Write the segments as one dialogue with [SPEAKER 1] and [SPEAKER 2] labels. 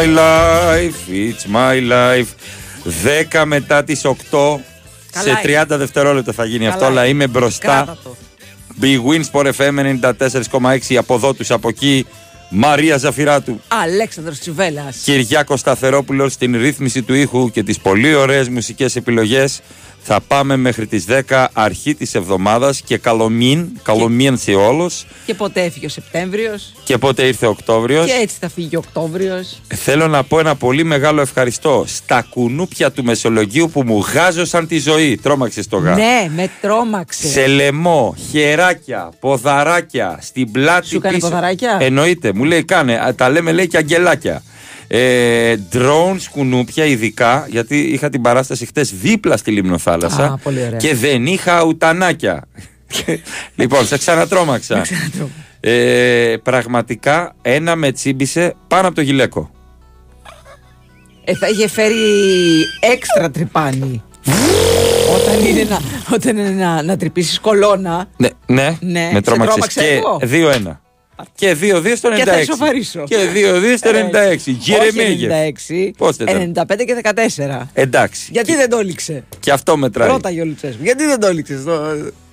[SPEAKER 1] my life, it's my life. 10 μετά τις 8.
[SPEAKER 2] Καλά
[SPEAKER 1] σε 30 δευτερόλεπτα θα γίνει
[SPEAKER 2] Καλά
[SPEAKER 1] αυτό, αλλά
[SPEAKER 2] είναι.
[SPEAKER 1] είμαι μπροστά.
[SPEAKER 2] Κράτα το.
[SPEAKER 1] Big Win Sport FM 94,6 από εδώ τους από εκεί. Μαρία Ζαφυράτου.
[SPEAKER 2] Αλέξανδρος Τσιβέλλας.
[SPEAKER 1] Κυριάκος Σταθερόπουλος στην ρύθμιση του ήχου και τις πολύ ωραίες μουσικές επιλογές. Θα πάμε μέχρι τις 10 αρχή της εβδομάδας και καλομίν, καλομίν σε όλους.
[SPEAKER 2] Και ποτέ έφυγε ο Σεπτέμβριος
[SPEAKER 1] Και πότε ήρθε ο Οκτώβριος.
[SPEAKER 2] και έτσι θα φύγει ο Οκτώβριος.
[SPEAKER 1] Θέλω να πω ένα πολύ μεγάλο ευχαριστώ στα κουνούπια του Μεσολογγίου που μου γάζωσαν τη ζωή. Τρόμαξες το γά.
[SPEAKER 2] Ναι, με τρόμαξε.
[SPEAKER 1] Σε λαιμό, χεράκια, ποδαράκια, στην πλάτη
[SPEAKER 2] Σου έκανε
[SPEAKER 1] πίσω.
[SPEAKER 2] ποδαράκια;
[SPEAKER 1] Εννοείται, μου λέει κάνε, α, τα λέμε λέει και αγγελάκια. Ε, drones κουνούπια ειδικά, γιατί είχα την παράσταση χτες δίπλα στη Λιμνοθάλασσα
[SPEAKER 2] Α, πολύ ωραία.
[SPEAKER 1] και δεν είχα ουτανάκια. λοιπόν, σε ξανατρώμαξα. ε, πραγματικά ένα με τσίμπησε πάνω από το γυλαίκο.
[SPEAKER 2] Ε, θα είχε φέρει έξτρα τρυπάνι. όταν είναι να, όταν είναι να, να τρυπήσεις κολόνα
[SPEAKER 1] Ναι, ναι,
[SPEAKER 2] Ναι,
[SPEAKER 1] με
[SPEAKER 2] σε
[SPEAKER 1] τρόμαξες.
[SPEAKER 2] τρόμαξα
[SPEAKER 1] Και
[SPEAKER 2] εγώ.
[SPEAKER 1] 2-1. Και 2-2 στο 96.
[SPEAKER 2] Και θα ισοφαρίσω.
[SPEAKER 1] Και 2-2 στο 96. Γυρεμέγε.
[SPEAKER 2] Όχι 96,
[SPEAKER 1] Πώς δεν
[SPEAKER 2] 95 και 14.
[SPEAKER 1] Εντάξει.
[SPEAKER 2] Γιατί δεν το έληξε;
[SPEAKER 1] Και αυτό μετράει.
[SPEAKER 2] Ρώταγε ο Λουτσέσκου. Γιατί δεν το έληξε;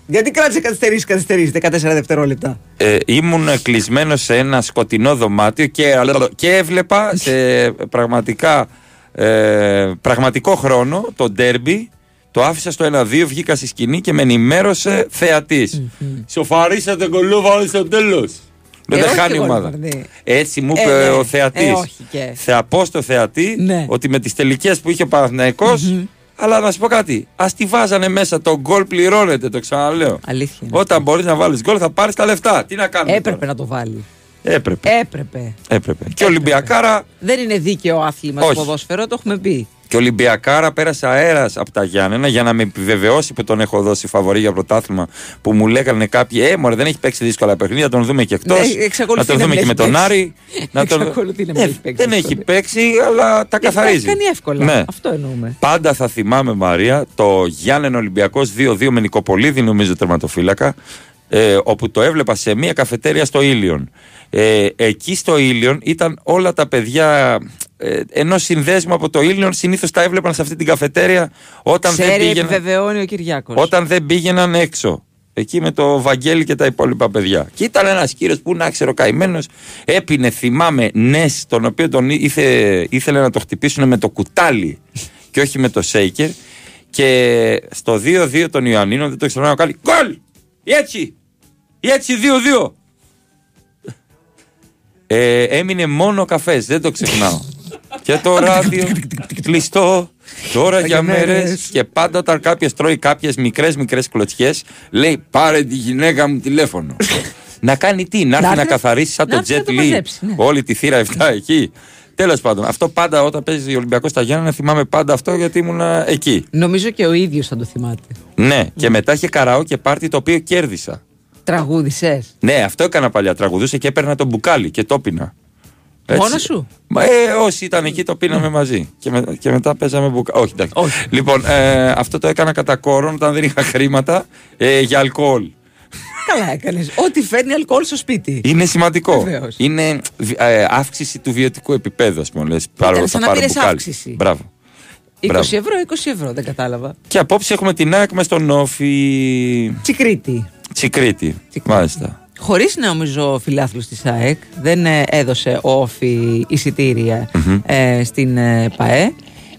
[SPEAKER 2] Γιατί κράτησε καθυστερήσει, καθυστερήσει 14 δευτερόλεπτα.
[SPEAKER 1] Ε, ήμουν κλεισμένο σε ένα σκοτεινό δωμάτιο και, και έβλεπα σε πραγματικά ε, πραγματικό χρόνο το ντέρμπι. Το άφησα στο 1-2, βγήκα στη σκηνή και με ενημέρωσε θεατής. Σοφαρίσατε κολλό, βάλει στο τέλος. Δεν
[SPEAKER 2] Ε,
[SPEAKER 1] τα
[SPEAKER 2] όχι
[SPEAKER 1] χάνει η
[SPEAKER 2] εγώ,
[SPEAKER 1] ομάδα.
[SPEAKER 2] Λιβαρδί.
[SPEAKER 1] Έτσι μου
[SPEAKER 2] Ε,
[SPEAKER 1] είπε
[SPEAKER 2] ναι.
[SPEAKER 1] ο θεατής.
[SPEAKER 2] Ε, όχι και.
[SPEAKER 1] Θεαπό στο θεατή
[SPEAKER 2] Ναι.
[SPEAKER 1] ότι με τις τελικές που είχε ο Παναθηναϊκός, Αλλά να σου πω κάτι. Α τη βάζανε μέσα. Το γκολ πληρώνεται, το ξαναλέω.
[SPEAKER 2] Αλήθεια. είναι.
[SPEAKER 1] Όταν μπορείς να βάλεις γκολ, θα πάρεις τα λεφτά. Τι να κάνουμε.
[SPEAKER 2] Έπρεπε
[SPEAKER 1] τώρα.
[SPEAKER 2] να το βάλει.
[SPEAKER 1] Έπρεπε.
[SPEAKER 2] Έπρεπε.
[SPEAKER 1] Έπρεπε. Και ο Ολυμπιακάρα.
[SPEAKER 2] Δεν είναι δίκαιο άθλημα
[SPEAKER 1] Όχι.
[SPEAKER 2] το ποδόσφαιρο, το έχουμε πει.
[SPEAKER 1] Και ο Ολυμπιακάρα πέρασε αέρας από τα Γιάννενα για να με επιβεβαιώσει που τον έχω δώσει φαβορή για πρωτάθλημα. Που μου λέγανε κάποιοι, Ε, μωρέ, δεν έχει παίξει δύσκολα παιχνίδια, να τον δούμε και εκτός.
[SPEAKER 2] Ναι,
[SPEAKER 1] να
[SPEAKER 2] εξακολουθεί
[SPEAKER 1] τον
[SPEAKER 2] να
[SPEAKER 1] δούμε
[SPEAKER 2] μην
[SPEAKER 1] και με
[SPEAKER 2] έχει
[SPEAKER 1] τον
[SPEAKER 2] παίξει.
[SPEAKER 1] Άρη. να τον...
[SPEAKER 2] Εξακολουθεί να μην
[SPEAKER 1] Ε,
[SPEAKER 2] έχει παίξει
[SPEAKER 1] Δεν έχει
[SPEAKER 2] δύσκολα.
[SPEAKER 1] παίξει, αλλά τα καθαρίζει.
[SPEAKER 2] Τα κάνει εύκολα.
[SPEAKER 1] Ναι.
[SPEAKER 2] Αυτό εννοούμε.
[SPEAKER 1] Πάντα θα θυμάμαι, Μαρία, το Γιάννενα Ολυμπιακός 2-2 με Νικοπολίδη, νομίζω τερματοφύλακα, ε, όπου το έβλεπα σε μια καφετέρια στο Ήλιον. Ε, εκεί στο Ήλιον ήταν όλα τα παιδιά ε, ενό συνδέσμου από το Ήλιον, συνήθως τα έβλεπαν σε αυτή την καφετέρια όταν δεν,
[SPEAKER 2] Ξέρει,
[SPEAKER 1] πήγαιναν,
[SPEAKER 2] επιβεβαιώνει ο Κυριάκος.
[SPEAKER 1] όταν δεν πήγαιναν έξω. Εκεί με το Βαγγέλη και τα υπόλοιπα παιδιά. Και ήταν ένας κύριος που να ξέρω καημένος, έπινε, θυμάμαι, Νες, τον οποίο τον ήθε, ήθελε να το χτυπήσουν με το κουτάλι και όχι με το σέικερ. Και στο 2-2 των Ιωαννίνων δεν το ξεχνάω κάνει γκολ! Έτσι! Έτσι 2-2! Ε, έμεινε μόνο καφές, δεν το ξεχνάω. και το ράδιο κλειστό τώρα για μέρες και πάντα όταν κάποιος τρώει κάποιες μικρές μικρές κλωτσιές λέει πάρε τη γυναίκα μου τηλέφωνο. να κάνει τι, να έρθει
[SPEAKER 2] Να
[SPEAKER 1] να
[SPEAKER 2] έρθει-
[SPEAKER 1] καθαρίσει σαν
[SPEAKER 2] να
[SPEAKER 1] το
[SPEAKER 2] έρθει να
[SPEAKER 1] Jet
[SPEAKER 2] το
[SPEAKER 1] Li,
[SPEAKER 2] μαζέψει, ναι.
[SPEAKER 1] όλη τη θύρα 7 εκεί. Τέλος πάντων, αυτό πάντα όταν παίζει ο Ολυμπιακός στα Γιάννενα θυμάμαι πάντα αυτό γιατί ήμουν εκεί.
[SPEAKER 2] Νομίζω και ο ίδιος θα το θυμάται.
[SPEAKER 1] Ναι, και μετά είχε καραό και πάρτι το οποίο κέρδισα.
[SPEAKER 2] Τραγούδησε.
[SPEAKER 1] Ναι, αυτό έκανα παλιά. Τραγουδούσε και έπαιρνα το μπουκάλι και το πίνα. Έτσι.
[SPEAKER 2] Μόνος σου;
[SPEAKER 1] Μα, ε, όσοι ήταν εκεί το πίναμε μαζί. Και, με, και μετά παίζαμε μπουκάλι. Όχι, εντάξει.
[SPEAKER 2] Όχι.
[SPEAKER 1] Λοιπόν, ε, αυτό το έκανα κατά κόρον όταν δεν είχα χρήματα ε, για αλκοόλ.
[SPEAKER 2] Καλά έκανες. Ό,τι φέρνει αλκοόλ στο σπίτι.
[SPEAKER 1] Είναι σημαντικό.
[SPEAKER 2] Βεβαίως.
[SPEAKER 1] Είναι ε, αύξηση του βιωτικού επίπεδου, ας πούμε. Λες, πάρω,
[SPEAKER 2] σαν
[SPEAKER 1] θα
[SPEAKER 2] να
[SPEAKER 1] πάρω
[SPEAKER 2] πήρες
[SPEAKER 1] μπουκάλι.
[SPEAKER 2] αύξηση.
[SPEAKER 1] Μπράβο.
[SPEAKER 2] 20
[SPEAKER 1] Μπράβο.
[SPEAKER 2] ευρώ, 20 ευρώ, δεν κατάλαβα.
[SPEAKER 1] Και απόψε έχουμε την ΑΕΚ με στον Όφη
[SPEAKER 2] Τσικρίτη.
[SPEAKER 1] Τσικρίτη.
[SPEAKER 2] Τσικρίτη.
[SPEAKER 1] Μάλιστα.
[SPEAKER 2] Χωρίς νομίζω φιλάθλους της ΑΕΚ, δεν ε, έδωσε ο όφη εισιτήρια ε, στην ε, ΠαΕ.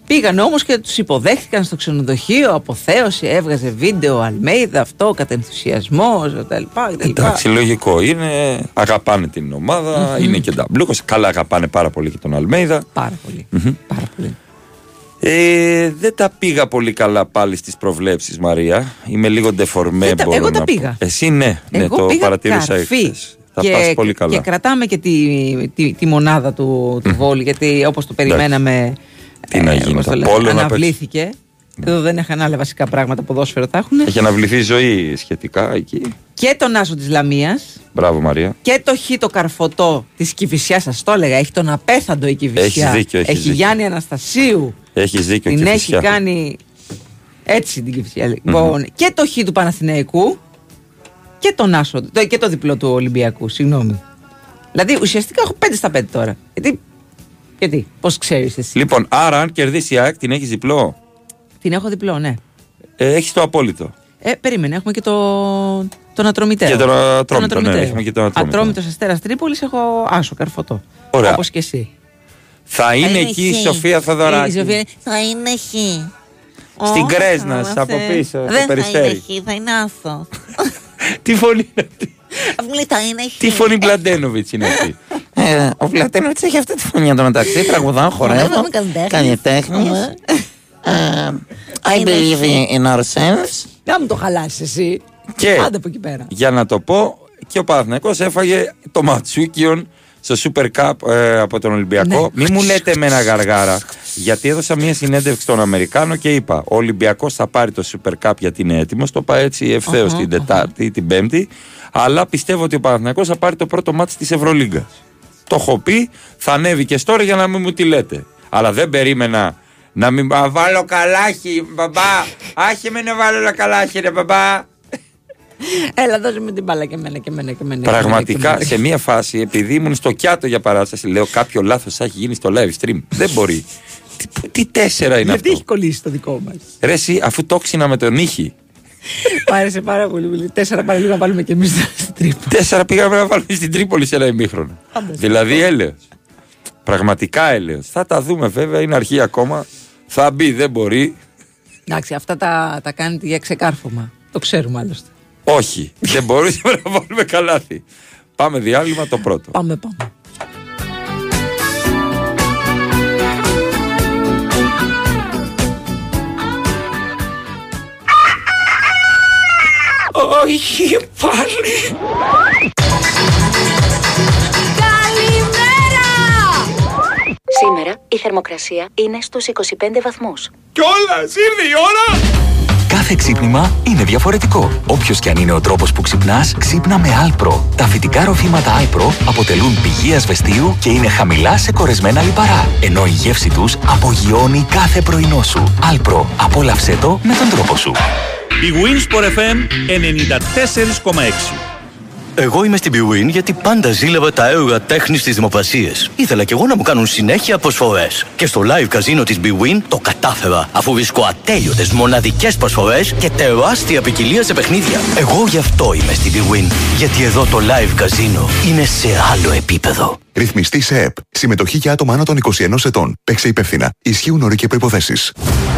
[SPEAKER 2] Πήγαν όμως και τους υποδέχτηκαν στο ξενοδοχείο, αποθέωση, έβγαζε βίντεο, Αλμέιδα, αυτό, κατενθουσιασμός κτλ.
[SPEAKER 1] Εντάξει, λογικό είναι. Αγαπάνε την ομάδα, είναι και ταμπλούκο. Καλά, αγαπάνε πάρα πολύ και τον Αλμέιδα.
[SPEAKER 2] Πάρα πολύ. Πάρα πολύ.
[SPEAKER 1] Ε, δεν τα πήγα πολύ καλά πάλι στις προβλέψεις, Μαρία. Είμαι λίγο ντεφορμέ,
[SPEAKER 2] Δεν τα-
[SPEAKER 1] μπορώ
[SPEAKER 2] εγώ τα
[SPEAKER 1] να
[SPEAKER 2] πήγα.
[SPEAKER 1] πω. Εσύ ναι, ναι
[SPEAKER 2] Εγώ
[SPEAKER 1] το
[SPEAKER 2] πήγα
[SPEAKER 1] παρατήρησα
[SPEAKER 2] καρφί.
[SPEAKER 1] εχθές. Θα
[SPEAKER 2] και,
[SPEAKER 1] πας πολύ καλά.
[SPEAKER 2] και κρατάμε και τη, τη, τη μονάδα του, του Βόλου, γιατί όπως το περιμέναμε
[SPEAKER 1] Τι να γίνει,
[SPEAKER 2] πώς το
[SPEAKER 1] τα
[SPEAKER 2] λένε,
[SPEAKER 1] πόλο να
[SPEAKER 2] αναβλήθηκε. Εδώ δεν είχαν άλλα βασικά πράγματα ποδόσφαιρο θα έχουν.
[SPEAKER 1] Έχει αναβληθεί ζωή σχετικά εκεί.
[SPEAKER 2] Και τον Άσο της Λαμίας
[SPEAKER 1] Μπράβο, Μαρία.
[SPEAKER 2] και το χ το καρφωτό της Κηφισιάς σας το έλεγα. Έχει τον απέθαντο η Κηφισιά.
[SPEAKER 1] Έχεις δίκιο, έχεις
[SPEAKER 2] έχει
[SPEAKER 1] δίκιο.
[SPEAKER 2] Γιάννη Αναστασίου.
[SPEAKER 1] Έχεις δίκιο
[SPEAKER 2] την
[SPEAKER 1] και
[SPEAKER 2] έχει
[SPEAKER 1] φυσικά.
[SPEAKER 2] κάνει έτσι την Κηφισιά. Λοιπόν, και το χ του Παναθηναϊκού και τον Άσο, το, και το διπλό του Ολυμπιακού. Συγγνώμη. Δηλαδή ουσιαστικά έχω 5 στα 5 τώρα. Γιατί Γιατί, πώς ξέρεις εσύ;
[SPEAKER 1] Λοιπόν, άρα αν κερδίσει η ΑΕΚ, την έχεις διπλό;
[SPEAKER 2] Την έχω διπλό, ναι.
[SPEAKER 1] Ε, έχεις το απόλυτο.
[SPEAKER 2] Ε, περίμενε, έχουμε και το, τον ατρομητέο.
[SPEAKER 1] Και τον ατρόμητο,
[SPEAKER 2] Τον
[SPEAKER 1] ναι,
[SPEAKER 2] ατρομητέο.
[SPEAKER 1] έχουμε και τον ατρόμητο.
[SPEAKER 2] Ατρόμητος Αστέρας Τρίπολης έχω άσο, καρφωτό.
[SPEAKER 1] Ωραία.
[SPEAKER 2] Όπως και εσύ.
[SPEAKER 1] Θα είναι
[SPEAKER 3] είναι
[SPEAKER 1] εκεί η
[SPEAKER 3] χ.
[SPEAKER 1] Σοφία
[SPEAKER 2] Ε, η
[SPEAKER 1] Θοδωράκη.
[SPEAKER 2] Σοφία-
[SPEAKER 3] Θα είναι χ.
[SPEAKER 1] Στην
[SPEAKER 2] Ω,
[SPEAKER 1] Κρέσνα,
[SPEAKER 2] καλά,
[SPEAKER 1] από
[SPEAKER 2] Θεέ.
[SPEAKER 1] πίσω, στο
[SPEAKER 3] Δεν θα είναι
[SPEAKER 1] περιστέρι.
[SPEAKER 3] χ, θα είναι άθο.
[SPEAKER 1] Τι φωνή είναι αυτή;
[SPEAKER 3] Μου λέει θα είναι χ.
[SPEAKER 1] Τι φωνή Μπλαντένοβιτς είναι αυτή;
[SPEAKER 4] Ε, ο Βλατένοβιτς έχει αυτή τη φωνή εδώ μεταξύ. Τραγουδάω, χορεύω,
[SPEAKER 3] είμαι καλλιτέχνης.
[SPEAKER 4] καλλιτέχνης. Ε, I believe in ourselves.
[SPEAKER 2] Να μου το χαλάσεις εσύ.
[SPEAKER 1] Και
[SPEAKER 2] Άντε από εκεί πέρα.
[SPEAKER 1] για να το πω, και ο Παναθηναϊκός έφαγε το Ματσούκιον στο Super Cup ε, από τον Ολυμπιακό.
[SPEAKER 2] Ναι.
[SPEAKER 1] Μην μου λέτε με ένα γαργάρα, γιατί έδωσα μια συνέντευξη στον Αμερικάνο και είπα: Ο Ολυμπιακός θα πάρει το Super Cup γιατί είναι έτοιμο. Το είπα έτσι ευθέως την Τετάρτη ή την Πέμπτη. Αλλά πιστεύω ότι ο Παναθηναϊκός θα πάρει το πρώτο μάτι της Ευρωλίγκας. Το έχω πει, θα ανέβει και τώρα για να μην μου τη λέτε. Αλλά δεν περίμενα να μην Α, βάλω καλάχι, μπαμπά. Άχε με να βάλω ένα καλάχι, ρε μπαμπά.
[SPEAKER 2] Έλα, δώσε με την μπάλα και εμένα και εμένα και εμένα. και
[SPEAKER 1] Πραγματικά
[SPEAKER 2] εμένα.
[SPEAKER 1] σε μία φάση, επειδή ήμουν στο κιάτο για παράσταση, λέω κάποιο λάθος θα έχει γίνει στο live stream. Δεν μπορεί. Τι, τι τέσσερα είναι
[SPEAKER 2] Γιατί έχει
[SPEAKER 1] αυτό.
[SPEAKER 2] κολλήσει το δικό μας;
[SPEAKER 1] Ρε εσύ, αφού το ξύνα με τον ήχη.
[SPEAKER 2] Μ' άρεσε πάρα πολύ. πολύ. Τέσσερα παραλίγο να βάλουμε και εμείς στην τρύπα.
[SPEAKER 1] Τέσσερα πήγαμε να βάλουμε στην Τρίπολη σε ένα ημίχρονο. δηλαδή έλεος. Πραγματικά έλεος. Θα τα δούμε βέβαια, είναι αρχή ακόμα. Θα μπει, δεν μπορεί.
[SPEAKER 2] Εντάξει, αυτά τα, τα κάνετε για ξεκάρφωμα. Το ξέρουμε άλλωστε.
[SPEAKER 1] Όχι, δεν μπορούσαμε να βάλουμε καλάθι. Πάμε διάλειμμα το πρώτο.
[SPEAKER 2] Πάμε, πάμε.
[SPEAKER 1] Όχι πάλι.
[SPEAKER 5] Σήμερα η θερμοκρασία είναι στους 25 βαθμούς.
[SPEAKER 1] Κιόλας, ήρθε η ώρα.
[SPEAKER 6] Κάθε ξύπνημα είναι διαφορετικό. Όποιος και αν είναι ο τρόπος που ξυπνάς, ξύπνα με Alpro. Τα φυτικά ροφήματα Alpro αποτελούν πηγή ασβεστίου και είναι χαμηλά σε κορεσμένα λιπαρά. Ενώ η γεύση τους απογειώνει κάθε πρωινό σου. Alpro. Απόλαυσέ το με τον τρόπο σου.
[SPEAKER 7] Η Winsport FM 94,6.
[SPEAKER 8] Εγώ είμαι στην Bwin γιατί πάντα ζήλευα τα έργα τέχνης στι δημοπρασίε. Ήθελα κι εγώ να μου κάνουν συνέχεια προσφορές. Και στο live καζίνο της Bwin το κατάφερα, αφού βρίσκω ατέλειωτες μοναδικές προσφορές και τεράστια ποικιλία σε παιχνίδια. Εγώ γι' αυτό είμαι στην Bwin. Γιατί εδώ το live καζίνο είναι σε άλλο επίπεδο.
[SPEAKER 9] Ρυθμιστή σε ΕΠ. Συμμετοχή για άτομα άνω των 21 ετών. Παίξε υπεύθυνα. Ισχύουν όροι και προποθέσει.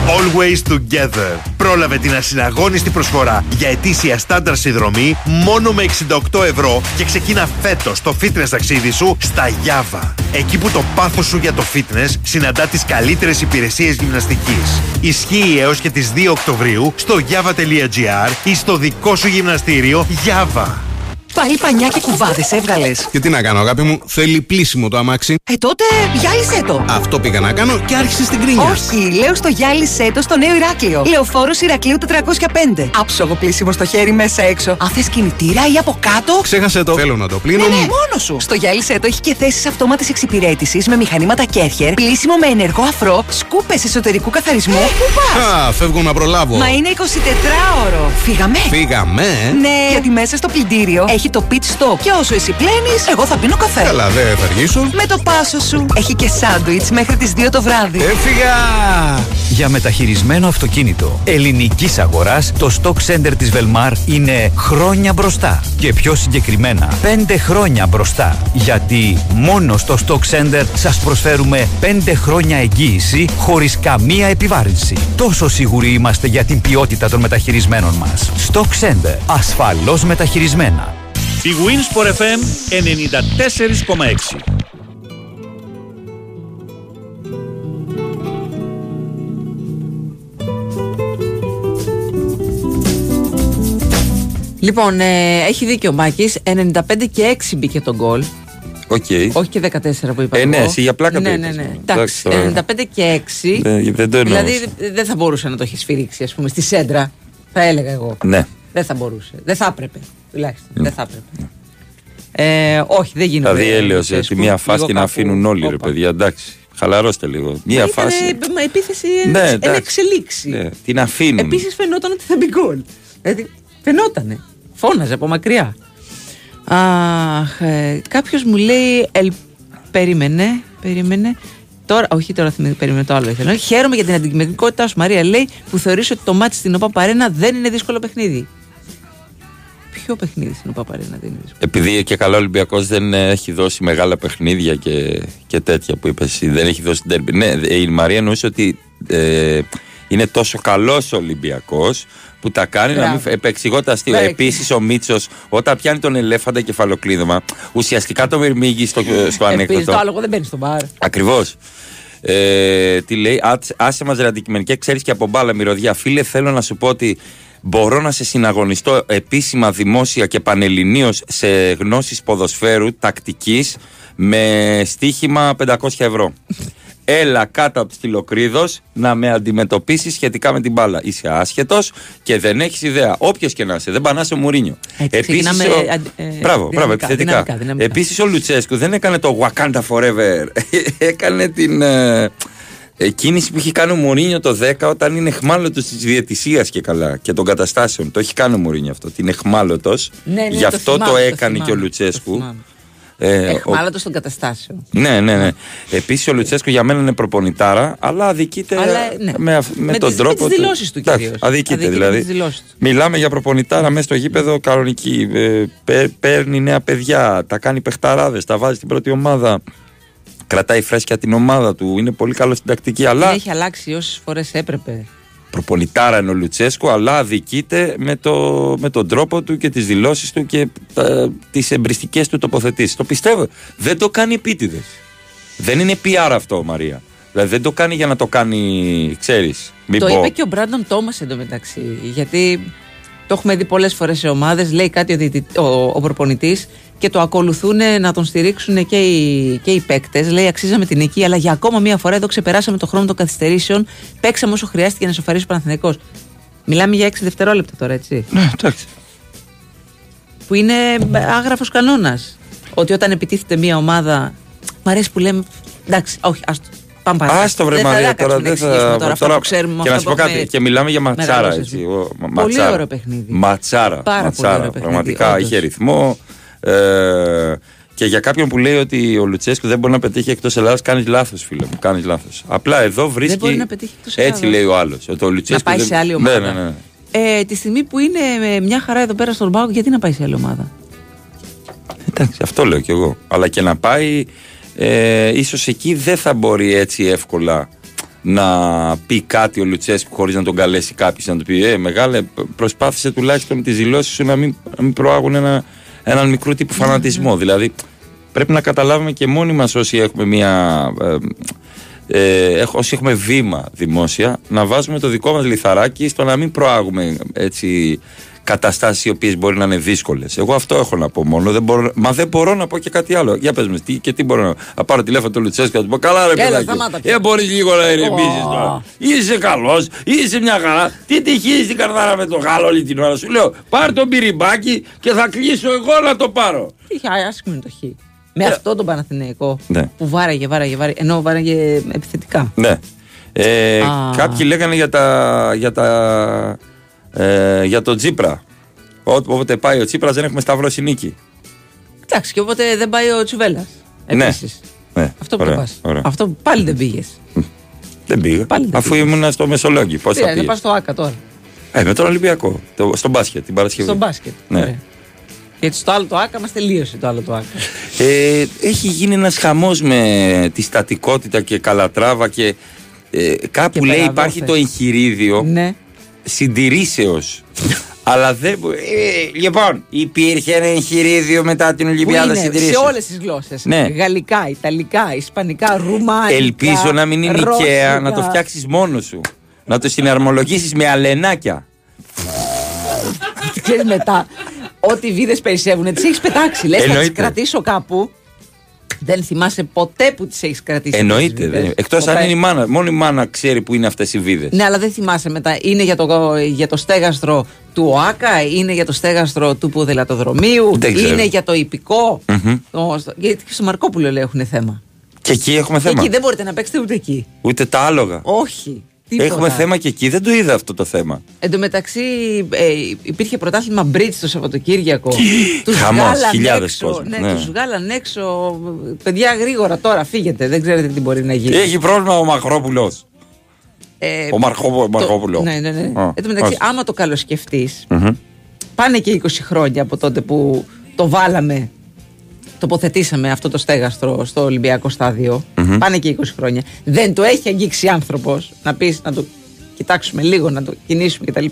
[SPEAKER 10] Always Together. Πρόλαβε την ασυναγώνιστη προσφορά για ετήσια στάνταρ συνδρομή μόνο με 68 ευρώ και ξεκίνα φέτος το fitness ταξίδι σου στα Java. Εκεί που το πάθος σου για το fitness συναντά τις καλύτερες υπηρεσίες γυμναστικής. Ισχύει έως και τις 2 Οκτωβρίου στο java.gr ή στο δικό σου γυμναστήριο Java.
[SPEAKER 11] Πάλι πανιά και κουβάδες έβγαλες.
[SPEAKER 12] Και τι να κάνω, αγάπη μου, θέλει πλήσιμο το αμάξι.
[SPEAKER 11] Ε, τότε γυάλισέ το.
[SPEAKER 12] Αυτό πήγα να κάνω και άρχισε στην κρίνια.
[SPEAKER 11] Όχι, λέω στο γυάλισέ το στο νέο Ηράκλειο. Λεωφόρος Ηρακλείου 405. Άψογο πλήσιμο στο χέρι μέσα έξω. Αν θες κινητήρα ή από κάτω.
[SPEAKER 12] Ξέχασε το. Θέλω να το πλύνω.
[SPEAKER 11] Ναι, ναι, μόνο σου. Στο γυάλισέ το έχει και θέσεις αυτόματης εξυπηρέτησης με μηχανήματα Κέρχερ, πλήσιμο με ενεργό αφρό, σκούπες εσωτερικού καθαρισμού. Πού πα!
[SPEAKER 12] Α, φεύγω να προλάβω.
[SPEAKER 11] Μα είναι 24ωρο. Φύγαμε.
[SPEAKER 12] Φύγαμε. ε.
[SPEAKER 11] Ναι, γιατί μέσα στο πλυντήριο έχει το pit stop. Και όσο εσύ πλένεις, εγώ θα πίνω καφέ.
[SPEAKER 12] Καλά, δεν θα αργήσω.
[SPEAKER 11] Με το πάσο σου. Έχει και σάντουιτς μέχρι τις 2 το βράδυ.
[SPEAKER 12] Έφυγα!
[SPEAKER 6] Για μεταχειρισμένο αυτοκίνητο ελληνικής αγοράς, το Stock Center της Velmar είναι χρόνια μπροστά. Και πιο συγκεκριμένα, 5 χρόνια μπροστά. Γιατί μόνο στο Stock Center σας προσφέρουμε 5 χρόνια εγγύηση χωρίς καμία επιβάρυνση. Τόσο σίγουροι είμαστε για την ποιότητα των μεταχειρισμένων μας. Stock Center. Ασφαλώς μεταχειρισμένα.
[SPEAKER 7] Η Winsport FM 94,6.
[SPEAKER 2] Λοιπόν, ε, έχει δίκιο ο Μάκης. 95 και 6 μπήκε το γκολ.
[SPEAKER 1] Οκ.
[SPEAKER 2] Όχι και 14 που είπα.
[SPEAKER 1] Ε, ναι,
[SPEAKER 2] εγώ.
[SPEAKER 1] εσύ για πλάκα το
[SPEAKER 2] Ναι,
[SPEAKER 1] είπες.
[SPEAKER 2] ναι, ναι.
[SPEAKER 1] Εντάξει,
[SPEAKER 2] Εντάξει,
[SPEAKER 1] τώρα.
[SPEAKER 2] 95 και 6.
[SPEAKER 1] Δεν- δεν το εννοούσα.
[SPEAKER 2] Δηλαδή δεν θα μπορούσε να το έχεις σφυρίξει, ας πούμε, στη σέντρα. Θα έλεγα εγώ.
[SPEAKER 1] Ναι.
[SPEAKER 2] Δεν θα μπορούσε. Δεν θα έπρεπε. Τουλάχιστον. Δεν θα έπρεπε. Ε, όχι, δεν γίνεται.
[SPEAKER 1] Δηλαδή έλεος
[SPEAKER 2] Ξέρεις,
[SPEAKER 1] τη
[SPEAKER 2] που
[SPEAKER 1] μία
[SPEAKER 2] λίγο
[SPEAKER 1] φάση και να
[SPEAKER 2] κάπου-
[SPEAKER 1] αφήνουν όλοι, ρε
[SPEAKER 2] Όπα.
[SPEAKER 1] παιδιά. Εντάξει. Χαλαρώστε λίγο. Μία
[SPEAKER 2] Μα
[SPEAKER 1] φάση.
[SPEAKER 2] Ήταν, μα επίθεση
[SPEAKER 1] Ναι,
[SPEAKER 2] εν
[SPEAKER 1] εντάξει.
[SPEAKER 2] εξελίξη.
[SPEAKER 1] Ναι, την αφήνουν.
[SPEAKER 2] Επίσης φαινόταν ότι θα μπει γκολ. Δηλαδή φαινότανε. Φώναζε από μακριά. Αχ, ε, κάποιος μου λέει, ελ, περίμενε, περίμενε, τώρα, όχι τώρα θυμάμαι, περιμένω το άλλο ήθελα. Χαίρομαι για την αντικειμενικότητά σου, Μαρία. Λέει που θεωρείς ότι το μάτι στην ΟΠΑ Παρένα δεν είναι δύσκολο παιχνίδι. Ποιο παιχνίδι στην ΟΠΑ Παρένα δεν είναι δύσκολο.
[SPEAKER 1] Επειδή και καλά ο Ολυμπιακός δεν ε, έχει δώσει μεγάλα παιχνίδια και, και τέτοια που είπες εσύ. Δεν έχει δώσει τέρμπι. Ναι, η Μαρία εννοούσε ότι ε, είναι τόσο καλός ο Ολυμπιακός που τα κάνει να μην
[SPEAKER 2] Μπράβο.
[SPEAKER 1] επεξηγώ το αστείο.
[SPEAKER 2] Ναι.
[SPEAKER 1] Επίσης ο Μίτσος, όταν πιάνει τον ελέφαντα κεφαλοκλείδωμα, ουσιαστικά το μυρμήγει στο, στο
[SPEAKER 2] Επίσης,
[SPEAKER 1] ανέκδοτο.
[SPEAKER 2] το άλογο δεν μπαίνει στο μπαρ.
[SPEAKER 1] Ακριβώς. Ε, τι λέει, «Άτσε- άσε μας ρε αντικειμενικά, ξέρεις και από μπάλα μυρωδιά. Φίλε, θέλω να σου πω ότι μπορώ να σε συναγωνιστώ επίσημα, δημόσια και πανελληνίως σε γνώσεις ποδοσφαίρου τακτικής με στοίχημα 500 ευρώ. Έλα κάτω από τη στυλοκρίδος να με αντιμετωπίσεις σχετικά με την μπάλα. Είσαι άσχετος και δεν έχεις ιδέα. Όποιος και να είσαι, δεν πανάσαι ο Μουρίνιο.
[SPEAKER 2] Έτσι, ξεκινάμε,
[SPEAKER 1] ο...
[SPEAKER 2] αντι- ε,
[SPEAKER 1] μπράβο, μπράβο,
[SPEAKER 2] δυναμικά,
[SPEAKER 1] επιθετικά.
[SPEAKER 2] δυναμικά, δυναμικά.
[SPEAKER 1] Επίσης ο Λουτσέσκου δεν έκανε το Wakanda Forever. έκανε την ε, ε, κίνηση που έχει κάνει ο Μουρίνιο το 10 όταν είναι εχμάλωτος της διαιτησίας και καλά και των καταστάσεων. Το έχει κάνει ο Μουρίνιο αυτό. Την εχμάλωτος.
[SPEAKER 2] Ναι, ναι,
[SPEAKER 1] Γι'
[SPEAKER 2] το
[SPEAKER 1] αυτό το,
[SPEAKER 2] θυμάμαι, το
[SPEAKER 1] έκανε και ο
[SPEAKER 2] θυμάμαι,
[SPEAKER 1] Λουτσέσκου.
[SPEAKER 2] το θυμάμαι.
[SPEAKER 1] Ε, ο-
[SPEAKER 2] Εχμάλωτος των καταστάσεων.
[SPEAKER 1] ναι, ναι, ναι. Επίσης ο Λουτσέσκο για μένα είναι προπονητάρα, αλλά αδικείται
[SPEAKER 2] Αλλά, ναι.
[SPEAKER 1] με, αυ- με,
[SPEAKER 2] Με
[SPEAKER 1] τον
[SPEAKER 2] τις- με
[SPEAKER 1] τρόπο
[SPEAKER 2] τις δηλώσεις του
[SPEAKER 1] Εντάξει,
[SPEAKER 2] κυρίως.
[SPEAKER 1] Αδικείται,
[SPEAKER 2] Αδικείται
[SPEAKER 1] δηλαδή.
[SPEAKER 2] με τις δηλώσεις του.
[SPEAKER 1] Μιλάμε για προπονητάρα μέσα στο γήπεδο κανονική. Ε, παί- παίρνει νέα παιδιά, τα κάνει παιχταράδες, τα βάζει στην πρώτη ομάδα. Κρατάει φρέσκια την ομάδα του, είναι πολύ καλό στην τακτική. Αλλά
[SPEAKER 2] Έχει αλλάξει όσες φορές έπρεπε.
[SPEAKER 1] προπονητάρα είναι ο Λουτσέσκο, αλλά αδικείται με, το, με τον τρόπο του και τις δηλώσεις του και τις εμπριστικές του τοποθετήσεις. Το πιστεύω. Δεν το κάνει επίτηδες. Δεν είναι PR αυτό, Μαρία. Δηλαδή δεν το κάνει για να το κάνει, ξέρεις.
[SPEAKER 2] Το είπε και ο Μπράντον Τόμας εντωμεταξύ. Γιατί το έχουμε δει πολλές φορές σε ομάδες. Λέει κάτι ο, διαιτητ- ο, ο προπονητής και το ακολουθούν να τον στηρίξουν και οι, και οι παίκτες. Λέει αξίζαμε την νίκη, αλλά για ακόμα μία φορά εδώ ξεπεράσαμε το χρόνο των καθυστερήσεων. Παίξαμε όσο χρειάστηκε να σοφαρίσει ο Παναθηναϊκός. Μιλάμε για 6 δευτερόλεπτα τώρα, έτσι.
[SPEAKER 1] Ναι, εντάξει.
[SPEAKER 2] Που είναι άγραφος κανόνας. Ότι όταν επιτίθεται μία ομάδα. Μ' αρέσει που λέμε. Εντάξει, όχι, άστο. Πάμε παρακάτω.
[SPEAKER 1] Άστο βρε
[SPEAKER 2] Δεν θα-
[SPEAKER 1] Μαρία,
[SPEAKER 2] δεν
[SPEAKER 1] τώρα
[SPEAKER 2] κάτσουμε να
[SPEAKER 1] δεν θα.
[SPEAKER 2] εξηγήσουμε τώρα αυτά που ξέρουμε,
[SPEAKER 1] και να
[SPEAKER 2] αυτά
[SPEAKER 1] σου πω
[SPEAKER 2] που
[SPEAKER 1] κάτι,
[SPEAKER 2] έχουμε
[SPEAKER 1] και μιλάμε για ματσάρα
[SPEAKER 2] μεγαλώσει.
[SPEAKER 1] έτσι. ο- μα-
[SPEAKER 2] Πολύ
[SPEAKER 1] ματσάρα.
[SPEAKER 2] ωραίο παιχνίδι.
[SPEAKER 1] Ματσάρα.
[SPEAKER 2] Πάρα πολύ
[SPEAKER 1] ματσάρα.
[SPEAKER 2] ωραίο παιχνίδι,
[SPEAKER 1] Πραγματικά
[SPEAKER 2] όντως.
[SPEAKER 1] είχε ρυθμό. Ε, και για κάποιον που λέει ότι ο Λουτσέσκου δεν μπορεί να πετύχει εκτός Ελλάδας, κάνεις λάθος, φίλε μου. Κάνεις λάθος. Απλά εδώ βρίσκει.
[SPEAKER 2] μπορεί να πετύχει εκτός
[SPEAKER 1] Έτσι
[SPEAKER 2] Ελλάδας.
[SPEAKER 1] λέει ο άλλος. Ο Λουτσέσκου
[SPEAKER 2] πάει
[SPEAKER 1] δεν-
[SPEAKER 2] σε άλλη ομάδα.
[SPEAKER 1] Ναι, ναι, ναι.
[SPEAKER 2] Ε, τη στιγμή που είναι ε, μια χαρά εδώ πέρα στον Πάο, γιατί να πάει σε άλλη ομάδα;
[SPEAKER 1] Εντάξει, αυτό λέω κι εγώ. Αλλά και να πάει, ε, ίσως εκεί δεν θα μπορεί έτσι εύκολα να πει κάτι ο Λουτσέσκου χωρίς να τον καλέσει κάποιος να του πει «Ε, μεγάλε, προσπάθησε τουλάχιστον με τις δηλώσεις σου να μην, να μην προάγουν ένα, έναν μικρό τύπου φανατισμό». Δηλαδή, πρέπει να καταλάβουμε και μόνοι μας όσοι έχουμε μια... Ε, ε, έχ- όσοι έχουμε βήμα δημόσια, να βάζουμε το δικό μας λιθαράκι στο να μην προάγουμε έτσι καταστάσεις οι οποίες μπορεί να είναι δύσκολες. Εγώ αυτό έχω να πω μόνο. Δεν μπορώ, μα δεν μπορώ να πω και κάτι άλλο. Για πες με, τι, και τι μπορώ να Να πάρω τηλέφωνο του Λουτσέσκου και να του πω καλά ρε
[SPEAKER 2] Έλα,
[SPEAKER 1] παιδάκι.
[SPEAKER 2] σταμάτα πια.
[SPEAKER 1] Ε, μπορείς λίγο να ηρεμήσεις
[SPEAKER 2] Ω.
[SPEAKER 1] τώρα. Είσαι καλός, είσαι μια χαρά. Τι τυχείς την καρδάρα με το γάλο όλη την ώρα. Σου λέω πάρ το μπυριμπάκι και θα κλείσω εγώ να το πάρω.
[SPEAKER 2] Είχε άσχημη το χ. Με αυτό τον Παναθηναϊκό
[SPEAKER 1] Ναι.
[SPEAKER 2] που βάραγε, βάραγε, βάραγε. Ενώ βάραγε επιθετικά.
[SPEAKER 1] Ναι. Ε,
[SPEAKER 2] Α.
[SPEAKER 1] κάποιοι λέγανε για, τα, για, τα, ε, για τον Τσίπρα. Ό- Όποτε πάει ο Τσίπρας δεν έχουμε σταυρώσει νίκη.
[SPEAKER 2] Εντάξει, και οπότε δεν πάει ο Τσουβέλλα.
[SPEAKER 1] Ναι.
[SPEAKER 2] Επίσης.
[SPEAKER 1] Ναι,
[SPEAKER 2] Αυτό που
[SPEAKER 1] ωραία,
[SPEAKER 2] πας.
[SPEAKER 1] ωραία.
[SPEAKER 2] Αυτό που πάλι δεν πήγες.
[SPEAKER 1] Δεν πήγα.
[SPEAKER 2] Πάλι δεν
[SPEAKER 1] Αφού
[SPEAKER 2] πήγες.
[SPEAKER 1] ήμουν στο Μεσολόγγι. Πώς θα
[SPEAKER 2] Τι να
[SPEAKER 1] πήγες.
[SPEAKER 2] πας στο ΑΚΑ τώρα.
[SPEAKER 1] Ε, με τον Ολυμπιακό. Το, στο μπάσκετ την Παρασκευή.
[SPEAKER 2] Στο μπάσκετ.
[SPEAKER 1] Ναι.
[SPEAKER 2] Ωραία. Γιατί στο άλλο το ΑΚΑ μας τελείωσε το άλλο το ΑΚΑ.
[SPEAKER 1] Ε, έχει γίνει ένας χαμός με τη στατικότητα και καλατράβα και ε, κάπου
[SPEAKER 2] Και
[SPEAKER 1] λέει
[SPEAKER 2] περαδόφες.
[SPEAKER 1] υπάρχει το εγχειρίδιο
[SPEAKER 2] Ναι.
[SPEAKER 1] Συντηρήσεως. Αλλά δεν. μπο- Ε, λοιπόν, υπήρχε ένα εγχειρίδιο μετά την
[SPEAKER 2] Που
[SPEAKER 1] Ολυμπιάδα
[SPEAKER 2] είναι; Σε
[SPEAKER 1] συντηρήσεως.
[SPEAKER 2] όλες τις γλώσσες.
[SPEAKER 1] Ναι.
[SPEAKER 2] Γαλλικά, Ιταλικά, Ισπανικά, Ρουμάνικα.
[SPEAKER 1] Ελπίζω να μην είναι
[SPEAKER 2] Ρώσικα.
[SPEAKER 1] οικαία, να το φτιάξεις μόνος σου. Να το συναρμολογήσεις με αλενάκια.
[SPEAKER 2] Ξέρεις μετά, ό,τι βίδες περισσεύουν, τις έχεις πετάξει. Λες, θα τις
[SPEAKER 1] Εννοείται.
[SPEAKER 2] κρατήσω κάπου. Δεν θυμάσαι ποτέ που τις έχεις κρατήσει.
[SPEAKER 1] Εννοείται.
[SPEAKER 2] τις βίδες.
[SPEAKER 1] Εκτός αν
[SPEAKER 2] Ποτέ.
[SPEAKER 1] είναι η μάνα. Μόνο η μάνα ξέρει που είναι αυτές οι βίδες.
[SPEAKER 2] Ναι, αλλά δεν θυμάσαι μετά. Είναι για το, για το στέγαστρο του ΟΑΚΑ, είναι για το στέγαστρο του ποδηλατοδρομίου,
[SPEAKER 1] Δεν ξέρω.
[SPEAKER 2] είναι για το υπηκο Το- στο- γιατί και στο Μαρκόπουλο λέει έχουν θέμα.
[SPEAKER 1] Και εκεί έχουμε
[SPEAKER 2] Και
[SPEAKER 1] θέμα.
[SPEAKER 2] εκεί δεν μπορείτε να παίξετε ούτε εκεί.
[SPEAKER 1] Ούτε τα άλογα.
[SPEAKER 2] Όχι. Τίποτα.
[SPEAKER 1] Έχουμε θέμα και εκεί, δεν το είδα αυτό το θέμα.
[SPEAKER 2] Εν τω μεταξύ ε, υπήρχε πρωτάθλημα μπριτζ το Σαββατοκύριακο. τους
[SPEAKER 1] Χαμός,
[SPEAKER 2] βγάλαν
[SPEAKER 1] χιλιάδες
[SPEAKER 2] έξω,
[SPEAKER 1] κόσμος,
[SPEAKER 2] Ναι,
[SPEAKER 1] ναι.
[SPEAKER 2] τους βγάλαν έξω. Παιδιά γρήγορα τώρα φύγετε. Δεν ξέρετε τι μπορεί να γίνει.
[SPEAKER 1] Έχει πρόβλημα ο Μαχρόπουλο.
[SPEAKER 2] Ε,
[SPEAKER 1] Ο Μαρχό- Μαρχόπουλο.
[SPEAKER 2] Ναι, ναι, ναι.
[SPEAKER 1] Α,
[SPEAKER 2] Εν τω μεταξύ,
[SPEAKER 1] όχι.
[SPEAKER 2] άμα το καλοσκεφτείς,
[SPEAKER 1] Μμμ.
[SPEAKER 2] πάνε και 20 χρόνια από τότε που το βάλαμε, τοποθετήσαμε αυτό το στέγαστρο στο Ολυμπιακό στάδιο.
[SPEAKER 1] Μμμ.
[SPEAKER 2] Πάνε και 20 χρόνια. Δεν το έχει αγγίξει άνθρωπος να πεις να το κοιτάξουμε λίγο, να το κινήσουμε κτλ.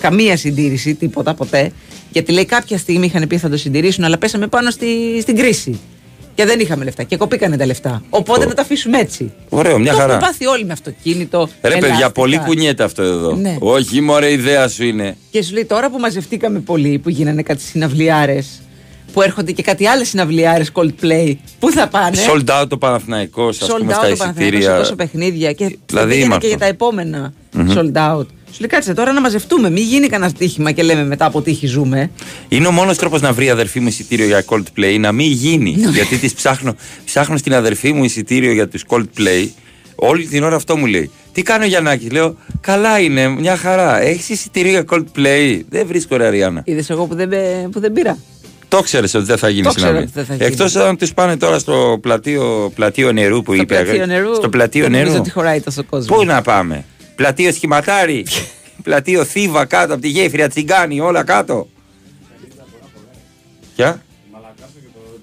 [SPEAKER 2] Καμία συντήρηση, τίποτα ποτέ. Γιατί λέει κάποια στιγμή είχαν πει θα το συντηρήσουν, αλλά πέσαμε πάνω στη, στην κρίση. Και δεν είχαμε λεφτά. Και κοπήκανε τα λεφτά. Οπότε να τα αφήσουμε έτσι.
[SPEAKER 1] Ωραίο, μια
[SPEAKER 2] το
[SPEAKER 1] χαρά.
[SPEAKER 2] έχουμε πάθει όλοι με αυτοκίνητο.
[SPEAKER 1] Ρε παιδιά,
[SPEAKER 2] ελάστικα.
[SPEAKER 1] πολύ κουνιέται αυτό εδώ.
[SPEAKER 2] Ναι.
[SPEAKER 1] Όχι, μωρέ, η ιδέα σου είναι.
[SPEAKER 2] Και σου λέει τώρα που μαζευτήκαμε πολύ, που γίνανε κάτι συναυλιάρες, που έρχονται και κάτι άλλες συναυλιάρες Coldplay, πού θα πάνε;
[SPEAKER 1] Sold out το Παναθηναϊκός, ας
[SPEAKER 2] Sold
[SPEAKER 1] πούμε,
[SPEAKER 2] out
[SPEAKER 1] στα
[SPEAKER 2] το Παναθηναϊκός σε
[SPEAKER 1] εισιτήρια.
[SPEAKER 2] τόσο παιχνίδια. Και
[SPEAKER 1] Δηλαδή,
[SPEAKER 2] πήγαινε
[SPEAKER 1] είμαι
[SPEAKER 2] και για
[SPEAKER 1] αυτό.
[SPEAKER 2] τα επόμενα
[SPEAKER 1] Μμμ.
[SPEAKER 2] sold out. Σου λέει κάτσε τώρα να μαζευτούμε. Μην γίνει κανένα τύχημα και λέμε μετά από τύχη ζούμε.
[SPEAKER 1] Είναι ο μόνος τρόπος να βρει η αδερφή μου εισιτήριο για Coldplay να μην γίνει.
[SPEAKER 2] Ναι.
[SPEAKER 1] Γιατί τη ψάχνω, ψάχνω στην αδερφή μου εισιτήριο για του Coldplay. Όλη την ώρα αυτό μου λέει. Τι κάνω Γιαννάκη, λέω. Καλά είναι, μια χαρά. Έχεις εισιτήριο για Coldplay; Δεν βρίσκω ρε Αριάννα.
[SPEAKER 2] Είδες εγώ που δεν, μπε- που δεν πήρα.
[SPEAKER 1] Το ξέρεις ότι δεν θα γίνει
[SPEAKER 2] Το ξέρω
[SPEAKER 1] συναυλία.
[SPEAKER 2] ότι δεν θα γίνει.
[SPEAKER 1] Εκτός αν τους πάνε τώρα στο πλατείο, πλατείο νερού που
[SPEAKER 2] Στο
[SPEAKER 1] είπε.
[SPEAKER 2] πλατείο νερού.
[SPEAKER 1] Στο πλατείο
[SPEAKER 2] δεν
[SPEAKER 1] νερού.
[SPEAKER 2] Νομίζω ότι χωράει τόσο κόσμο.
[SPEAKER 1] Πού να πάμε; Πλατείο σχηματάρι. πλατείο θύβα κάτω από τη γέφυρα τσιγκάνι, όλα κάτω. Ποια;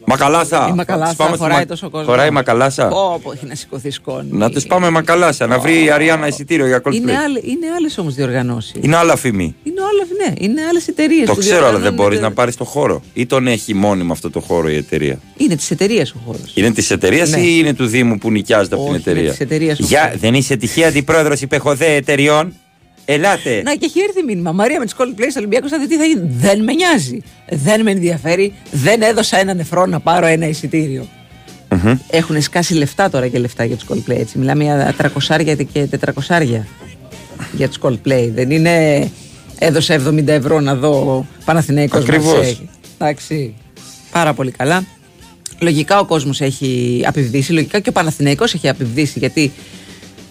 [SPEAKER 1] Μακαλάσα.
[SPEAKER 2] Η Μακαλάσα
[SPEAKER 1] Τους πάμε στη
[SPEAKER 2] χωράει
[SPEAKER 1] Μα-
[SPEAKER 2] τόσο κόσμο.
[SPEAKER 1] Χωράει η Μακαλάσα.
[SPEAKER 2] Πω, πω, έχει να σηκωθεί σκόνη.
[SPEAKER 1] Να του πάμε Μακαλάσα, να βρει η Αριάννα εισιτήριο για Coldplay.
[SPEAKER 2] Είναι, άλλες, είναι άλλες όμως διοργανώσεις.
[SPEAKER 1] Είναι άλλα φημή.
[SPEAKER 2] Είναι όλα, ναι, είναι άλλες εταιρείες
[SPEAKER 1] Το
[SPEAKER 2] που
[SPEAKER 1] ξέρω, αλλά δεν
[SPEAKER 2] διοργανώνουν
[SPEAKER 1] μπορείς
[SPEAKER 2] το-
[SPEAKER 1] να πάρεις το χώρο. Ή τον έχει μόνιμο αυτό το χώρο η εταιρεία.
[SPEAKER 2] Είναι της εταιρείας ο χώρος.
[SPEAKER 1] Είναι της εταιρείας
[SPEAKER 2] Ναι.
[SPEAKER 1] ή είναι του Δήμου που νοικιάζεται από την
[SPEAKER 2] Όχι, είναι
[SPEAKER 1] εταιρεία;
[SPEAKER 2] της εταιρείας ο
[SPEAKER 1] Για,
[SPEAKER 2] χώρος.
[SPEAKER 1] δεν είσαι τυχαία αντιπρόεδρος υπεχοδέ εταιριών. Ελάτε.
[SPEAKER 2] Να και έχει έρθει μήνυμα. Μαρία με τις Coldplay στο Ολυμπιακό θα δει τι θα γίνει; Δεν με νοιάζει. Δεν με ενδιαφέρει. Δεν έδωσα ένα νεφρό να πάρω ένα εισιτήριο.
[SPEAKER 1] Μμμ.
[SPEAKER 2] Έχουν σκάσει λεφτά τώρα και λεφτά για τους Coldplay. Έτσι. Μιλάμε για 300 και 400 για τους Coldplay. Δεν είναι έδωσα 70 ευρώ να δω Παναθηναϊκός
[SPEAKER 1] Ακριβώς.
[SPEAKER 2] Μαρσέη. Εντάξει. Πάρα πολύ καλά. Λογικά ο κόσμος έχει απειβδίσει. Λογικά και ο Παναθηναϊκός έχει απειβδίσει γιατί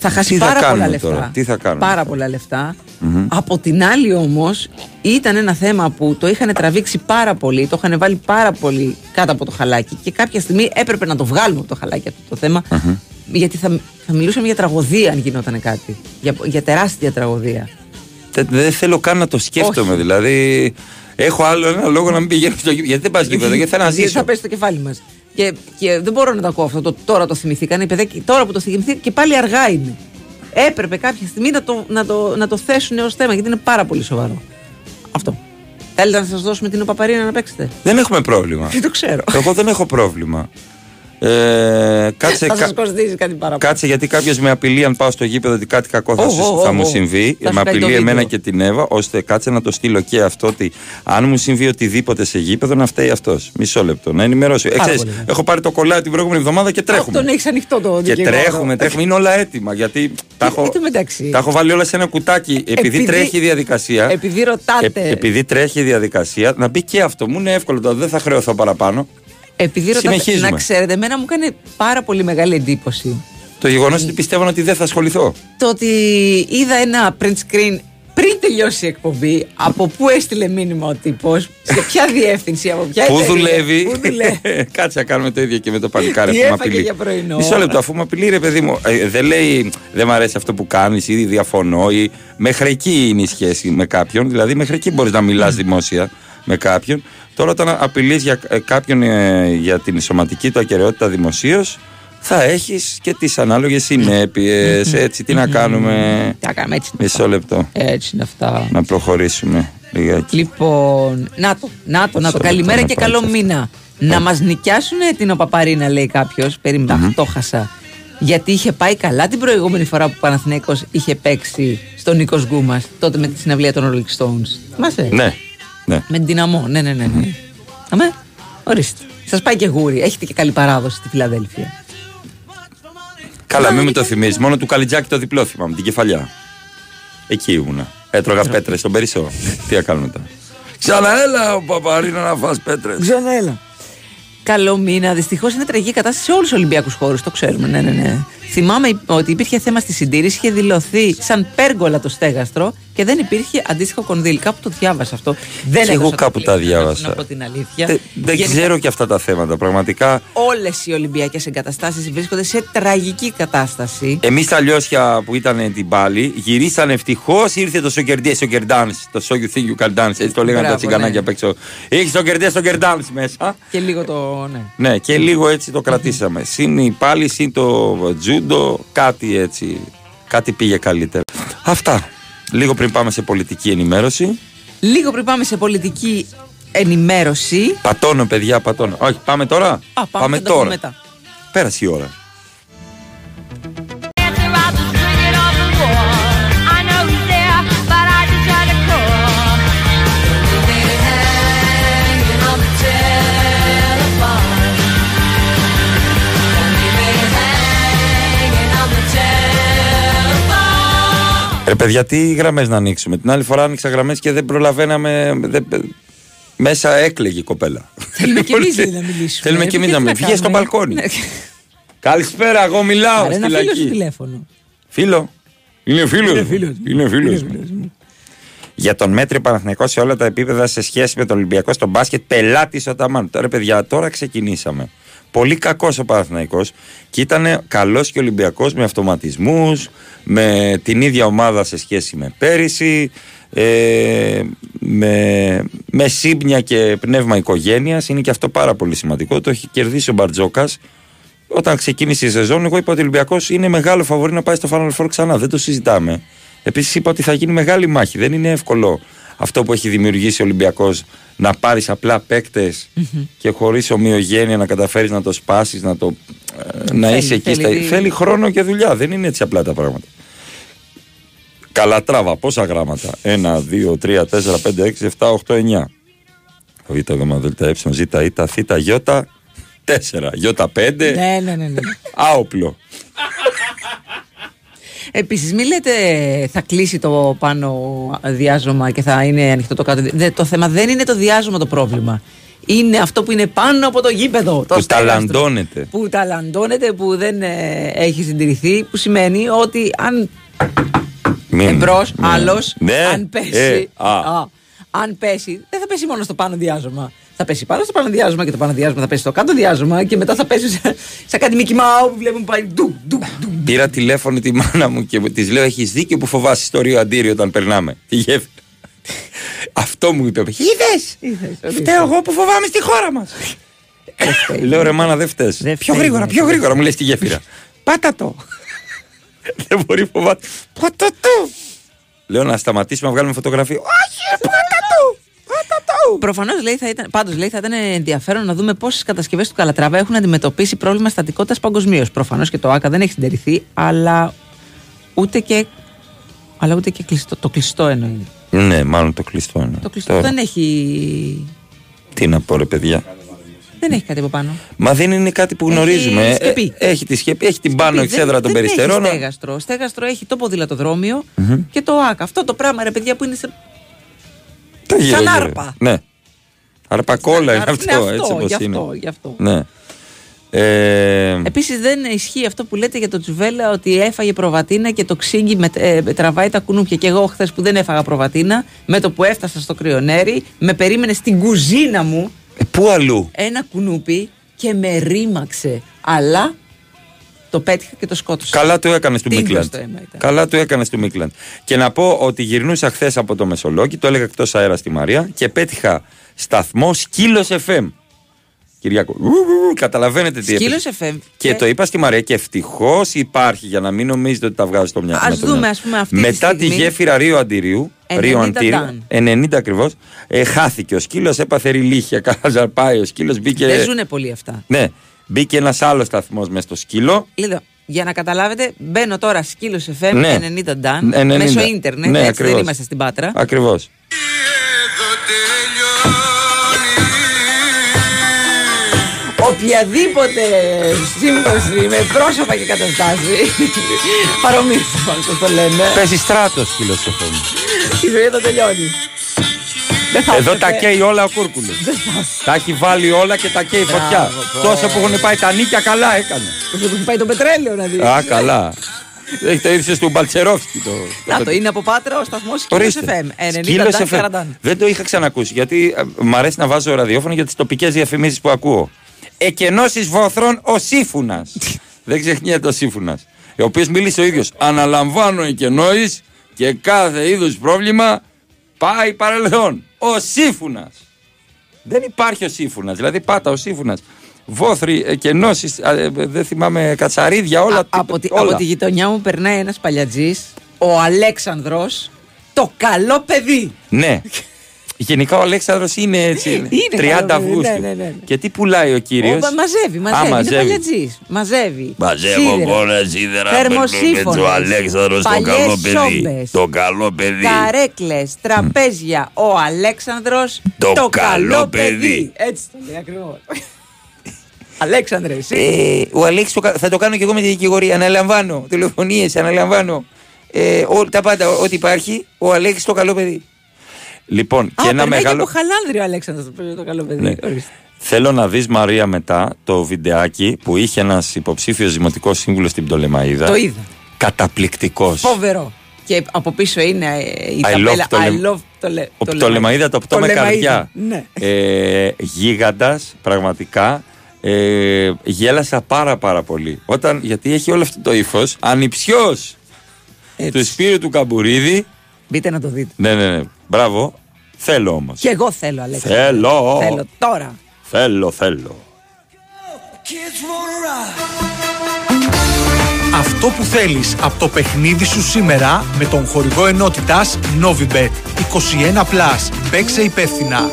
[SPEAKER 2] θα χάσει
[SPEAKER 1] Τι θα
[SPEAKER 2] πάρα πολλά
[SPEAKER 1] κάνουμε
[SPEAKER 2] λεφτά.
[SPEAKER 1] τώρα, τι θα κάνουμε
[SPEAKER 2] Πάρα
[SPEAKER 1] τώρα;
[SPEAKER 2] πολλά λεφτά.
[SPEAKER 1] Μμμ.
[SPEAKER 2] Από την άλλη όμως, ήταν ένα θέμα που το είχαν τραβήξει πάρα πολύ, το είχαν βάλει πάρα πολύ κάτω από το χαλάκι και κάποια στιγμή έπρεπε να το βγάλουμε από το χαλάκι αυτό το θέμα. Γιατί θα, θα μιλούσαμε για τραγωδία αν γινόταν κάτι. Για, για τεράστια τραγωδία.
[SPEAKER 1] Δεν δεν θέλω καν να το σκέφτομαι.
[SPEAKER 2] Όχι.
[SPEAKER 1] Δηλαδή, έχω άλλο ένα λόγο να μην πηγαίνω στο γήπεδο. Γιατί δεν πας γήπεδο, γιατί θέλω να
[SPEAKER 2] Γιατί
[SPEAKER 1] ζήσω.
[SPEAKER 2] θα πέσει στο κεφάλι μας. Και, και δεν μπορώ να το ακούω αυτό. Το, τώρα το θυμηθήκαν οι παιδάκια. Τώρα που το θυμηθήκαν και πάλι αργά είναι. Έπρεπε κάποια στιγμή να το, να το, να το θέσουν ως θέμα γιατί είναι πάρα πολύ σοβαρό. Αυτό. Θέλετε να σας δώσουμε την Οπαπαρίνα να παίξετε;
[SPEAKER 1] Δεν έχουμε πρόβλημα.
[SPEAKER 2] Δεν το ξέρω.
[SPEAKER 1] Εγώ δεν έχω πρόβλημα. Ε, κάτσε,
[SPEAKER 2] θα
[SPEAKER 1] κα-
[SPEAKER 2] σας κοστίζει κάτι παραπάνω.
[SPEAKER 1] κάτσε γιατί κάποιος με απειλεί αν πάω στο γήπεδο ότι κάτι κακό θα,
[SPEAKER 2] Ω,
[SPEAKER 1] σου-
[SPEAKER 2] ω,
[SPEAKER 1] θα
[SPEAKER 2] ω,
[SPEAKER 1] μου
[SPEAKER 2] ω.
[SPEAKER 1] συμβεί.
[SPEAKER 2] Θα σου
[SPEAKER 1] με
[SPEAKER 2] κάνει το
[SPEAKER 1] απειλεί εμένα
[SPEAKER 2] βίντεο.
[SPEAKER 1] και την Εύα, ώστε κάτσε να το στείλω και αυτό ότι αν μου συμβεί οτιδήποτε σε γήπεδο να φταίει αυτός. Μισό λεπτό, να ενημερώσω. Ε,
[SPEAKER 2] Πάρα
[SPEAKER 1] ξέρεις,
[SPEAKER 2] πολύ.
[SPEAKER 1] έχω πάρει το κολλάτι την προηγούμενη εβδομάδα και τρέχουμε.
[SPEAKER 2] Τον έχεις ανοιχτό το
[SPEAKER 1] Και
[SPEAKER 2] δικηγόρο.
[SPEAKER 1] τρέχουμε, τρέχουμε. Είναι όλα έτοιμα. Γιατί τα έχω,
[SPEAKER 2] Εν τω μεταξύ.
[SPEAKER 1] τα έχω βάλει όλα σε ένα κουτάκι. Επειδή,
[SPEAKER 2] Επειδή-
[SPEAKER 1] τρέχει η διαδικασία.
[SPEAKER 2] Επειδή ρωτάτε.
[SPEAKER 1] ε, επειδή τρέχει η διαδικασία, να μπει και αυτό. Μου είναι εύκολο τώρα, δεν θα χρεωθώ παραπάνω.
[SPEAKER 2] Επειδή ρωτάτε,
[SPEAKER 1] Συνεχίζουμε.
[SPEAKER 2] να ξέρετε, εμένα μου κάνει πάρα πολύ μεγάλη εντύπωση
[SPEAKER 1] Το γεγονός ότι πιστεύω ότι δεν θα ασχοληθώ.
[SPEAKER 2] το ότι είδα ένα print screen πριν τελειώσει η εκπομπή, από πού έστειλε μήνυμα ο τύπος, σε ποια διεύθυνση, από ποια
[SPEAKER 1] Πού
[SPEAKER 2] εταιρεία,
[SPEAKER 1] δουλεύει.
[SPEAKER 2] Πού δουλεύει.
[SPEAKER 1] Κάτσε να κάνουμε το ίδιο και με το παλικάρι
[SPEAKER 2] Τι
[SPEAKER 1] αφού με
[SPEAKER 2] έφαγε
[SPEAKER 1] απειλεί.
[SPEAKER 2] για πρωινό.
[SPEAKER 1] Μισό λεπτό, αφού με απειλεί, ρε παιδί μου. ε, δεν λέει δεν μ' αρέσει αυτό που κάνεις ή διαφωνώ. Ή, μέχρι εκεί είναι η σχέση με κάποιον. Δηλαδή, μέχρι εκεί μπορείς να μιλάς δημόσια με κάποιον. Τώρα, όταν απειλείς για ε, κάποιον ε, για την σωματική του ακαιρεότητα δημοσίως, θα έχεις και τις ανάλογες συνέπειες. Έτσι, τι να κάνουμε;
[SPEAKER 2] Τι να κάνουμε, έτσι είναι
[SPEAKER 1] Μισό
[SPEAKER 2] αυτά.
[SPEAKER 1] λεπτό.
[SPEAKER 2] Έτσι είναι αυτά.
[SPEAKER 1] Να προχωρήσουμε λιγάκι.
[SPEAKER 2] Λοιπόν, να το, να το, να το.
[SPEAKER 1] Μισό
[SPEAKER 2] Καλημέρα
[SPEAKER 1] λεπτό
[SPEAKER 2] και
[SPEAKER 1] να
[SPEAKER 2] καλό
[SPEAKER 1] πάει
[SPEAKER 2] μήνα. Να μας νοικιάσουν την Οπαπαρίνα, λέει κάποιος. Περίμενα, το χάσα. Γιατί είχε πάει καλά την προηγούμενη φορά που ο Παναθηναίκος είχε παίξει στον Νίκος Γκούμας, τότε με τη συναυλία των Rolling Stones. Θυμάσαι;
[SPEAKER 1] Ναι, ναι.
[SPEAKER 2] Με την δυναμό. Ναι, ναι, ναι. ναι. Αμέ, ορίστε. Σας πάει και γούρι. Έχετε και καλή παράδοση στη Φιλαδέλφια.
[SPEAKER 1] Καλά, μην με το θυμίζεις. Μόνο του Καλιτζάκη το διπλό θυμάμαι, την κεφαλιά. Εκεί ήμουνα. Έτρωγα πέτρες στον Περισσό. Τι να κάνουμε τώρα. Ξαναέλα ο Παπαρίνα να φας πέτρες.
[SPEAKER 2] Ξανά έλα. Καλό μήνα. Δυστυχώς είναι τραγική κατάσταση σε όλους τους Ολυμπιακούς χώρους. Το ξέρουμε. Ναι, ναι, ναι. Θυμάμαι ότι υπήρχε θέμα στη συντήρηση, είχε δηλωθεί σαν πέργολα το στέγαστρο και δεν υπήρχε αντίστοιχο κονδύλι. Κάπου το διάβασα αυτό. Δεν
[SPEAKER 1] Και εγώ
[SPEAKER 2] έδωσα το
[SPEAKER 1] κάπου τα
[SPEAKER 2] κλειδί, να
[SPEAKER 1] διάβασα.
[SPEAKER 2] πω την αλήθεια.
[SPEAKER 1] Δεν, δεν
[SPEAKER 2] Γενικά,
[SPEAKER 1] ξέρω και αυτά τα θέματα. Πραγματικά.
[SPEAKER 2] Όλες οι Ολυμπιακές εγκαταστάσεις βρίσκονται σε τραγική κατάσταση.
[SPEAKER 1] Εμείς τα λιώσια που ήταν την πάλι, γυρίσαν ευτυχώς. Ήρθε το Σοκερντέ Soccer Dance. Το So You Think You Can Dance. Έτσι το λέγανε τα
[SPEAKER 2] Μπράβο,
[SPEAKER 1] τσιγκανάκια
[SPEAKER 2] ναι.
[SPEAKER 1] απ' έξω. Έχει Σοκερντέ Soccer Dance μέσα.
[SPEAKER 2] Και λίγο το. Ναι.
[SPEAKER 1] Ναι, και λίγο έτσι το κρατήσαμε. Συν η πάλι, συν το τζούντο, κάτι έτσι. Κάτι πήγε καλύτερα. Αυτά. Λίγο πριν πάμε σε πολιτική ενημέρωση.
[SPEAKER 2] Λίγο πριν πάμε σε πολιτική ενημέρωση.
[SPEAKER 1] Πατώνω, παιδιά, πατώνω. Όχι, πάμε τώρα;
[SPEAKER 2] Α, πάμε, θα τα πούμε
[SPEAKER 1] τώρα.
[SPEAKER 2] μετά.
[SPEAKER 1] Πέρασε η ώρα. Ρε παιδιά, τι γραμμές να ανοίξουμε; Την άλλη φορά άνοιξα γραμμές και δεν προλαβαίναμε. δεν- μέσα έκλαιγε η κοπέλα.
[SPEAKER 2] Θέλουμε και εμείς να μιλήσουμε.
[SPEAKER 1] Θέλουμε και εμείς
[SPEAKER 2] Τι
[SPEAKER 1] να
[SPEAKER 2] να
[SPEAKER 1] μιλήσουμε. Βγες στο
[SPEAKER 2] κάνουμε.
[SPEAKER 1] μπαλκόνι.
[SPEAKER 2] Ναι.
[SPEAKER 1] Καλησπέρα, εγώ μιλάω.
[SPEAKER 2] Άρα,
[SPEAKER 1] στη
[SPEAKER 2] ένα φίλος
[SPEAKER 1] Λακή.
[SPEAKER 2] σου τηλέφωνο.
[SPEAKER 1] Φίλο. Είναι φίλος.
[SPEAKER 2] Είναι φίλος.
[SPEAKER 1] Είναι φίλος. Για τον μέτρη Παναθηναϊκό σε όλα τα επίπεδα σε σχέση με τον Ολυμπιακό στο μπάσκετ, πελάτης ο Ταμάν. Τώρα, παιδιά, τώρα ξεκινήσαμε. Πολύ κακός ο Παναθηναϊκός και ήταν καλός και Ολυμπιακός με αυτοματισμούς, με την ίδια ομάδα σε σχέση με πέρυσι, ε, με, με σύμπνια και πνεύμα οικογένειας. Είναι και αυτό πάρα πολύ σημαντικό. Το έχει κερδίσει ο Μπαρτζόκας. Όταν ξεκίνησε η σεζόν, εγώ είπα ότι ο Ολυμπιακός είναι μεγάλο φαβορή να πάει στο Final Four ξανά. Δεν το συζητάμε. Επίσης, είπα ότι θα γίνει μεγάλη μάχη. Δεν είναι εύκολο αυτό που έχει δημιουργήσει ο Ολυμπιακός να πάρεις απλά παίκτες και χωρίς ομοιογένεια να καταφέρεις να το σπάσεις, να, το, ε, να
[SPEAKER 2] Θέλει,
[SPEAKER 1] είσαι εκεί.
[SPEAKER 2] θέλει
[SPEAKER 1] στα-
[SPEAKER 2] τη-
[SPEAKER 1] θέλει χρόνο και δουλειά. Δεν είναι έτσι απλά τα πράγματα. Καλατράβα, πόσα γράμματα; 1, 2, 3, 4, 5, 6, 7, 8, 9. Β, Γ, Δ, Ε, Ζ, Ι, Θ, Ι, 4, Ι, 5.
[SPEAKER 2] Ναι, ναι, ναι. ναι.
[SPEAKER 1] Άοπλο.
[SPEAKER 2] Επίσης, μην λέτε θα κλείσει το πάνω διάζωμα και θα είναι ανοιχτό το κάτω. Δεν- το θέμα δεν είναι το διάζωμα το πρόβλημα. Είναι αυτό που είναι πάνω από το γήπεδο. Το
[SPEAKER 1] Που
[SPEAKER 2] στέγαστρο.
[SPEAKER 1] ταλαντώνεται.
[SPEAKER 2] Που ταλαντώνεται, που δεν ε, έχει συντηρηθεί. Που σημαίνει ότι αν
[SPEAKER 1] Μην-
[SPEAKER 2] εμπρός,
[SPEAKER 1] ναι.
[SPEAKER 2] άλλος,
[SPEAKER 1] Ναι.
[SPEAKER 2] αν πέσει.
[SPEAKER 1] Ε, α.
[SPEAKER 2] α, αν πέσει, δεν θα πέσει μόνο στο πάνω διάζωμα. Θα πέσει πάνω στο πάνω διάζωμα και το πάνω διάζωμα θα πέσει στο κάτω διάζωμα και μετά θα πέσει σε, σε κάτι Mickey Mouse που βλέπουμε πάει ντου, ντου, ντου.
[SPEAKER 1] Πήρα τηλέφωνο τη μάνα μου και της λέω: Έχεις δίκιο που φοβάσαι στο Ρίο Αντίριο όταν περνάμε. Τη γέφυρα. Αυτό μου είπε. Είδες! Φταίω εγώ που φοβάμαι στη χώρα μας. λέω ρε μάνα, δεν φταίει. Πιο
[SPEAKER 2] φταίει,
[SPEAKER 1] γρήγορα,
[SPEAKER 2] ναι.
[SPEAKER 1] πιο γρήγορα μου λέει στη γέφυρα. Πάτα το. δεν μπορεί φοβάται. Πάτα το. Λέω να σταματήσουμε να βγάλουμε φωτογραφία. Όχι,
[SPEAKER 2] Προφανώς λέει θα ήταν, πάντως, λέει, θα ήταν ενδιαφέρον να δούμε πόσες κατασκευές του Καλατράβα έχουν αντιμετωπίσει πρόβλημα στατικότητας παγκοσμίως. Προφανώς και το ΑΚΑ δεν έχει συντηρηθεί, αλλά ούτε και, αλλά ούτε και κλειστό, το κλειστό εννοεί.
[SPEAKER 1] Ναι, μάλλον το κλειστό είναι.
[SPEAKER 2] Το κλειστό
[SPEAKER 1] Τώρα,
[SPEAKER 2] δεν έχει,
[SPEAKER 1] Τι να πω, ρε παιδιά.
[SPEAKER 2] δεν έχει κάτι από πάνω.
[SPEAKER 1] Μα δεν είναι κάτι που
[SPEAKER 2] Έχει
[SPEAKER 1] γνωρίζουμε.
[SPEAKER 2] σκεπή.
[SPEAKER 1] Ε, έχει τη σκεπή, έχει την πάνω
[SPEAKER 2] Δεν-
[SPEAKER 1] εξέδρα των
[SPEAKER 2] δεν
[SPEAKER 1] περιστερών.
[SPEAKER 2] Έχει στέγαστρο. Στέγαστρο έχει το ποδηλατοδρόμιο και το ΑΚΑ. Αυτό το πράγμα, ρε παιδιά, που είναι σε.
[SPEAKER 1] Τα γύρω
[SPEAKER 2] Σαν
[SPEAKER 1] γύρω.
[SPEAKER 2] άρπα.
[SPEAKER 1] Ναι. Αρπακόλα είναι
[SPEAKER 2] άρπα.
[SPEAKER 1] αυτό,
[SPEAKER 2] Ναι, αυτό,
[SPEAKER 1] έτσι όπως
[SPEAKER 2] γι'
[SPEAKER 1] είναι.
[SPEAKER 2] αυτό, γι' αυτό.
[SPEAKER 1] Ναι. Ε,
[SPEAKER 2] Επίσης δεν ισχύει αυτό που λέτε για το Τσουβέλα ότι έφαγε προβατίνα και το ξύγκι με, ε, τραβάει τα κουνούπια. Και εγώ χθες που δεν έφαγα προβατίνα, με το που έφτασα στο κρυονέρι, με περίμενε στην κουζίνα μου
[SPEAKER 1] ε, πού αλλού;
[SPEAKER 2] ένα κουνούπι και με ρήμαξε. Αλλά το πέτυχα και το σκότωσα.
[SPEAKER 1] Καλά το έκανες του
[SPEAKER 2] Τίγλος
[SPEAKER 1] Μίκλαντ.
[SPEAKER 2] το αίμα ήταν.
[SPEAKER 1] Καλά το έκανες του Μίκλαντ. Και να πω ότι γυρνούσα χθες από το Μεσολόγγι, το έλεγα εκτός αέρα στη Μαρία και πέτυχα σταθμό Σκύλος FM. Κυριακό. Ου, ου, ου, Καταλαβαίνετε τι
[SPEAKER 2] Σκύλος
[SPEAKER 1] έπαιζε.
[SPEAKER 2] FM.
[SPEAKER 1] Και
[SPEAKER 2] Και-
[SPEAKER 1] το είπα στη Μαρία και ευτυχώς υπάρχει για να μην νομίζετε ότι τα βγάζω στο μυαλό.
[SPEAKER 2] Ας
[SPEAKER 1] με το
[SPEAKER 2] δούμε,
[SPEAKER 1] μυαλό.
[SPEAKER 2] ας πούμε, αυτή τη
[SPEAKER 1] Μετά τη
[SPEAKER 2] στιγμή-
[SPEAKER 1] γέφυρα Ρίο Αντιρίου.
[SPEAKER 2] 90
[SPEAKER 1] Ρίο Αντίριο,
[SPEAKER 2] νταν.
[SPEAKER 1] 90 ακριβώς. Ε, χάθηκε. Ο σκύλος έπαθε ρηλίχια. Καλά πάει. Ο σκύλος μπήκε.
[SPEAKER 2] Δεν ζουνε πολύ αυτά.
[SPEAKER 1] Ναι, μπήκε ένας άλλος σταθμός μέσα στο σκύλο.
[SPEAKER 2] Λίγο, για να καταλάβετε, μπαίνω τώρα σκύλο FM
[SPEAKER 1] Ναι.
[SPEAKER 2] 90 ντάν
[SPEAKER 1] 90.
[SPEAKER 2] μέσω ίντερνετ.
[SPEAKER 1] Ναι,
[SPEAKER 2] έτσι
[SPEAKER 1] ακριβώς.
[SPEAKER 2] δεν είμαστε στην Πάτρα.
[SPEAKER 1] Ακριβώς.
[SPEAKER 2] Οποιαδήποτε σύμπτωση με πρόσωπα και καταστάσει παρομοίως όπως το λένε
[SPEAKER 1] Παίζει στράτος σκύλος FM.
[SPEAKER 2] η ζωή εδώ τελειώνει Δεν θα
[SPEAKER 1] Εδώ
[SPEAKER 2] έπρεπε.
[SPEAKER 1] τα καίει όλα ο Κούρκουλος. τα έχει βάλει όλα και τα καίει φωτιά.
[SPEAKER 2] Μπράβο,
[SPEAKER 1] Τόσο που έχουν πάει τα νίκια, καλά έκανε.
[SPEAKER 2] Πώς έχουν πάει το πετρέλαιο να δεις.
[SPEAKER 1] Α, καλά. Έχει το ύψο του Μπαλτσερόφσκι. Το,
[SPEAKER 2] Να το είναι από Πάτρα ο σταθμός
[SPEAKER 1] Ορίστε.
[SPEAKER 2] Σκύλος FM. 90
[SPEAKER 1] Σκύλος
[SPEAKER 2] Ντάν
[SPEAKER 1] FM.
[SPEAKER 2] Καραντάν.
[SPEAKER 1] Δεν το είχα ξανακούσει γιατί ε, μ' αρέσει να βάζω ραδιόφωνο για τις τοπικές διαφημίσεις που ακούω. Εκενώσεις βόθρων ο Σύφουνα. Δεν ξεχνιέται ο Σύφουνα. Ο οποίος μίλησε ο ίδιος. Αναλαμβάνω εκενόη και κάθε είδους πρόβλημα πάει παρελθόν. Ο Σύφουνα. Δεν υπάρχει ο Σύφουνα. Δηλαδή πάτα ο Σύφουνα. Βόθροι, εκενώσει, δεν θυμάμαι, κατσαρίδια, όλα.
[SPEAKER 2] από, τη,
[SPEAKER 1] όλα.
[SPEAKER 2] από τη γειτονιά μου περνάει ένας παλιατζής, ο Αλέξανδρος, το καλό παιδί.
[SPEAKER 1] Ναι. Γενικά ο Αλέξανδρος είναι έτσι.
[SPEAKER 2] Είναι
[SPEAKER 1] 30
[SPEAKER 2] καλό παιδί,
[SPEAKER 1] Αυγούστου.
[SPEAKER 2] ναι, ναι, ναι.
[SPEAKER 1] Και τι πουλάει ο κύριος;
[SPEAKER 2] Ο, μαζεύει, μαζεύει. είναι παλιατζής. Μαζεύει.
[SPEAKER 1] Μαζεύω
[SPEAKER 2] Σίδερα,
[SPEAKER 1] πολλά σίδερα.
[SPEAKER 2] θερμοσύφωνες,
[SPEAKER 1] παίρνω με το Αλέξανδρος το
[SPEAKER 2] παλιές
[SPEAKER 1] καλό παιδί.
[SPEAKER 2] σόμπες,
[SPEAKER 1] Το καλό παιδί.
[SPEAKER 2] Καρέκλες, τραπέζια. Ο Αλέξανδρος,
[SPEAKER 1] Το
[SPEAKER 2] το,
[SPEAKER 1] καλό
[SPEAKER 2] καλό
[SPEAKER 1] παιδί.
[SPEAKER 2] παιδί. Έτσι το λέει ακριβώς. Αλέξανδρε, εσύ.
[SPEAKER 1] Ε, ο Αλέξης το κα- θα το κάνω και εγώ με τη δικηγορία. Αναλαμβάνω. Τηλεφωνίες, αναλαμβάνω. Ε, ό, τα πάντα, ό,τι υπάρχει. Ο Αλέξης το καλό παιδί. Λοιπόν,
[SPEAKER 2] Α,
[SPEAKER 1] και ένα
[SPEAKER 2] περνάει
[SPEAKER 1] μεγάλο.
[SPEAKER 2] και από χαλάνδρη ο Αλέξανδρος, το παιδί, το καλό παιδί.
[SPEAKER 1] Ναι.
[SPEAKER 2] Ορίστε.
[SPEAKER 1] Θέλω να δεις Μαρία μετά το βιντεάκι που είχε ένας υποψήφιος δημοτικός σύμβουλος στην Πτολεμαίδα.
[SPEAKER 2] Το είδα.
[SPEAKER 1] Καταπληκτικός.
[SPEAKER 2] Φοβερό. Και από πίσω είναι ε, η
[SPEAKER 1] I
[SPEAKER 2] ταμπέλα
[SPEAKER 1] love Ptolemy-
[SPEAKER 2] I love Ptole-
[SPEAKER 1] Ο
[SPEAKER 2] Ptolemy.
[SPEAKER 1] Πτολεμαίδα το πτώ με
[SPEAKER 2] Ptolemaida.
[SPEAKER 1] καρδιά.
[SPEAKER 2] Ναι.
[SPEAKER 1] Ε, γίγαντας, πραγματικά. Ε, γέλασα πάρα πάρα πολύ. Όταν, γιατί έχει όλο αυτό το ύφος. Ανιψιός του Σπύρου του Καμπουρίδη.
[SPEAKER 2] Μπείτε να το δείτε.
[SPEAKER 1] Ναι, ναι, ναι. Μπράβο. Θέλω όμως.
[SPEAKER 2] Και εγώ θέλω, Αλέξανδρο.
[SPEAKER 1] Θέλω.
[SPEAKER 2] Θέλω τώρα.
[SPEAKER 1] Θέλω, θέλω.
[SPEAKER 13] Αυτό που θέλεις από το παιχνίδι σου σήμερα με τον χορηγό ενότητας Novibet 21+. Παίξε υπεύθυνα.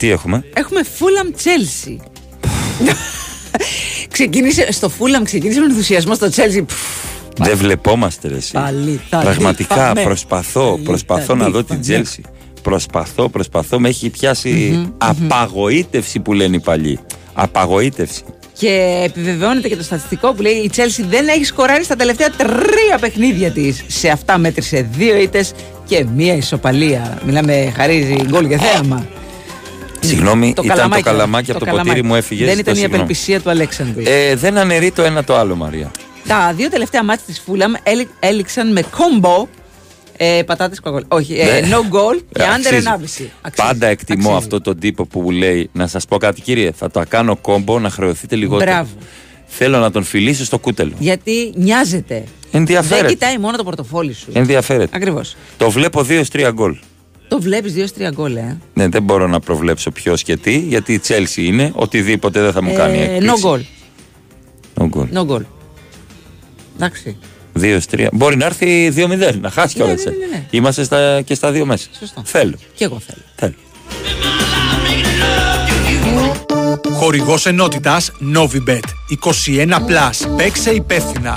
[SPEAKER 1] Τι έχουμε;
[SPEAKER 2] έχουμε Fulham Chelsea. ξεκίνησε, στο Fulham ξεκίνησε με ενθουσιασμό στο Chelsea. Πφ,
[SPEAKER 1] Δεν βλεπόμαστε ρε εσύ.
[SPEAKER 2] Πάλι τα
[SPEAKER 1] Πραγματικά
[SPEAKER 2] λείπαμε.
[SPEAKER 1] προσπαθώ,
[SPEAKER 2] Πάλι
[SPEAKER 1] προσπαθώ
[SPEAKER 2] τα
[SPEAKER 1] να δω την
[SPEAKER 2] λείπαμε.
[SPEAKER 1] Τζέλσι. Προσπαθώ, προσπαθώ. Με έχει πιάσει απαγοήτευση που λένε οι παλιοί. Απαγοήτευση.
[SPEAKER 2] Και επιβεβαιώνεται και το στατιστικό που λέει η Chelsea δεν έχει σκοράρει στα τελευταία τρία παιχνίδια της. Σε αυτά μέτρησε δύο ήττες και μία ισοπαλία. Μιλάμε, χαρίζει γκολ και θέαμα.
[SPEAKER 1] Συγγνώμη, ήταν το
[SPEAKER 2] καλαμάκι,
[SPEAKER 1] καλαμάκι από το ποτήρι
[SPEAKER 2] καλαμάκι.
[SPEAKER 1] μου έφυγες.
[SPEAKER 2] Δεν
[SPEAKER 1] ζητώ
[SPEAKER 2] ήταν η
[SPEAKER 1] συγγνώμη.
[SPEAKER 2] απελπισία του Αλέξανδρου.
[SPEAKER 1] Ε, δεν αναιρεί το ένα το άλλο, Μαρία.
[SPEAKER 2] Τα δύο τελευταία μάτια της Fulham έλη- έληξαν με κόμπο ε, πατάτες κοκκόλ. Όχι, ε,
[SPEAKER 1] Ναι.
[SPEAKER 2] no goal και
[SPEAKER 1] Ε,
[SPEAKER 2] under
[SPEAKER 1] αξίζει.
[SPEAKER 2] 1,5. Αξίζει.
[SPEAKER 1] Πάντα εκτιμώ
[SPEAKER 2] Αξίζει.
[SPEAKER 1] αυτό τον τύπο που μου λέει να σας πω κάτι, κύριε. Θα το κάνω κόμπο να χρεωθείτε λιγότερο.
[SPEAKER 2] Μπράβο.
[SPEAKER 1] Θέλω να τον φιλήσω στο κούτελο.
[SPEAKER 2] Γιατί νοιάζεται.
[SPEAKER 1] Ενδιαφέρεται.
[SPEAKER 2] Δεν κοιτάει μόνο το πορτοφόλι σου.
[SPEAKER 1] Ενδιαφέρεται.
[SPEAKER 2] Ακριβώς.
[SPEAKER 1] Το βλέπω 2-3 γκολ.
[SPEAKER 2] Το βλέπεις 2-3 γκολ, ε;
[SPEAKER 1] Ναι, δεν μπορώ να προβλέψω ποιος και τι, γιατί η Τσέλσι είναι. Οτιδήποτε δεν θα μου κάνει
[SPEAKER 2] Ε,
[SPEAKER 1] έκπληξη.
[SPEAKER 2] no goal.
[SPEAKER 1] No goal.
[SPEAKER 2] No goal. Εντάξει.
[SPEAKER 1] 2-3. Μπορεί να έρθει 2-0, να χάσει κιόλας.
[SPEAKER 2] ναι, ναι, ναι.
[SPEAKER 1] Είμαστε στα, και στα δύο μέσα.
[SPEAKER 2] Σωστό.
[SPEAKER 1] Θέλω.
[SPEAKER 2] Και εγώ θέλω.
[SPEAKER 1] θέλω.
[SPEAKER 13] Χορηγός ενότητας Novibet 21+. Παίξε υπεύθυνα.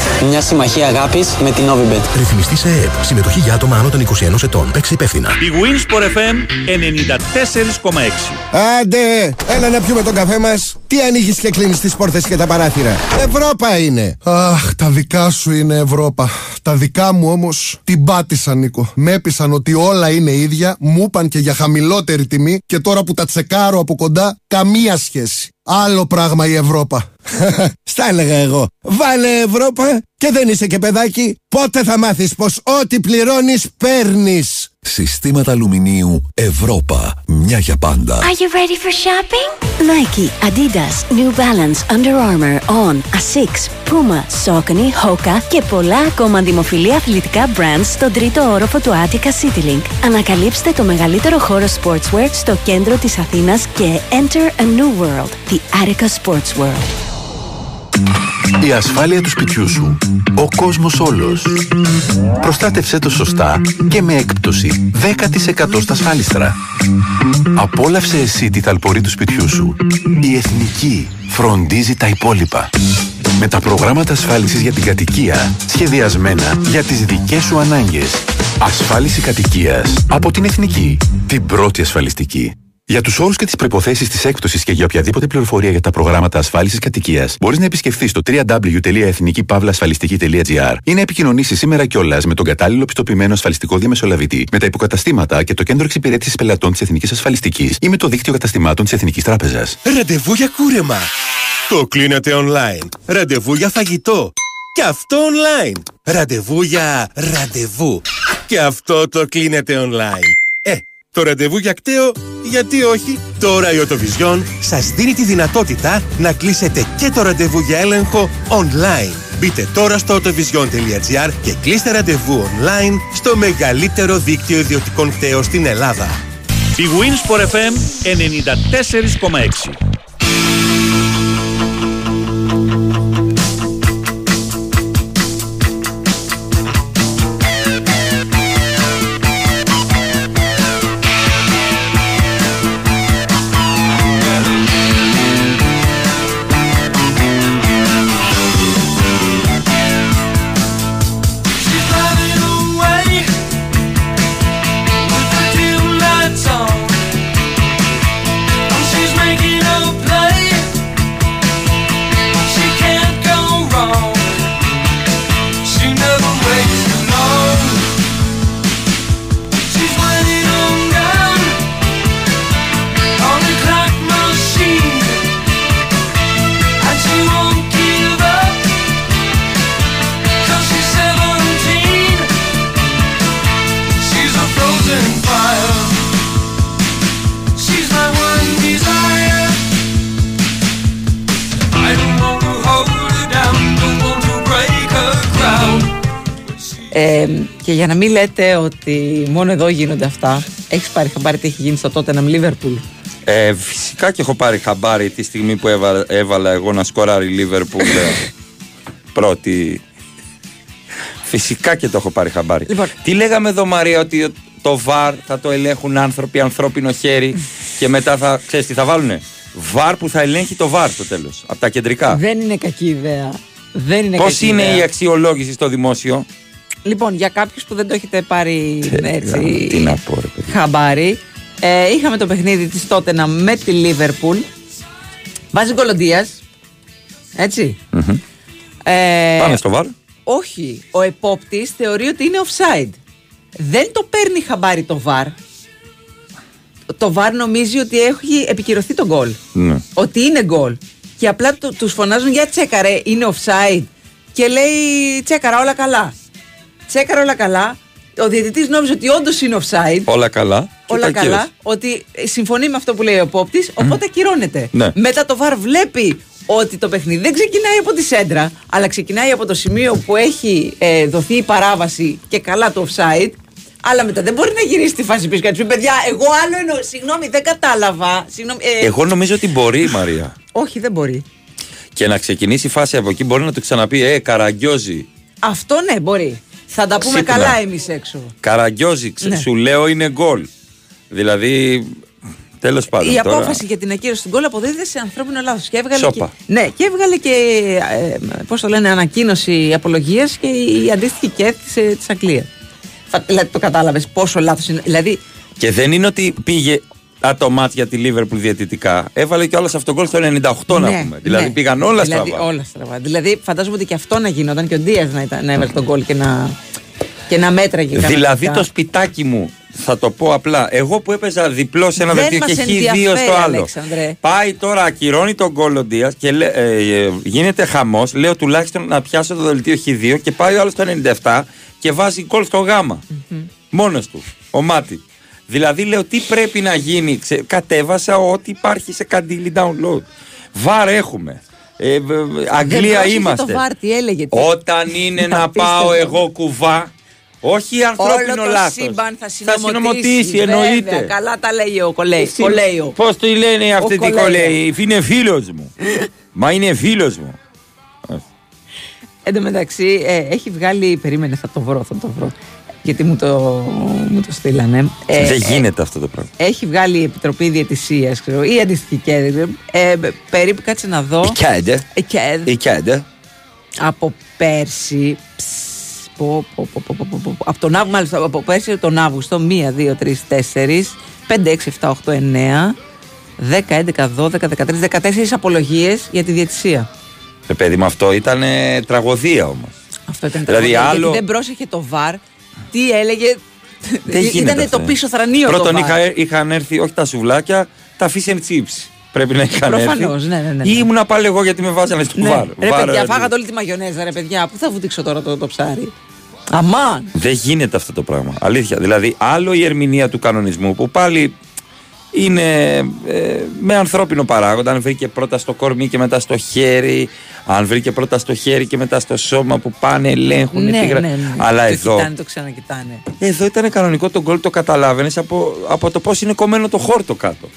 [SPEAKER 14] μια συμμαχία αγάπης με την Novibet.
[SPEAKER 15] Ρυθμιστή σε ΕΕΠ. Συμμετοχή για άτομα άνω των 21 ετών. Παίξε υπεύθυνα.
[SPEAKER 7] Η Winsport FM 94,6.
[SPEAKER 16] Άντε, έλα να πιούμε τον καφέ μας. Τι ανοίγεις και κλείνεις τις πόρτες και τα παράθυρα. Ευρώπα είναι.
[SPEAKER 17] Αχ, τα δικά σου είναι Ευρώπα. Τα δικά μου όμως την πάτησαν, Νίκο. Με έπεισαν ότι όλα είναι ίδια, μου είπαν και για χαμηλότερη τιμή και τώρα που τα τσεκάρω από κοντά, καμία σχέση. Άλλο πράγμα η Ευρώπα.
[SPEAKER 16] Στα έλεγα εγώ. Βάλε Ευρώπα και δεν είσαι και παιδάκι. Πότε θα μάθεις πως ό,τι πληρώνεις παίρνεις.
[SPEAKER 18] Συστήματα αλουμινίου Ευρώπα. Μια για πάντα.
[SPEAKER 19] Are you ready for shopping? Nike, Adidas, New Balance, Under Armour, On, Asics, Puma, Saucony, Hoka και πολλά ακόμα δημοφιλή αθλητικά brands στον τρίτο όροφο του Attica CityLink. Ανακαλύψτε το μεγαλύτερο χώρο sportswear στο κέντρο της Αθήνας και enter a new world, the Attica Sports World.
[SPEAKER 20] Η ασφάλεια του σπιτιού σου. Ο κόσμος όλος. Προστάτευσέ το σωστά και με έκπτωση 10% στα ασφάλιστρα. Απόλαυσε εσύ τη θαλπορή του σπιτιού σου. Η Εθνική φροντίζει τα υπόλοιπα. Με τα προγράμματα ασφάλισης για την κατοικία σχεδιασμένα για τις δικές σου ανάγκες. Ασφάλιση κατοικίας από την Εθνική. Την πρώτη ασφαλιστική. Για τους όρους και τις προποθέσει της έκπτωσης και για οποιαδήποτε πληροφορία για τα προγράμματα ασφάλισης κατοικίας, μπορείς να επισκεφθείς το www.εθνικήπαυλασφαλιστική.gr ή να επικοινωνήσεις σήμερα κιόλας με τον κατάλληλο πιστοποιημένο ασφαλιστικό διαμεσολαβητή, με τα υποκαταστήματα και το κέντρο εξυπηρέτησης πελατών της Εθνικής Ασφαλιστικής ή με το δίκτυο καταστημάτων της Εθνικής Τράπεζας.
[SPEAKER 10] Ραντεβού για κούρεμα. Το κλείνετε online. Ραντεβού για φαγητό. Και αυτό online. Ραντεβού για ραντεβού. Και αυτό το κλείνετε online. Ε, το ραντεβού για κταίο, γιατί όχι. Τώρα η Οτοβιζιόν σας δίνει τη δυνατότητα να κλείσετε και το ραντεβού για έλεγχο online. Μπείτε τώρα στο autovision.gr και κλείστε ραντεβού online στο μεγαλύτερο δίκτυο ιδιωτικών κταίων στην Ελλάδα.
[SPEAKER 21] Η Winsport FM 94,6
[SPEAKER 2] για να μην λέτε ότι μόνο εδώ γίνονται αυτά, έχεις πάρει χαμπάρι τι έχει γίνει στο Tottenham Liverpool.
[SPEAKER 1] Ε, φυσικά και έχω πάρει χαμπάρι τη στιγμή που έβαλα, έβαλα εγώ να σκοράρει η Λίβερπουλ ε, πρώτη. Φυσικά και το έχω πάρει χαμπάρι.
[SPEAKER 2] Λοιπόν.
[SPEAKER 1] Τι λέγαμε εδώ, Μαρία, ότι το βαρ θα το ελέγχουν άνθρωποι, ανθρώπινο χέρι και μετά θα. ξέρεις τι θα βάλουνε; Βαρ που θα ελέγχει το βαρ στο τέλος. Από τα κεντρικά.
[SPEAKER 2] Δεν είναι κακή ιδέα. Δεν είναι
[SPEAKER 1] Πώς
[SPEAKER 2] κακή
[SPEAKER 1] είναι
[SPEAKER 2] ιδέα.
[SPEAKER 1] η αξιολόγηση στο δημόσιο;
[SPEAKER 2] Λοιπόν, για κάποιους που δεν το έχετε πάρει έτσι,
[SPEAKER 1] Τι να πω, ρε παιδί.
[SPEAKER 2] χαμπάρι, ε, είχαμε το παιχνίδι της Tottenham με τη Liverpool. Βάζει γκολοντία. Έτσι. Ε,
[SPEAKER 1] Πάμε στο βαρ.
[SPEAKER 2] Όχι. Ο επόπτης θεωρεί ότι είναι offside. Δεν το παίρνει χαμπάρι το VAR. Το VAR νομίζει ότι έχει επικυρωθεί το γκολ.
[SPEAKER 1] Ναι.
[SPEAKER 2] Ότι είναι γκολ. Και απλά του τους φωνάζουν για τσέκαρε, είναι offside. Και λέει τσέκαρα, όλα καλά. Τσέκαρα, όλα καλά. Ο διαιτητής νόμιζε ότι όντως είναι offside.
[SPEAKER 1] Όλα καλά. Και
[SPEAKER 2] Όλα
[SPEAKER 1] τα
[SPEAKER 2] καλά.
[SPEAKER 1] ακύρωσε.
[SPEAKER 2] Ότι συμφωνεί με αυτό που λέει ο επόπτη, οπότε ακυρώνεται.
[SPEAKER 1] Ναι.
[SPEAKER 2] Μετά το VAR βλέπει ότι το παιχνίδι δεν ξεκινάει από τη σέντρα, αλλά ξεκινάει από το σημείο που έχει ε, δοθεί η παράβαση και καλά το offside. Αλλά μετά δεν μπορεί να γυρίσει τη φάση πίσω και να του πει: Παιδιά, εγώ άλλο εννοώ. Συγγνώμη, δεν κατάλαβα. Συγγνώμη, ε,
[SPEAKER 1] Εγώ νομίζω ότι μπορεί η Μαρία.
[SPEAKER 2] Όχι, δεν μπορεί.
[SPEAKER 1] Και να ξεκινήσει η φάση από εκεί μπορεί να του ξαναπεί Ε, καραγκιόζη.
[SPEAKER 2] Αυτό ναι, μπορεί. Θα τα πούμε
[SPEAKER 1] Ξύπνα.
[SPEAKER 2] καλά εμείς έξω.
[SPEAKER 1] Καραγκιόζη, ξε-
[SPEAKER 2] Ναι.
[SPEAKER 1] σου λέω είναι γκολ. Δηλαδή, τέλος πάντων.
[SPEAKER 2] Η
[SPEAKER 1] τώρα.
[SPEAKER 2] απόφαση για την ακύρωση του γκολ αποδίδεται σε ανθρώπινο λάθος. Και έβγαλε
[SPEAKER 1] Σόπα.
[SPEAKER 2] και, ναι, και έβγαλε και ε, πώς το λένε, ανακοίνωση απολογία και η αντίστοιχη ΚΕΘ της της Αγγλίας. Φα- Δηλαδή το κατάλαβες πόσο λάθος είναι. Δηλαδή,
[SPEAKER 1] Και δεν είναι ότι πήγε α, το μάτς για τη Λίβερπουλ διαιτητικά. Έβαλε και όλα σε αυτόν τον γκολ στο 98 να
[SPEAKER 2] ναι,
[SPEAKER 1] πούμε. Δηλαδή
[SPEAKER 2] ναι.
[SPEAKER 1] πήγαν όλα
[SPEAKER 2] δηλαδή,
[SPEAKER 1] στραβά.
[SPEAKER 2] Όλα στραβά. Δηλαδή φαντάζομαι ότι και αυτό να γινόταν και ο Ντίας να, ήταν- να έβαλε τον γκολ και να, και να μέτραγε.
[SPEAKER 1] Δηλαδή
[SPEAKER 2] κανονικά.
[SPEAKER 1] το σπιτάκι μου, θα το πω απλά. Εγώ που έπαιζα διπλό σε ένα
[SPEAKER 2] Δεν
[SPEAKER 1] δελτίο και
[SPEAKER 2] μας
[SPEAKER 1] χ2 στο
[SPEAKER 2] ενδιαφέρει,
[SPEAKER 1] άλλο.
[SPEAKER 2] Αλέξανδρε.
[SPEAKER 1] Πάει τώρα, ακυρώνει τον γκολ ο Ντίας και λέ- ε, ε, γίνεται χαμός. Λέω τουλάχιστον να πιάσω το δελτίο χ2 και πάει ο άλλος το 97 και βάζει γκολ στο γάμα. Μόνος του. Ο Μάτι. Δηλαδή λέω τι πρέπει να γίνει. Ξε- κατέβασα ό,τι υπάρχει σε καντήλι download. Βαρ έχουμε. Ε, β- β- Αγγλία
[SPEAKER 2] πρόσεχε
[SPEAKER 1] είμαστε.
[SPEAKER 2] το βάρ, τι έλεγε. τι-
[SPEAKER 1] Όταν είναι να πάω
[SPEAKER 2] Απίστευτο.
[SPEAKER 1] εγώ κουβά, όχι ανθρώπινο
[SPEAKER 2] Όλο το
[SPEAKER 1] λάθος.
[SPEAKER 2] σύμπαν θα
[SPEAKER 1] Θα
[SPEAKER 2] συνομωτήσεις.
[SPEAKER 1] συνομωτήσει,
[SPEAKER 2] βέβαια.
[SPEAKER 1] εννοείται.
[SPEAKER 2] Καλά τα λέει ο Κολέη.
[SPEAKER 1] Εσύ-
[SPEAKER 2] Κολέιο.
[SPEAKER 1] Πώς το λένε αυτή
[SPEAKER 2] Ο
[SPEAKER 1] τη
[SPEAKER 2] Κολέιο.
[SPEAKER 1] κολέη. Είναι φίλος μου. Μα είναι φίλος μου.
[SPEAKER 2] Εν τω μεταξύ, ε, έχει βγάλει. Περίμενε, θα το βρω, θα το βρω. Γιατί μου το, μου το στείλανε. Ε,
[SPEAKER 1] Δεν
[SPEAKER 2] ε,
[SPEAKER 1] γίνεται αυτό το πράγμα.
[SPEAKER 2] έχει βγάλει η Επιτροπή Διαιτησίας ή αντιστοιχική. δεν ξέρω. Ε, περίπου κάτσε να δω.
[SPEAKER 1] Κέντε.
[SPEAKER 2] Ε, ΚΕΔ.
[SPEAKER 1] Η κέντε.
[SPEAKER 2] από πέρσι. ψ, πω, πω, πω, πω, πω, πω, πω, από τον Αύγουστο, μάλιστα, από πέρσι τον Αύγουστο, 1, 2, 3, 4, 5, 6, 7, 8, 9, 10, 11, 12, 13, 14 απολογίε για τη διαιτησία.
[SPEAKER 1] Ε, παιδί μου, αυτό ήταν τραγωδία όμω.
[SPEAKER 2] Αυτό ήταν
[SPEAKER 1] Δηλαδή,
[SPEAKER 2] τραγωδία,
[SPEAKER 1] άλλο-
[SPEAKER 2] Γιατί δεν πρόσεχε το βαρ. Τι έλεγε;
[SPEAKER 1] Δεν γίνεται
[SPEAKER 2] Ήταν
[SPEAKER 1] αυτό.
[SPEAKER 2] το πίσω θρανίο
[SPEAKER 1] Πρώτον,
[SPEAKER 2] το
[SPEAKER 1] είχα,
[SPEAKER 2] VAR.
[SPEAKER 1] είχαν έρθει όχι τα σουβλάκια, τα fish and chips. Πρέπει να είχαν
[SPEAKER 2] Προφανώς,
[SPEAKER 1] έρθει.
[SPEAKER 2] ναι, ναι, ναι,
[SPEAKER 1] Ή
[SPEAKER 2] ναι.
[SPEAKER 1] ήμουν πάλι εγώ γιατί με βάζανε στο
[SPEAKER 2] Ναι.
[SPEAKER 1] βάρ.
[SPEAKER 2] Ρε
[SPEAKER 1] Βάρ,
[SPEAKER 2] παιδιά,
[SPEAKER 1] ε,
[SPEAKER 2] φάγατε όλη τη μαγιονέζα, ρε παιδιά. Πού θα βουτήξω τώρα το, το ψάρι; Αμάν.
[SPEAKER 1] Δεν γίνεται αυτό το πράγμα. Αλήθεια. Δηλαδή, άλλο η ερμηνεία του κανονισμού που πάλι είναι ε, με ανθρώπινο παράγοντα. Αν βρήκε πρώτα στο κορμί και μετά στο χέρι, αν βρήκε πρώτα στο χέρι και μετά στο σώμα που πάνε, ελέγχουν.
[SPEAKER 2] Ναι,
[SPEAKER 1] τι γρα-
[SPEAKER 2] ναι, ναι.
[SPEAKER 1] Αλλά
[SPEAKER 2] το
[SPEAKER 1] εδώ.
[SPEAKER 2] Κοιτάνε, το ξανακοιτάνε.
[SPEAKER 1] Εδώ ήταν κανονικό το γκολ, το καταλάβαινες από, από το πώς είναι κομμένο το χόρτο κάτω.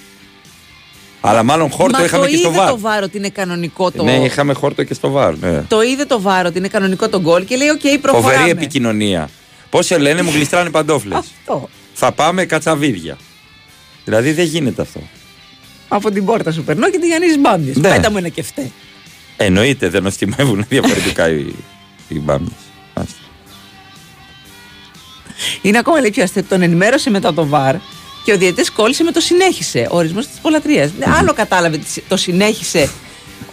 [SPEAKER 1] Αλλά μάλλον χόρτο
[SPEAKER 2] Μα
[SPEAKER 1] είχαμε
[SPEAKER 2] το
[SPEAKER 1] και στο
[SPEAKER 2] είδε
[SPEAKER 1] VAR.
[SPEAKER 2] το VAR ότι είναι κανονικό το.
[SPEAKER 1] Ναι, είχαμε χόρτο και στο VAR. Ναι.
[SPEAKER 2] Το είδε το VAR ότι είναι κανονικό το γκολ και λέει: Οκ, προχωράμε.
[SPEAKER 1] Φοβερή επικοινωνία. Πώς σε λένε, μου γλιστράνε παντόφλες.
[SPEAKER 2] Αυτό.
[SPEAKER 1] Θα πάμε κατσαβίδια. Δηλαδή δεν γίνεται αυτό.
[SPEAKER 2] Από την πόρτα σου περνώ και τη Γιάννη Μπάμπη.
[SPEAKER 1] Ναι.
[SPEAKER 2] Πέτα μου ένα κεφτέ.
[SPEAKER 1] Εννοείται δεν νοστιμεύουν διαφορετικά οι, οι μπάμιες. Άστα.
[SPEAKER 2] Είναι ακόμα λέει πιο αστείο. Τον ενημέρωσε μετά το βαρ και ο διαιτητής κόλλησε με το συνέχισε. Ο ορισμός της πολλατρίας. Άλλο κατάλαβε τι- το συνέχισε.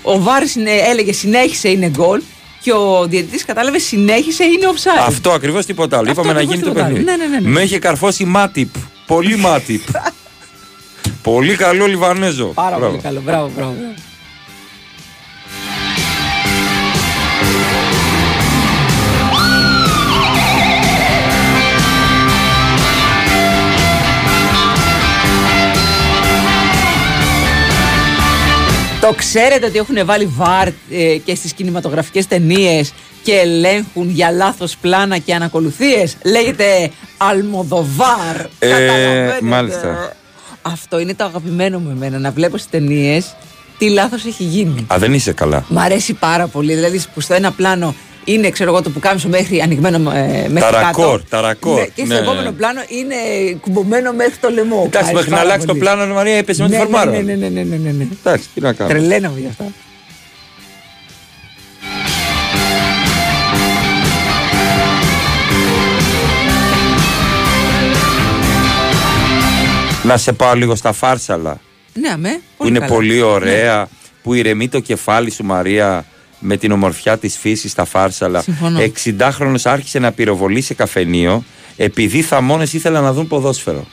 [SPEAKER 2] Ο βαρ συνε- έλεγε συνέχισε είναι γκολ και ο διαιτητής κατάλαβε συνέχισε είναι offside.
[SPEAKER 1] Αυτό ακριβώς τίποτα άλλο.
[SPEAKER 2] Αυτό
[SPEAKER 1] Είπαμε να
[SPEAKER 2] ακριβώς
[SPEAKER 1] γίνει το
[SPEAKER 2] τίποτα άλλο.
[SPEAKER 1] παιχνίδι.
[SPEAKER 2] Ναι, ναι, ναι, ναι.
[SPEAKER 1] Με είχε καρφώσει μάτιπ. Πολύ μάτιπ. πολύ καλό Λιβανέζο.
[SPEAKER 2] Πάρα
[SPEAKER 1] Μπράβο.
[SPEAKER 2] πολύ καλό. Μπράβο, μπράβο. μπράβο. Το ξέρετε ότι έχουν βάλει βαρ ε, και στις κινηματογραφικές ταινίες και ελέγχουν για λάθος πλάνα και ανακολουθίες. Λέγεται Αλμοδοβάρ.
[SPEAKER 1] Ε,
[SPEAKER 2] Καταλαβαίνετε.
[SPEAKER 1] μάλιστα.
[SPEAKER 2] Αυτό είναι το αγαπημένο μου εμένα, να βλέπω στις ταινίες τι λάθος έχει γίνει.
[SPEAKER 1] Α, δεν είσαι καλά.
[SPEAKER 2] Μ' αρέσει πάρα πολύ. Δηλαδή που στο ένα πλάνο είναι ξέρω εγώ το που κάμισο μέχρι ανοιγμένο ε, μέχρι
[SPEAKER 1] Τα
[SPEAKER 2] κάτω.
[SPEAKER 1] ρακόρ, τα ρακόρ.
[SPEAKER 2] Ναι, και στο
[SPEAKER 1] Ναι.
[SPEAKER 2] επόμενο πλάνο είναι κουμπωμένο μέχρι το λαιμό.
[SPEAKER 1] Εντάξει,
[SPEAKER 2] Άρεσε
[SPEAKER 1] μέχρι να
[SPEAKER 2] πάρα
[SPEAKER 1] αλλάξει το
[SPEAKER 2] πολύ.
[SPEAKER 1] πλάνο, Μαρία, έπεσε με τη
[SPEAKER 2] Ναι,
[SPEAKER 1] φορμάρα.
[SPEAKER 2] Ναι, ναι, ναι, ναι, ναι, ναι, ναι.
[SPEAKER 1] Εντάξει, τι να κάνω.
[SPEAKER 2] Τρελαίναμε γι' αυτά.
[SPEAKER 1] Να σε πάω λίγο στα φάρσαλα.
[SPEAKER 2] Ναι, αμέ.
[SPEAKER 1] που είναι
[SPEAKER 2] καλά.
[SPEAKER 1] πολύ ωραία, που ηρεμεί το κεφάλι σου Μαρία με την ομορφιά της φύσης στα φάρσαλα.
[SPEAKER 2] Συμφωνώ.
[SPEAKER 1] 60χρονος άρχισε να πυροβολεί σε καφενείο επειδή θαμώνες ήθελαν να δουν ποδόσφαιρο.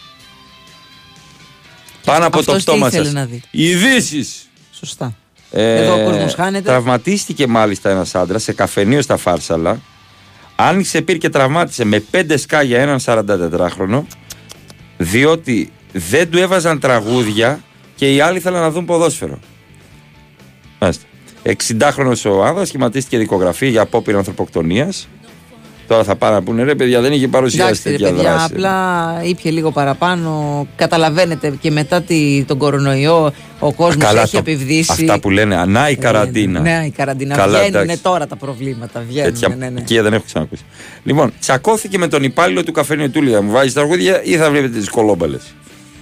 [SPEAKER 1] Πάνω από το
[SPEAKER 2] αυτός τι
[SPEAKER 1] πτώμα
[SPEAKER 2] ήθελε
[SPEAKER 1] σας.
[SPEAKER 2] να δει;
[SPEAKER 1] Ειδήσεις.
[SPEAKER 2] Σωστά. Εδώ ο κόσμος χάνεται.
[SPEAKER 1] Τραυματίστηκε μάλιστα ένας άντρας σε καφενείο στα Φάρσαλα. Άνοιξε πήρε και τραυμάτισε με πέντε σκάγια έναν 44χρονο διότι δεν του έβαζαν τραγούδια και οι άλλοι ήθελαν να δουν ποδόσφαιρο. Μάλιστα. 60χρονο ο άνδρα σχηματίστηκε δικογραφή για απόπειρα ανθρωποκτονίας. Τώρα θα πάνε να πούνε ρε παιδιά, δεν είχε παρουσιάσει
[SPEAKER 2] Εντάξει, ρε
[SPEAKER 1] τέτοια
[SPEAKER 2] παιδιά,
[SPEAKER 1] δράση.
[SPEAKER 2] απλά ήπια λίγο παραπάνω. Καταλαβαίνετε και μετά τη, τον κορονοϊό ο κόσμος
[SPEAKER 1] Καλά,
[SPEAKER 2] έχει
[SPEAKER 1] το-
[SPEAKER 2] επιβδίσει.
[SPEAKER 1] Αυτά που λένε ανά η καραντίνα.
[SPEAKER 2] Ναι, η καραντίνα.
[SPEAKER 1] Καλά,
[SPEAKER 2] Βγαίνουν
[SPEAKER 1] εντάξει.
[SPEAKER 2] τώρα τα προβλήματα. Βγαίνουν,
[SPEAKER 1] Τέτοια
[SPEAKER 2] ναι, ναι.
[SPEAKER 1] οικία δεν έχω ξανακούσει. Λοιπόν, τσακώθηκε με τον υπάλληλο του καφενείου του λέει, Μου βάζει τραγούδια ή θα βλέπετε τις κολόμπαλες.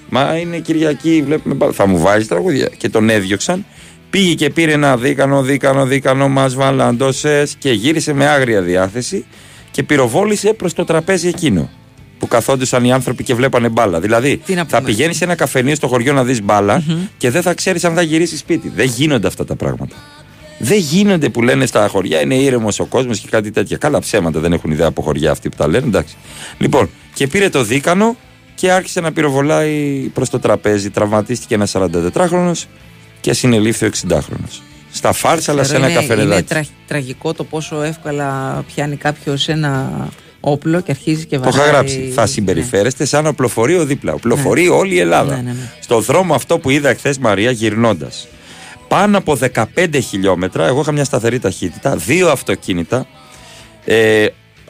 [SPEAKER 1] Μα είναι Κυριακή, βλέπουμε μπάλα. Θα μου βάζει τραγούδια. Και τον έδιωξαν. Πήγε και πήρε ένα δίκανο, δίκανο, δίκανο, μας βαλαντόσε και γύρισε με άγρια διάθεση και πυροβόλησε προς το τραπέζι εκείνο. Που καθόντουσαν οι άνθρωποι και βλέπανε μπάλα. Δηλαδή,
[SPEAKER 2] Τι να
[SPEAKER 1] θα
[SPEAKER 2] πούμε.
[SPEAKER 1] πηγαίνεις σε ένα καφενείο στο χωριό να δεις μπάλα και δεν θα ξέρεις αν θα γυρίσεις σπίτι. Δεν γίνονται αυτά τα πράγματα. Δεν γίνονται που λένε στα χωριά, είναι ήρεμος ο κόσμος και κάτι τέτοια. Καλά ψέματα, δεν έχουν ιδέα από χωριά αυτοί που τα λένε, εντάξει. Λοιπόν, και πήρε το δίκανο και άρχισε να πυροβολάει προς το τραπέζι. Τραυματίστηκε ένας 44χρονο και συνελήφθη ο 60χρονο. Στα φάρσα, αλλά σε
[SPEAKER 2] Ξέρω,
[SPEAKER 1] ένα
[SPEAKER 2] είναι, είναι
[SPEAKER 1] καφενεδάκι.
[SPEAKER 2] τρα- τραγικό το πόσο εύκολα πιάνει κάποιος ένα όπλο και αρχίζει και
[SPEAKER 1] Το
[SPEAKER 2] βαράει.
[SPEAKER 1] είχα γράψει. Θα συμπεριφέρεστε σαν οπλοφορείο δίπλα. Οπλοφορεί όλη η Ελλάδα.
[SPEAKER 2] Ναι, ναι, ναι.
[SPEAKER 1] Στο δρόμο αυτό που είδα εχθές Μαρία γυρνώντας. Πάνω από 15 χιλιόμετρα, εγώ είχα μια σταθερή ταχύτητα, δύο αυτοκίνητα. Ε,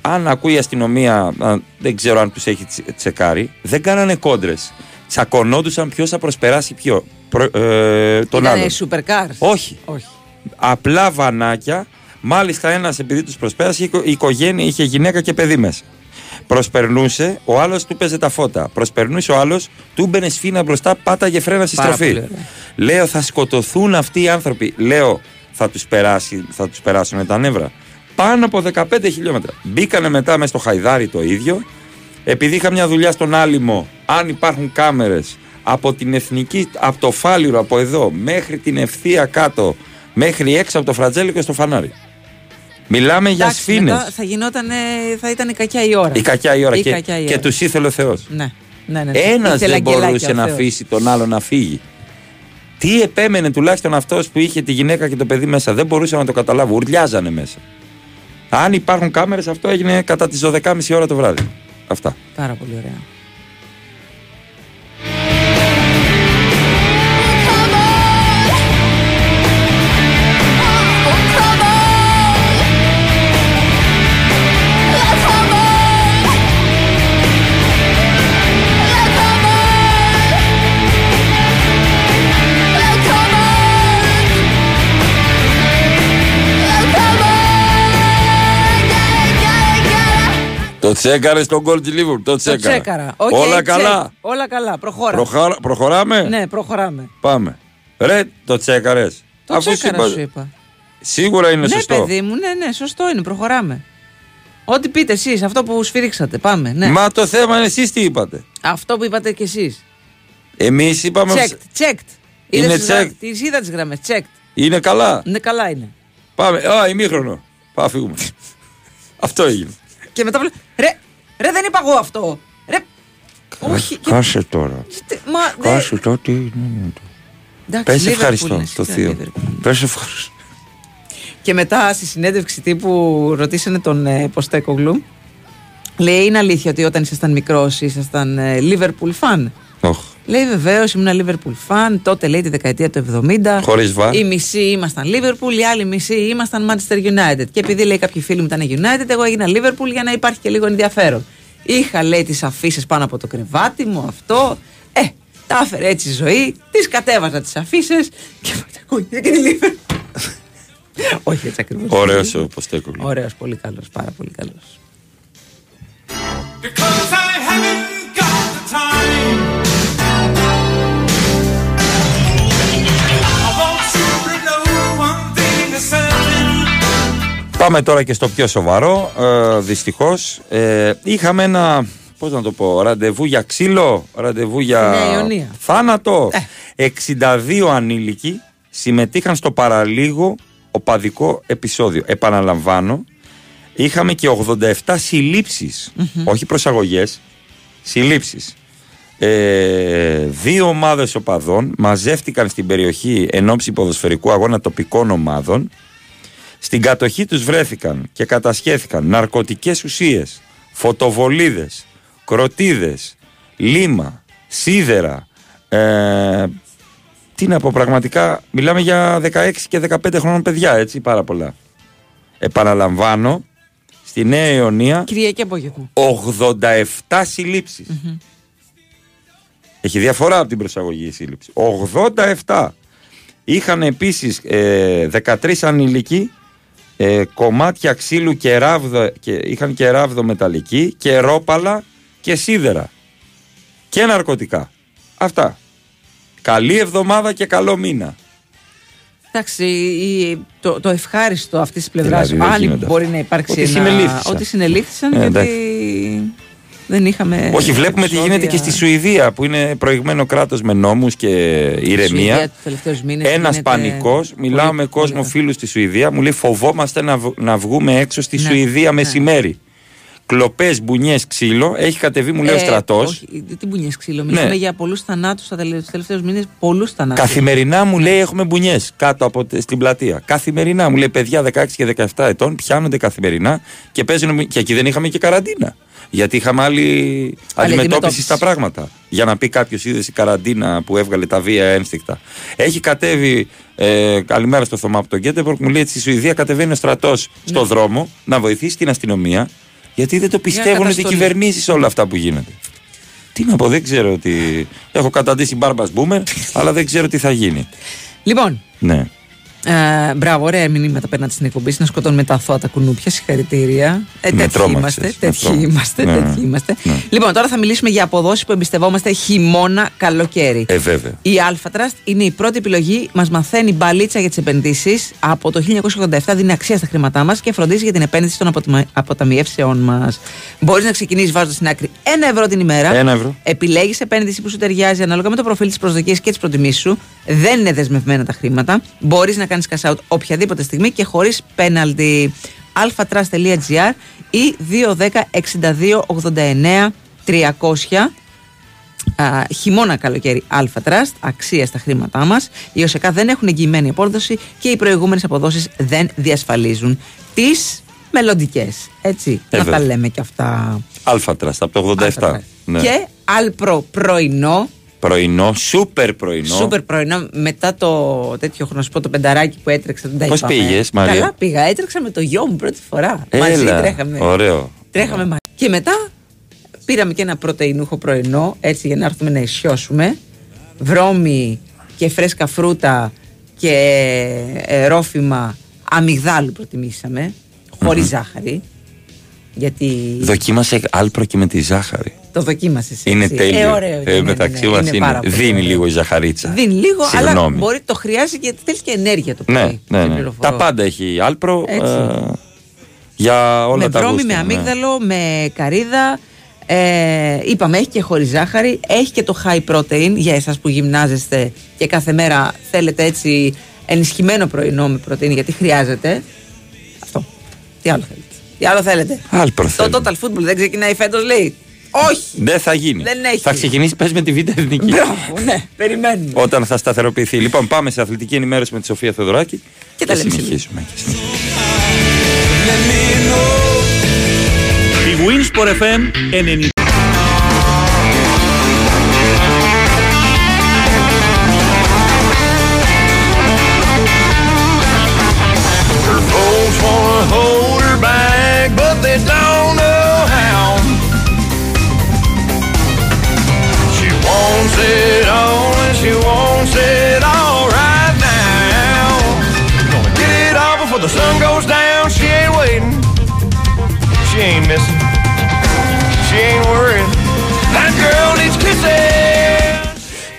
[SPEAKER 1] αν ακούει η αστυνομία, α, δεν ξέρω αν τους έχει τσι- τσεκάρει, δεν κάνανε κόντρες. Τσακωνόντουσαν ποιος θα προσπεράσει ποιο. Προ- ε, τον
[SPEAKER 2] Ήτανε
[SPEAKER 1] άλλον.
[SPEAKER 2] supercars.
[SPEAKER 1] Όχι.
[SPEAKER 2] Όχι.
[SPEAKER 1] Απλά βανάκια. Μάλιστα, ένας επειδή τους προσπέρασε, η οικο- η οικογένεια είχε γυναίκα και παιδί μέσα. Προσπερνούσε, ο άλλος του παίζε τα φώτα. Προσπερνούσε ο άλλος, του μπαινε σφίνα μπροστά, πάταγε φρένα στη
[SPEAKER 2] Πάρα
[SPEAKER 1] στροφή.
[SPEAKER 2] πολύ ωραία.
[SPEAKER 1] Λέω, θα σκοτωθούν αυτοί οι άνθρωποι. Λέω, θα τους θα τους περάσουν τα νεύρα. Πάνω από 15 χιλιόμετρα. Μπήκανε μετά μέσα στο χαϊδάρι το ίδιο. Επειδή είχα μια δουλειά στον Άλυμο, αν υπάρχουν κάμερες από την εθνική, από το φάληρο από εδώ μέχρι την ευθεία κάτω, μέχρι έξω από το φρατζέλικο στο φανάρι. Μιλάμε για
[SPEAKER 2] Εντάξει,
[SPEAKER 1] σφήνες.
[SPEAKER 2] μετά Θα γινόταν, θα ήταν η κακιά η ώρα.
[SPEAKER 1] Η κακιά η ώρα.
[SPEAKER 2] Η
[SPEAKER 1] και
[SPEAKER 2] κακιά η
[SPEAKER 1] και
[SPEAKER 2] ώρα.
[SPEAKER 1] τους ήθελε ο Θεός.
[SPEAKER 2] Ναι, ναι, ναι.
[SPEAKER 1] Ένας
[SPEAKER 2] Ήθελε
[SPEAKER 1] δεν
[SPEAKER 2] αγγελάκια
[SPEAKER 1] μπορούσε
[SPEAKER 2] ο
[SPEAKER 1] να
[SPEAKER 2] Θεός.
[SPEAKER 1] αφήσει τον άλλο να φύγει. Τι επέμενε τουλάχιστον αυτός που είχε τη γυναίκα και το παιδί μέσα. Δεν μπορούσα να το καταλάβω. Ουρλιάζανε μέσα. Αν υπάρχουν κάμερες, αυτό έγινε κατά τις 12.30 ώρα το βράδυ. Αυτά.
[SPEAKER 2] Πάρα πολύ ωραία.
[SPEAKER 1] Το τσέκαρε στον γκολ της Λίβερπουλ. Το
[SPEAKER 2] Το
[SPEAKER 1] τσέκαρα.
[SPEAKER 2] τσέκαρα. Οκ,
[SPEAKER 1] Όλα
[SPEAKER 2] τσεκ.
[SPEAKER 1] καλά;
[SPEAKER 2] Όλα καλά. Προχώρα.
[SPEAKER 1] Προχα- Προχωράμε;
[SPEAKER 2] Ναι, προχωράμε.
[SPEAKER 1] Πάμε. Ρε, το τσέκαρες.
[SPEAKER 2] Το τσέκαρα σου είπα.
[SPEAKER 1] Σίγουρα είναι
[SPEAKER 2] ναι,
[SPEAKER 1] σωστό.
[SPEAKER 2] παιδί μου, ναι, ναι, σωστό είναι. Προχωράμε. Ό,τι πείτε εσείς, αυτό που σφυρίξατε. Πάμε. Ναι.
[SPEAKER 1] Μα το θέμα είναι εσείς τι είπατε.
[SPEAKER 2] Αυτό που είπατε κι εσείς.
[SPEAKER 1] Εμείς είπαμε.
[SPEAKER 2] Checked, checked.
[SPEAKER 1] Είναι
[SPEAKER 2] Είδες τις γρα-
[SPEAKER 1] checked.
[SPEAKER 2] Τις είδα τις γραμμές. Checked.
[SPEAKER 1] Είναι καλά;
[SPEAKER 2] Ναι, καλά είναι.
[SPEAKER 1] Πάμε. Α, ημίχρονο. Πάμε, φύγουμε. Αυτό έγινε.
[SPEAKER 2] Και μετά βλέ- Ρε, ρε, δεν είπα εγώ αυτό. Ρε. Όχι. και-
[SPEAKER 1] Κάσε τώρα.
[SPEAKER 2] τε- Μα. δεν-
[SPEAKER 1] Κάσε τώρα τι είναι.
[SPEAKER 2] Εντάξει,
[SPEAKER 1] Πες
[SPEAKER 2] Liverpool
[SPEAKER 1] ευχαριστώ
[SPEAKER 2] είναι,
[SPEAKER 1] στο
[SPEAKER 2] σίγουρα
[SPEAKER 1] θείο.
[SPEAKER 2] Liverpool.
[SPEAKER 1] Πες ευχαριστώ.
[SPEAKER 2] Και μετά στη συνέντευξη τύπου ρωτήσανε τον ε, Ποστέκογλου. Λέει, είναι αλήθεια ότι όταν ήσασταν μικρός ήσασταν ε, Liverpool fan.
[SPEAKER 1] Οχ.
[SPEAKER 2] Λέει βεβαίως ήμουν Liverpool fan. Τότε λέει τη δεκαετία του 70.
[SPEAKER 1] Χωρίς βαρ.
[SPEAKER 2] Οι μισοί ήμασταν Liverpool, οι άλλοι μισοί ήμασταν Manchester United. Και επειδή λέει κάποιοι φίλοι μου ήταν United, εγώ έγινα Liverpool για να υπάρχει και λίγο ενδιαφέρον. Είχα λέει τις αφήσεις πάνω από το κρεβάτι μου, αυτό. Ε, τα έφερε έτσι η ζωή. Τις κατέβαζα τις αφήσεις και μετά και τη Liverpool. Όχι έτσι ακριβώς.
[SPEAKER 1] Ωραίος ο Ποστέκογλου.
[SPEAKER 2] Ωραίος, πολύ καλός, πάρα πολύ
[SPEAKER 21] καλός.
[SPEAKER 1] Πάμε τώρα και στο πιο σοβαρό. Ε, Δυστυχώς. Ε, είχαμε ένα. Πώς να το πω, ραντεβού για ξύλο, ραντεβού για
[SPEAKER 2] Στη Νέα Ιωνία.
[SPEAKER 1] θάνατο. 62 ανήλικοι συμμετείχαν στο παραλίγο οπαδικό επεισόδιο. Επαναλαμβάνω, είχαμε και 87 συλληψεις όχι προσαγωγές, συλλήψεις. Ε, δύο ομάδες οπαδών μαζεύτηκαν στην περιοχή εν ώψη ποδοσφαιρικού αγώνα τοπικών ομάδων στην κατοχή τους βρέθηκαν και κατασχέθηκαν ναρκωτικές ουσίες, φωτοβολίδες, κροτίδες, λίμα, σίδερα. Ε, τι να πω, πραγματικά μιλάμε για 16 και 15 χρόνων παιδιά, έτσι, πάρα πολλά. Επαναλαμβάνω, στη Νέα Ιωνία
[SPEAKER 2] Κυριακή απόγευμα.
[SPEAKER 1] 87 συλληψεις Έχει διαφορά από την προσαγωγή η σύλληψη. 87. Είχαν επίσης ε, 13 ανηλικοί ε, κομμάτια ξύλου και ράβδο, και, είχαν και ράβδο μεταλλική και ρόπαλα και σίδερα και ναρκωτικά. Αυτά. Καλή εβδομάδα και καλό μήνα.
[SPEAKER 2] Εντάξει, η- το, το ευχάριστο αυτής της πλευράς,
[SPEAKER 1] Δηλαδή, δεν
[SPEAKER 2] αν
[SPEAKER 1] γίνονται
[SPEAKER 2] μπορεί
[SPEAKER 1] αυτά.
[SPEAKER 2] να υπάρξει
[SPEAKER 1] Ότι
[SPEAKER 2] ένα.
[SPEAKER 1] συνελήφθησαν.
[SPEAKER 2] Ότι συνελήφθησαν,
[SPEAKER 1] Ε,
[SPEAKER 2] γιατί
[SPEAKER 1] εντάξει.
[SPEAKER 2] Δεν είχαμε.
[SPEAKER 1] Όχι, βλέπουμε τι
[SPEAKER 2] επεισόδια.
[SPEAKER 1] γίνεται και στη Σουηδία που είναι προηγμένο κράτος με νόμους και
[SPEAKER 2] Σουηδία
[SPEAKER 1] ηρεμία.
[SPEAKER 2] τους τελευταίους μήνες
[SPEAKER 1] Ένας
[SPEAKER 2] γίνεται
[SPEAKER 1] πανικός. Μιλάω
[SPEAKER 2] πολύ-
[SPEAKER 1] με κόσμο
[SPEAKER 2] πολύ-
[SPEAKER 1] φίλους στη Σουηδία. Μου λέει φοβόμαστε να, β- να βγούμε έξω στη
[SPEAKER 2] Ναι,
[SPEAKER 1] Σουηδία
[SPEAKER 2] ναι.
[SPEAKER 1] μεσημέρι. κλοπές, μπουνιές, ξύλο. Έχει κατεβεί, μου λέει ο
[SPEAKER 2] Ε,
[SPEAKER 1] στρατός.
[SPEAKER 2] όχι, Τι μπουνιές ξύλο. Μιλάμε
[SPEAKER 1] Ναι.
[SPEAKER 2] για πολλούς θανάτους τους τελευταίους μήνες. Πολλούς θανάτους.
[SPEAKER 1] Καθημερινά μου λέει έχουμε μπουνιές κάτω από τε- στην πλατεία. Καθημερινά μου λέει παιδιά 16 και 17 ετών πιάνονται καθημερινά και παίζουν. Και εκεί δεν είχαμε και καραντίνα. Γιατί είχαμε άλλη αντιμετώπιση
[SPEAKER 2] αντιμετώπιση.
[SPEAKER 1] στα πράγματα. Για να πει κάποιος είδες η καραντίνα που έβγαλε τα βία ένστικτα. Έχει κατέβει. Ε, καλημέρα στο Θωμά από τον Γκέντεμπορκ. Μου λέει ότι στη Σουηδία κατεβαίνει ο στρατός στο δρόμο να βοηθήσει την αστυνομία. Γιατί δεν το πιστεύουν ότι οι
[SPEAKER 2] καταστολή.
[SPEAKER 1] κυβερνήσει όλα αυτά που γίνεται. Τι να πω, δεν ξέρω ότι. Έχω καταντήσει μπάρμπας μπούμερ, αλλά δεν ξέρω τι θα γίνει.
[SPEAKER 2] Λοιπόν,
[SPEAKER 1] Ναι.
[SPEAKER 2] Ε, μπράβο, ωραία μηνύματα παίρνατε στην εκπομπή. Να σκοτώνουμε τα αθώα τα κουνούπια. Συγχαρητήρια. Ε,
[SPEAKER 1] Με
[SPEAKER 2] τέτοιοι
[SPEAKER 1] τρόμαξες,
[SPEAKER 2] είμαστε.
[SPEAKER 1] με
[SPEAKER 2] Τέτοιοι
[SPEAKER 1] τρόμαξες.
[SPEAKER 2] είμαστε.
[SPEAKER 1] Ναι,
[SPEAKER 2] τέτοιοι είμαστε.
[SPEAKER 1] ναι.
[SPEAKER 2] Λοιπόν, τώρα θα μιλήσουμε για αποδόσεις που εμπιστευόμαστε χειμώνα καλοκαίρι.
[SPEAKER 1] Ε, βέβαια.
[SPEAKER 2] Η Alpha Trust είναι η πρώτη επιλογή. Μας μαθαίνει μπαλίτσα για τις επενδύσεις. Από το 1987 δίνει αξία στα χρήματά μας και φροντίζει για την επένδυση των αποτιμα- αποταμιεύσεών μας. Μπορείς να ξεκινήσεις βάζοντας στην άκρη ένα ευρώ την ημέρα.
[SPEAKER 1] Ένα ευρώ.
[SPEAKER 2] Επιλέγεις επένδυση που σου ταιριάζει ανάλογα με το προφίλ της προσδοκίας και τη προτιμήση σου. Δεν είναι δεσμευμένα τα χρήματα. Μπορείς να κάνεις cash out οποιαδήποτε στιγμή και χωρίς πέναλτι. alphatrust.gr ή 210 62 89 300 Α, χειμώνα καλοκαίρι Alpha Trust, αξία στα χρήματά μας. Οι ΟΣΕΚΑ δεν έχουν εγγυημένη απόδοση και οι προηγούμενες αποδόσεις δεν διασφαλίζουν τις μελλοντικές. Έτσι,
[SPEAKER 1] Ε,
[SPEAKER 2] να τα
[SPEAKER 1] βέβαια.
[SPEAKER 2] λέμε και αυτά.
[SPEAKER 1] Αλφατραστ από το 87. Ναι.
[SPEAKER 2] Και άλπρο πρωινό,
[SPEAKER 1] Πρωινό, σούπερ πρωινό.
[SPEAKER 2] σούπερ πρωινό, μετά το τέτοιο χρονοσπό, το πενταράκι που έτρεξα. Δεν τα
[SPEAKER 1] Πώς
[SPEAKER 2] είπαμε.
[SPEAKER 1] πήγες, Μαρία;
[SPEAKER 2] Καλά πήγα, έτρεξα με το γιο μου πρώτη φορά.
[SPEAKER 1] Έλα,
[SPEAKER 2] Μαζί τρέχαμε.
[SPEAKER 1] Ωραίο.
[SPEAKER 2] Τρέχαμε μαζί. Και μετά πήραμε και ένα πρωτεϊνούχο πρωινό, έτσι για να έρθουμε να ισιώσουμε. Βρώμη και φρέσκα φρούτα και ε, ρόφημα αμυγδάλου προτιμήσαμε, χωρίς ζάχαρη. Γιατί
[SPEAKER 1] Δοκίμασε άλπρο και με τη ζάχαρη.
[SPEAKER 2] Το δοκίμασες
[SPEAKER 1] Είναι
[SPEAKER 2] έτσι.
[SPEAKER 1] τέλειο.
[SPEAKER 2] Ε, ωραίο, είναι, ναι,
[SPEAKER 1] μεταξύ
[SPEAKER 2] ναι,
[SPEAKER 1] μας
[SPEAKER 2] είναι
[SPEAKER 1] είναι.
[SPEAKER 2] πάρα πολύ
[SPEAKER 1] Δίνει
[SPEAKER 2] ωραίο.
[SPEAKER 1] λίγο η ζαχαρίτσα.
[SPEAKER 2] Δίνει λίγο, αλλά
[SPEAKER 1] Συγγνώμη.
[SPEAKER 2] μπορεί, το χρειάζεται γιατί θέλεις και ενέργεια το πρωί.
[SPEAKER 1] Ναι, ναι,
[SPEAKER 2] σε
[SPEAKER 1] ναι.
[SPEAKER 2] πληροφορώ.
[SPEAKER 1] Τα πάντα έχει άλπρο.
[SPEAKER 2] Έτσι.
[SPEAKER 1] ε, για όλα
[SPEAKER 2] με
[SPEAKER 1] τα
[SPEAKER 2] βρώμη,
[SPEAKER 1] γούστα,
[SPEAKER 2] με
[SPEAKER 1] ναι.
[SPEAKER 2] αμύγδαλο, με καρύδα. Ε, είπαμε, έχει και χωρίς ζάχαρη. Έχει και το high protein για εσάς που γυμνάζεστε και κάθε μέρα θέλετε έτσι ενισχυμένο πρωινό με πρωτεΐνη γιατί χρειάζεται. Αυτό. Τι άλλο θέλετε; Τι άλλο θέλετε;
[SPEAKER 1] Άλπρο θέλει.
[SPEAKER 2] Το total football δεν ξεκινάει φέτος λέει. Όχι.
[SPEAKER 1] Δεν θα γίνει.
[SPEAKER 2] Δεν έχει.
[SPEAKER 1] Θα ξεκινήσει πες με τη Β' Εθνική.
[SPEAKER 2] Μπράβο, ναι, περιμένουμε.
[SPEAKER 1] Όταν θα σταθεροποιηθεί. Λοιπόν, πάμε σε αθλητική ενημέρωση με τη Σοφία Θεοδωράκη
[SPEAKER 2] Και τα λέμε
[SPEAKER 1] συνεχίζουμε. Και συνεχίζουμε.
[SPEAKER 7] Η Winsport FM
[SPEAKER 21] missing, she ain't worried. That girl needs kissing.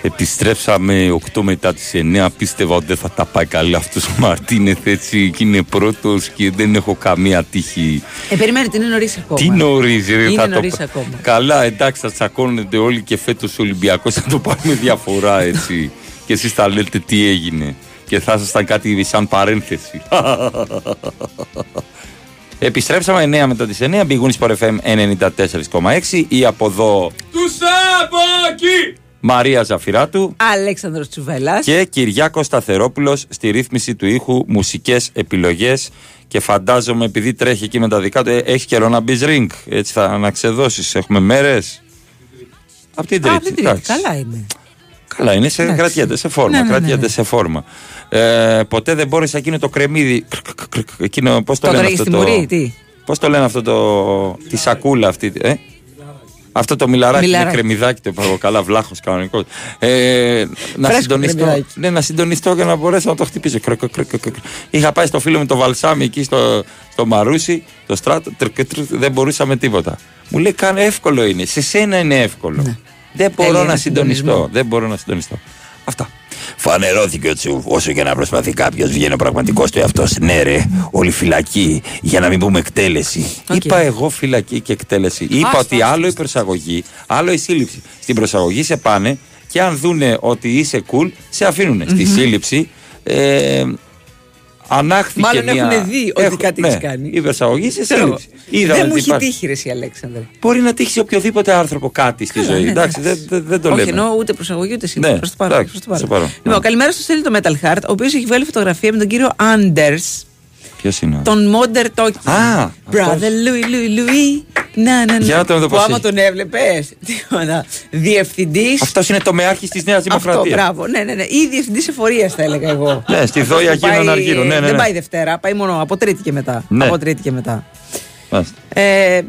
[SPEAKER 1] Επιστρέψαμε 8 μετά τις 9. Πίστευα ότι δεν θα τα πάει καλά αυτός ο Μαρτίνεθ έτσι και είναι πρώτος και δεν έχω καμία τύχη.
[SPEAKER 2] Ε, περιμένετε, είναι νωρίς ακόμα.
[SPEAKER 1] Τι νωρίς, ρε,
[SPEAKER 2] Είναι
[SPEAKER 1] θα το
[SPEAKER 2] νωρίς
[SPEAKER 1] πα-
[SPEAKER 2] ακόμα.
[SPEAKER 1] Καλά, εντάξει, θα τσακώνετε όλοι και φέτος ο Ολυμπιακός θα το πάρουμε διαφορά έτσι. και εσείς θα λέτε τι έγινε. Και θα ήσασταν κάτι σαν παρένθεση. Επιστρέψαμε 9 μετά τις 9. Μπηγούν στο FM 94,6 ή από εδώ
[SPEAKER 21] Του Σάμπακι!
[SPEAKER 1] Μαρία Ζαφυράτου
[SPEAKER 2] Αλέξανδρος Τσουβέλλας.
[SPEAKER 1] και Κυριάκος Σταθερόπουλος στη ρύθμιση του ήχου μουσικές επιλογές και φαντάζομαι επειδή τρέχει εκεί με τα δικά του, ε, έχει καιρό να μπεις ring. Έτσι θα να ξεδώσεις. Έχουμε μέρες. Από την
[SPEAKER 2] Α,
[SPEAKER 1] τρίτη.
[SPEAKER 2] από την τρίτη.
[SPEAKER 1] εντάξει.
[SPEAKER 2] Καλά είναι.
[SPEAKER 1] Καλά, είναι σε,
[SPEAKER 2] Εντάξει.
[SPEAKER 1] κρατιέται σε φόρμα.
[SPEAKER 2] Ναι, ναι, ναι,
[SPEAKER 1] κρατιέται
[SPEAKER 2] ναι.
[SPEAKER 1] σε φόρμα. Ε, ποτέ δεν μπόρεσα εκείνο το κρεμμύδι. Εκείνο, πώς το
[SPEAKER 2] Το
[SPEAKER 1] λένε
[SPEAKER 2] τρέχει
[SPEAKER 1] αυτό
[SPEAKER 2] στη
[SPEAKER 1] το.
[SPEAKER 2] μουρή, τι;
[SPEAKER 1] Πώς το λένε αυτό το. τη σακούλα αυτή. Ε; Αυτό το μιλαράκι,
[SPEAKER 2] Μιλαράκι.
[SPEAKER 1] είναι κρεμμυδάκι το είπα εγώ καλά, βλάχος κανονικός. Ε, να,
[SPEAKER 2] Φρέσκο
[SPEAKER 1] συντονιστώ,
[SPEAKER 2] κρεμμυδάκι.
[SPEAKER 1] ναι, να συντονιστώ για να μπορέσω να το χτυπήσω. Κρ, κρ, κρ, κρ, κρ. Είχα πάει στο φίλο με το βαλσάμι εκεί στο, στο Μαρούσι, το στράτο, τρ, τρ, τρ, δεν μπορούσαμε τίποτα. Μου λέει κάνε εύκολο είναι, σε σένα είναι εύκολο. Δεν μπορώ
[SPEAKER 2] Θέλει
[SPEAKER 1] να
[SPEAKER 2] ένα
[SPEAKER 1] συντονιστώ.
[SPEAKER 2] συντονισμό.
[SPEAKER 1] Δεν μπορώ να συντονιστώ. Αυτά. Φανερώθηκε ο Τσουβ. Όσο και να προσπαθεί κάποιος, βγαίνει ο πραγματικός του εαυτός. Ναι, ρε, όλη φυλακή. Για να μην πούμε εκτέλεση. Είπα εγώ φυλακή και εκτέλεση. Είπα
[SPEAKER 2] Άστα,
[SPEAKER 1] ότι
[SPEAKER 2] άστα,
[SPEAKER 1] άλλο η προσαγωγή, άλλο η σύλληψη. Στην προσαγωγή σε πάνε και αν δούνε ότι είσαι cool, σε αφήνουν. Στη σύλληψη, ε, Ανάχθηκε
[SPEAKER 2] Μάλλον
[SPEAKER 1] μια...
[SPEAKER 2] έχουν δει ότι
[SPEAKER 1] Έχουν-
[SPEAKER 2] κάτι
[SPEAKER 1] ναι,
[SPEAKER 2] έχεις κάνει.
[SPEAKER 1] Υπερσαγωγή σε
[SPEAKER 2] Ξέρω.
[SPEAKER 1] σύλληψη. Είδαμε
[SPEAKER 2] Δεν μου
[SPEAKER 1] ότι
[SPEAKER 2] έχει
[SPEAKER 1] υπάρχει-
[SPEAKER 2] τύχει ρε εσύ Αλέξανδρε.
[SPEAKER 1] Μπορεί να τύχει σε οποιοδήποτε άνθρωπο κάτι στη
[SPEAKER 2] Καλά,
[SPEAKER 1] ζωή.
[SPEAKER 2] ναι,
[SPEAKER 1] εντάξει, δεν, δεν, δεν το
[SPEAKER 2] Όχι
[SPEAKER 1] λέμε.
[SPEAKER 2] εννοώ ούτε προσαγωγή ούτε σύντομα.
[SPEAKER 1] Ναι,
[SPEAKER 2] προς το παρόν,
[SPEAKER 1] εντάξει,
[SPEAKER 2] προς το παρόν.
[SPEAKER 1] σε παρόν.
[SPEAKER 2] Λοιπόν, καλημέρα στο στέλνει το Metal Heart, ο οποίος έχει βγάλει φωτογραφία με τον κύριο Άντερ,
[SPEAKER 1] Ποιος είναι.
[SPEAKER 2] τον Modern Talking.
[SPEAKER 1] Α,
[SPEAKER 2] Brother Louis, Louis, Louis. Να, να, να.
[SPEAKER 1] Για να τον δω
[SPEAKER 2] Που
[SPEAKER 1] πώς
[SPEAKER 2] άμα
[SPEAKER 1] έχει.
[SPEAKER 2] τον έβλεπες. Τίποτα. Διευθυντής.
[SPEAKER 1] Αυτός είναι το μεάρχης της Νέας
[SPEAKER 2] Αυτό,
[SPEAKER 1] Δημοκρατίας.
[SPEAKER 2] μπράβο. Ναι, ναι, ναι. Ή διευθυντής εφορίας θα έλεγα εγώ.
[SPEAKER 1] Ναι, στη
[SPEAKER 2] Αυτός
[SPEAKER 1] Δόια
[SPEAKER 2] που πάει-
[SPEAKER 1] Γίνων Αργύρου. Ναι, ναι,
[SPEAKER 2] Δεν
[SPEAKER 1] ναι.
[SPEAKER 2] πάει Δευτέρα, πάει μόνο από Τρίτη και μετά.
[SPEAKER 1] Ναι.
[SPEAKER 2] Από Τρίτη και μετά.
[SPEAKER 1] Μάλιστα.
[SPEAKER 2] Ε,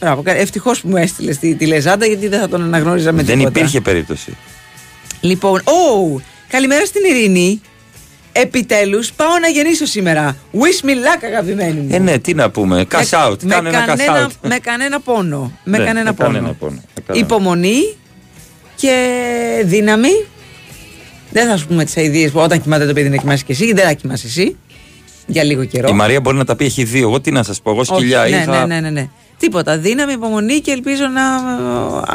[SPEAKER 2] Μπράβο, ευτυχώς που μου έστειλες τη, τη λεζάντα γιατί δεν θα τον αναγνώριζα με
[SPEAKER 1] Δεν
[SPEAKER 2] τίποτα.
[SPEAKER 1] υπήρχε περίπτωση.
[SPEAKER 2] Λοιπόν, ω, καλημέρα στην Ειρήνη. Επιτέλους πάω να γεννήσω σήμερα. Wish me luck, αγαπημένη μου.
[SPEAKER 1] Ε, ναι, τι να πούμε. Cash out.
[SPEAKER 2] με,
[SPEAKER 1] Κάνε ένα cash
[SPEAKER 2] κανένα,
[SPEAKER 1] out.
[SPEAKER 2] με κανένα πόνο. Με
[SPEAKER 1] Ναι,
[SPEAKER 2] κανένα
[SPEAKER 1] με
[SPEAKER 2] πόνο.
[SPEAKER 1] κανένα πόνο. Με κανένα.
[SPEAKER 2] Υπομονή και δύναμη. Δεν θα σου πούμε τις αειδίε που όταν κοιμάται το παιδί να κοιμάσαι και εσύ, γιατί δεν θα κοιμάσαι εσύ. Για λίγο καιρό.
[SPEAKER 1] Η Μαρία μπορεί να τα πει έχει δύο. Εγώ τι να σας πω. Εγώ
[SPEAKER 2] Όχι,
[SPEAKER 1] σκυλιά
[SPEAKER 2] ναι,
[SPEAKER 1] είχα.
[SPEAKER 2] ναι, ναι, ναι, ναι. Τίποτα. Δύναμη, υπομονή και ελπίζω να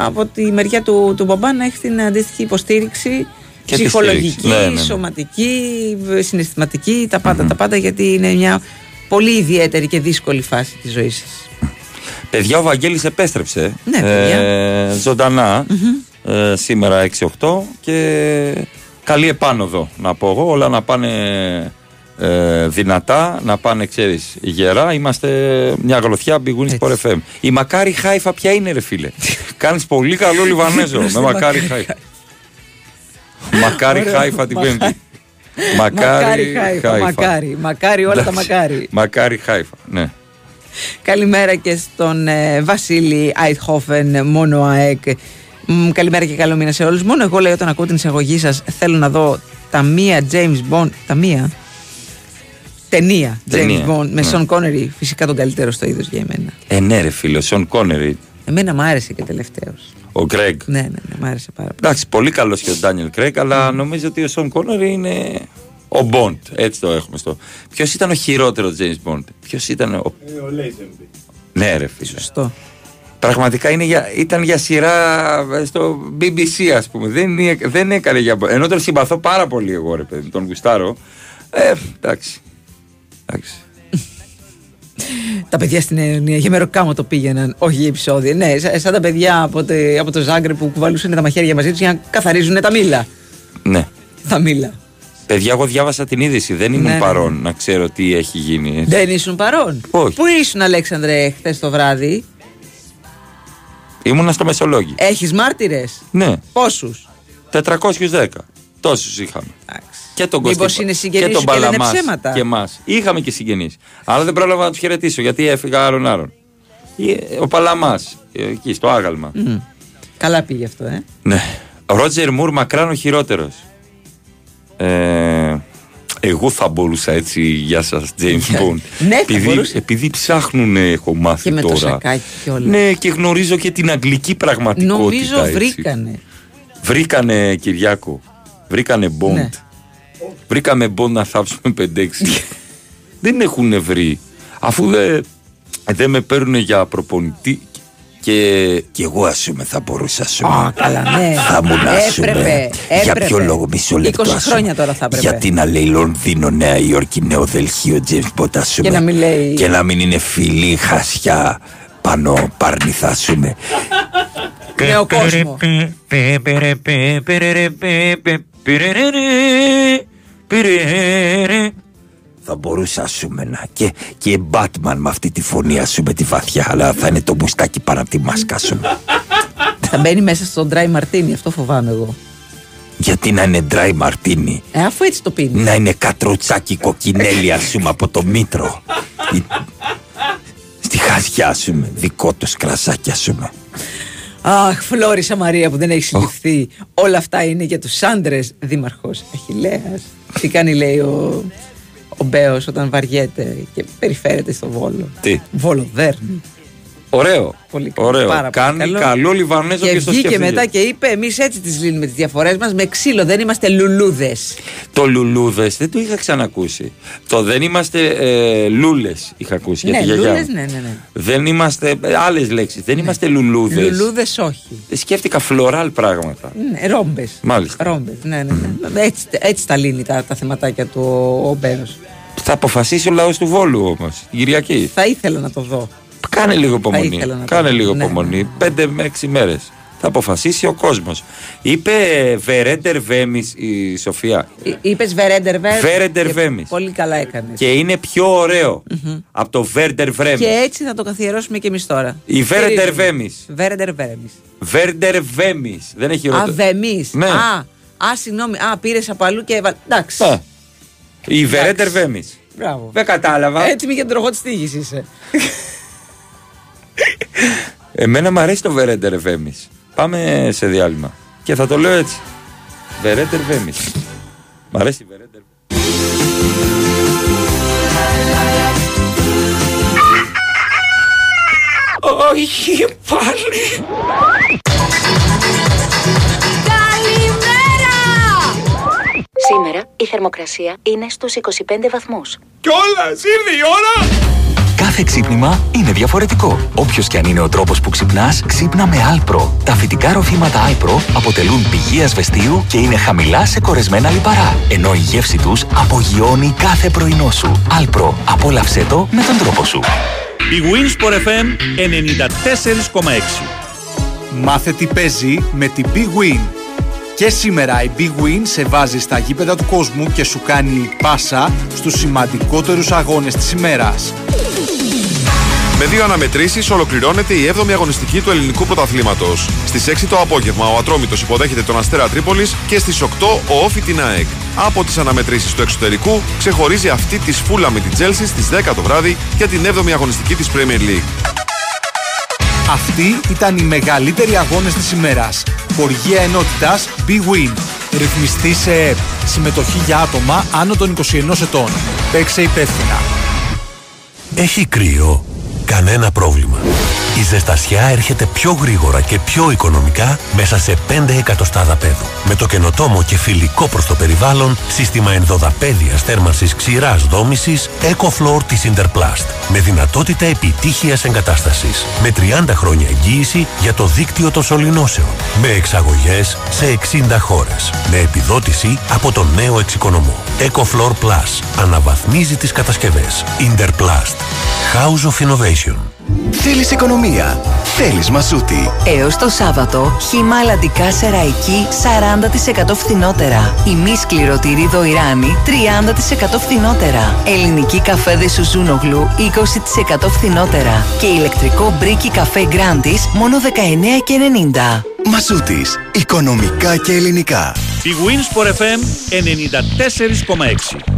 [SPEAKER 2] από τη μεριά του, του μπαμπά να έχει την αντίστοιχη υποστήριξη.
[SPEAKER 1] Και τη
[SPEAKER 2] ψυχολογική,
[SPEAKER 1] στήριξη. Ναι, ναι, ναι.
[SPEAKER 2] σωματική, συναισθηματική, τα πάντα, τα πάντα γιατί είναι μια πολύ ιδιαίτερη και δύσκολη φάση της ζωής σας.
[SPEAKER 1] Παιδιά, ο Βαγγέλης επέστρεψε.
[SPEAKER 2] Ναι, παιδιά.
[SPEAKER 1] ε, ζωντανα ε, σήμερα 6-8 και καλή επάνωδο να πω εγώ. Όλα να πάνε ε, δυνατά, να πάνε, ξέρεις, γερά. Είμαστε μια γροθιά Big Wins Sport FM. Η Μακάρι Χάιφα ποια είναι, ρε φίλε; Κάνεις πολύ καλό Λιβανέζο με Μακάρι Χάιφα. Μακάρι
[SPEAKER 2] Ωραίο.
[SPEAKER 1] Χάιφα την
[SPEAKER 2] Μακάρι.
[SPEAKER 1] Πέμπτη.
[SPEAKER 2] Μακάρι, χάιφα, μακάρι, μακάρι όλα τα
[SPEAKER 1] Εντάξει.
[SPEAKER 2] μακάρι.
[SPEAKER 1] Μακάρι Χάιφα, ναι.
[SPEAKER 2] Καλημέρα και στον ε, Βασίλη Αιτχόφεν, μόνο ΑΕΚ. Μ, καλημέρα και καλό μήνα σε όλους. Μόνο εγώ λέω όταν ακούω την εισαγωγή σας θέλω να δω τα μία James Bond, τα μία; Ταινία James
[SPEAKER 1] Ταινία,
[SPEAKER 2] Bond με
[SPEAKER 1] ναι.
[SPEAKER 2] Σον Connery, φυσικά τον καλύτερο στο είδος για εμένα.
[SPEAKER 1] Ε, ναι, ρε φίλε, ο Σον Κόνερι,
[SPEAKER 2] Εμένα μου άρεσε και τελευταίος.
[SPEAKER 1] Ο Γκρέγκ.
[SPEAKER 2] Ναι, ναι, ναι, μου άρεσε πάρα πολύ.
[SPEAKER 1] Εντάξει, πολύ καλός και ο Ντάνιελ Κρέγκ, αλλά νομίζω ότι ο Σον Κόνερι είναι ο Μποντ. Έτσι το έχουμε στο. Ποιος ήταν ο χειρότερος James Bond, Ποιος ήταν ο.
[SPEAKER 22] Ο Λέιζενμπι.
[SPEAKER 1] Ναι, ρε φίλε.
[SPEAKER 2] Σωστό.
[SPEAKER 1] Πραγματικά είναι για, ήταν για σειρά ε, στο BBC, ας πούμε. Δεν, είναι- δεν έκανε για. Ενώ τον συμπαθώ πάρα πολύ εγώ, ρε παιδί, τον γουστάρω. Ε, εντάξει. εντάξει.
[SPEAKER 2] Τα παιδιά στην Αιωνία για μεροκάμο το πήγαιναν, όχι για επεισόδια. Ναι, σαν, σαν τα παιδιά από, τε- από το Ζάγκρε που κουβαλούσαν τα μαχαίρια μαζί τους για να καθαρίζουν τα μήλα.
[SPEAKER 1] Ναι.
[SPEAKER 2] Τα μήλα.
[SPEAKER 1] Παιδιά, εγώ διάβασα την είδηση. Δεν ήμουν
[SPEAKER 2] Ναι, ναι,
[SPEAKER 1] παρόν να ξέρω τι έχει γίνει. έτσι.
[SPEAKER 2] Δεν ήσουν παρόν.
[SPEAKER 1] Όχι.
[SPEAKER 2] Πού ήσουν, Αλέξανδρε, χθες το βράδυ;
[SPEAKER 1] Ήμουνα στο Μεσολόγγι.
[SPEAKER 2] Έχεις μάρτυρες;
[SPEAKER 1] Ναι.
[SPEAKER 2] Πόσους;
[SPEAKER 1] 410. Τόσους είχαμε. Και τον
[SPEAKER 2] Μήπως
[SPEAKER 1] Κωστή
[SPEAKER 2] είναι συγγενείς
[SPEAKER 1] και τον
[SPEAKER 2] σου και λένε
[SPEAKER 1] Παλαμάς
[SPEAKER 2] ψέματα.
[SPEAKER 1] και εμάς. Είχαμε και συγγενείς. Αλλά δεν πρόλαβα να τους χαιρετήσω γιατί έφυγα άλλον άλλον. Ε, Ο Παλαμάς, εκεί στο άγαλμα.
[SPEAKER 2] Μμ. Καλά πήγε αυτό, ε.
[SPEAKER 1] Ναι. Ρότζερ Μουρ μακράν ο χειρότερος. Ε, εγώ θα μπορούσα έτσι, γεια σας, James Bond.
[SPEAKER 2] Ναι, θα
[SPEAKER 1] επειδή,
[SPEAKER 2] μπορούσε.
[SPEAKER 1] επειδή ψάχνουν, έχω μάθει
[SPEAKER 2] Και με το
[SPEAKER 1] τώρα.
[SPEAKER 2] σακάκι και όλα.
[SPEAKER 1] Ναι, και γνωρίζω και την αγγλική πραγματικότητα.
[SPEAKER 2] Νομίζω
[SPEAKER 1] έτσι.
[SPEAKER 2] βρήκανε.
[SPEAKER 1] Βρήκανε Κυριάκο. Βρήκανε Bond.
[SPEAKER 2] Ναι.
[SPEAKER 1] Βρήκαμε Bond να θάψουμε 5-6. δεν έχουν βρει. Αφού δεν δεν με παίρνουν για προπονητή. Και, και εγώ ας πούμε θα μπορούσα ας πούμε,
[SPEAKER 2] Α, καλά, ναι.
[SPEAKER 1] θα ήμουν ας πούμε,
[SPEAKER 2] Έπρεπε,
[SPEAKER 1] για
[SPEAKER 2] έπρεπε.
[SPEAKER 1] ποιο λόγο μισό λεπτό
[SPEAKER 2] 20
[SPEAKER 1] ας πούμε.
[SPEAKER 2] χρόνια τώρα θα έπρεπε.
[SPEAKER 1] γιατί να λέει Λονδίνο, Νέα Υόρκη, Νέο Δελχείο, James Bond ας πούμε.
[SPEAKER 2] Και να μην λέει-
[SPEAKER 1] και να μην είναι φιλή, χασιά, πάνω, πάρνηθα ας πούμε.
[SPEAKER 2] Νέο κόσμο.
[SPEAKER 1] Θα μπορούσα ας πούμε να και, και Batman με αυτή τη φωνή ας πούμε τη βαθιά αλλά θα είναι το μπουστάκι πάνω από τη μάσκα ας πούμε.
[SPEAKER 2] Θα μπαίνει μέσα στον dry martini, αυτό φοβάμαι εγώ.
[SPEAKER 1] Γιατί να είναι dry martini;
[SPEAKER 2] Ε, αφού έτσι το πίνεις.
[SPEAKER 1] να είναι κατροτσάκι κοκκινέλι ας πούμε από το μήτρο. Ή- Στη χασιά ας πούμε δικό τους κρασάκι ας πούμε.
[SPEAKER 2] Αχ, Φλόρισα Μαρία που δεν έχει συλληφθεί. Όλα αυτά είναι για τους άντρες. Δήμαρχος Αχηλέα. Τι κάνει, λέει ο, ο Μπέος όταν βαριέται και περιφέρεται στο Βόλο.
[SPEAKER 1] Τι;
[SPEAKER 2] Βολοδέρνη.
[SPEAKER 1] Ωραίο.
[SPEAKER 2] Πολύ καλό.
[SPEAKER 1] Ωραίο.
[SPEAKER 2] Πάρα πολύ
[SPEAKER 1] Κάνει
[SPEAKER 2] καλό.
[SPEAKER 1] καλό, Λιβανέζο
[SPEAKER 2] Και
[SPEAKER 1] και στο
[SPEAKER 2] βγήκε
[SPEAKER 1] σκέφτηκε.
[SPEAKER 2] μετά και είπε: Εμείς έτσι τις λύνουμε τις διαφορές μας με ξύλο. Δεν είμαστε λουλούδες.
[SPEAKER 1] Το λουλούδες δεν το είχα ξανακούσει. Το δεν είμαστε ε, λούλες είχα ακούσει για
[SPEAKER 2] Ναι,
[SPEAKER 1] τη γιαγιά.
[SPEAKER 2] λούλες,
[SPEAKER 1] μου.
[SPEAKER 2] ναι, ναι. ναι.
[SPEAKER 1] Δεν είμαστε. Άλλες λέξεις. Δεν είμαστε λουλούδες.
[SPEAKER 2] Λουλούδες όχι.
[SPEAKER 1] Σκέφτηκα φλωράλ πράγματα.
[SPEAKER 2] Ναι, ρόμπες.
[SPEAKER 1] Μάλιστα.
[SPEAKER 2] Ρόμπες, ναι, ναι, ναι. Έτσι, έτσι τα λύνει τα, τα θεματάκια του ο, ο Μπέος.
[SPEAKER 1] Θα αποφασίσει ο λαός του Βόλου όμως. Την Κυριακή.
[SPEAKER 2] Θα ήθελα να το δω.
[SPEAKER 1] Κάνε λίγο υπομονή.
[SPEAKER 2] ήθελα να το
[SPEAKER 1] Κάνε
[SPEAKER 2] δω.
[SPEAKER 1] λίγο
[SPEAKER 2] Ναι,
[SPEAKER 1] υπομονή. Πέντε με έξι μέρες. Θα αποφασίσει ο κόσμος. Είπε Βερέντερ Βέμι η Σοφία.
[SPEAKER 2] Είπες Βερέντερ Βέμι.
[SPEAKER 1] Βέρεντερ Βέμις.
[SPEAKER 2] Πολύ καλά έκανες.
[SPEAKER 1] Και είναι πιο ωραίο από το Βέρντερ Βρέμι.
[SPEAKER 2] Και έτσι θα το καθιερώσουμε και εμείς τώρα.
[SPEAKER 1] Η Βέρεντερ Βέμι.
[SPEAKER 2] Βέρεντερ Βέμι.
[SPEAKER 1] Βέρντερ Βέμι. Δεν έχει
[SPEAKER 2] Α,
[SPEAKER 1] ρόλο.
[SPEAKER 2] Βεμί.
[SPEAKER 1] Ναι.
[SPEAKER 2] Α, α, συγγνώμη. Α, πήρες από αλλού και έβαλε. Εντάξει.
[SPEAKER 1] Ναι. Η Βέρεντερ Βέμι.
[SPEAKER 2] Μπράβο.
[SPEAKER 1] Δεν κατάλαβα.
[SPEAKER 2] Έτοιμη για τον τροχό της τύχη είσαι.
[SPEAKER 1] Εμένα μου αρέσει το Βερέντερ Βέμι. Πάμε σε διάλειμμα. Και θα το λέω έτσι. Βερέντερ Βέμι. Μ' αρέσει η Βερέντερ. Όχι πάλι.
[SPEAKER 5] Σήμερα η θερμοκρασία είναι στους 25 βαθμούς.
[SPEAKER 1] Κιόλας, ήρθε η ώρα.
[SPEAKER 6] Κάθε ξύπνημα είναι διαφορετικό. Όποιος και αν είναι ο τρόπος που ξυπνάς, ξύπνα με Alpro. Τα φυτικά ροφήματα Alpro αποτελούν πηγή ασβεστίου και είναι χαμηλά σε κορεσμένα λιπαρά. Ενώ η γεύση τους απογειώνει κάθε πρωινό σου. Alpro. Απόλαυσέ το με τον τρόπο σου.
[SPEAKER 23] Η Winsport FM 94,6.
[SPEAKER 13] Μάθε τι παίζει με την Big Win. Και σήμερα η Big Win σε βάζει στα γήπεδα του κόσμου και σου κάνει πάσα στους σημαντικότερους αγώνες της ημέρας.
[SPEAKER 12] Με δύο αναμετρήσεις ολοκληρώνεται η 7η αγωνιστική του ελληνικού πρωταθλήματος. Στις 6 το απόγευμα ο Ατρόμητος υποδέχεται τον Αστέρα Τρίπολης και στις 8 ο Όφη την ΑΕΚ. Από τις αναμετρήσεις του εξωτερικού ξεχωρίζει αυτή της Φούλα με την Τζέλσι στις 10 το βράδυ για την 7η αγωνιστική της Premier League.
[SPEAKER 13] Αυτοί ήταν οι μεγαλύτεροι αγώνες της ημέρας. Χοργία ενότητας Big Win. Ρυθμιστή σε ΕΠ. Συμμετοχή για άτομα άνω των 21 ετών. Παίξε υπεύθυνα.
[SPEAKER 15] Έχει κρύο. Κανένα πρόβλημα. Η ζεστασιά έρχεται πιο γρήγορα και πιο οικονομικά μέσα σε 5 εκατοστάδα πέδου. Με το καινοτόμο και φιλικό προς το περιβάλλον σύστημα ενδοδαπέδιας θέρμανσης ξηράς δόμησης EcoFloor της Interplast. Με δυνατότητα επιτύχειας εγκατάστασης. Με 30 χρόνια εγγύηση για το δίκτυο των σωληνώσεων. Με εξαγωγές σε 60 χώρες. Με επιδότηση από τον νέο εξοικονομό. EcoFloor Plus. Αναβαθμίζει τις κατασκευές. Interplast. House of Innovation.
[SPEAKER 18] Θέλεις οικονομία. Θέλεις μασούτη.
[SPEAKER 11] Έως το Σάββατο, χύμα αλλαντικά σεραϊκή 40% φθηνότερα. Ημί σκληρωτήρι δοϊράνι 30% φθηνότερα. Ελληνική καφέδε Σουζούνογλου 20% φθηνότερα. Και ηλεκτρικό μπρίκι καφέ Γκράντις μόνο 19,90.
[SPEAKER 18] Μασούτης. Οικονομικά και ελληνικά.
[SPEAKER 23] Η Winsport FM 94,6.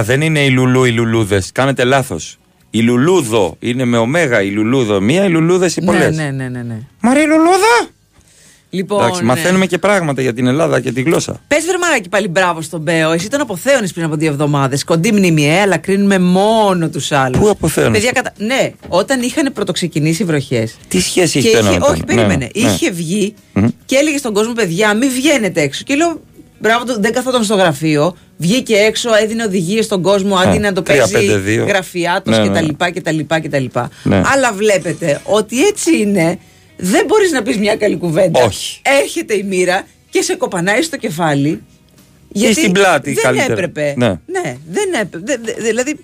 [SPEAKER 1] Παιδιά, δεν είναι η Λουλού οι Λουλούδες. Κάνετε λάθος. Η Λουλούδο είναι με ωμέγα η Λουλούδο. Μία, οι Λουλούδες οι πολλές.
[SPEAKER 2] Ναι, ναι, ναι, ναι, ναι.
[SPEAKER 1] Μαρία Λουλούδα!
[SPEAKER 2] Λοιπόν,
[SPEAKER 1] Εντάξει, μαθαίνουμε και πράγματα για την Ελλάδα και τη γλώσσα.
[SPEAKER 2] Πες βερμαράκι πάλι μπράβο στον Μπέο. Εσύ τον αποθέωνες πριν από δύο εβδομάδες. Κοντή μνήμη, ε, αλλά κρίνουμε μόνο τους άλλους.
[SPEAKER 1] Πού αποθέωνες;
[SPEAKER 2] Παιδιά, κατα... Ναι, όταν είχαν πρωτοξεκινήσει οι βροχές.
[SPEAKER 1] Τι σχέση έχει
[SPEAKER 2] είχε,
[SPEAKER 1] το ένα με το
[SPEAKER 2] Όχι,
[SPEAKER 1] άλλο;
[SPEAKER 2] περίμενε.
[SPEAKER 1] Ναι, ναι.
[SPEAKER 2] Είχε βγει
[SPEAKER 1] Μμμ.
[SPEAKER 2] και έλεγε στον κόσμο, παιδιά, μην βγαίνετε έξω. Και λέω, μπράβο, του, δεν καθόταν στο γραφείο. Βγήκε έξω, έδινε οδηγίες στον κόσμο αντί
[SPEAKER 1] Ε,
[SPEAKER 2] να το
[SPEAKER 1] τρία,
[SPEAKER 2] παίζει
[SPEAKER 1] πέντε, δύο.
[SPEAKER 2] γραφιάτο
[SPEAKER 1] Ναι, ναι.
[SPEAKER 2] κτλ. κτλ, κτλ.
[SPEAKER 1] Ναι.
[SPEAKER 2] Αλλά βλέπετε ότι έτσι είναι. Δεν μπορείς να πεις μια καλή κουβέντα.
[SPEAKER 1] Όχι.
[SPEAKER 2] Έρχεται η μοίρα και σε κοπανάει στο κεφάλι.
[SPEAKER 1] Ή στην πλάτη
[SPEAKER 2] δεν
[SPEAKER 1] καλύτερα.
[SPEAKER 2] έπρεπε.
[SPEAKER 1] Ναι.
[SPEAKER 2] ναι δεν έπρεπε. Δε- δε- δηλαδή,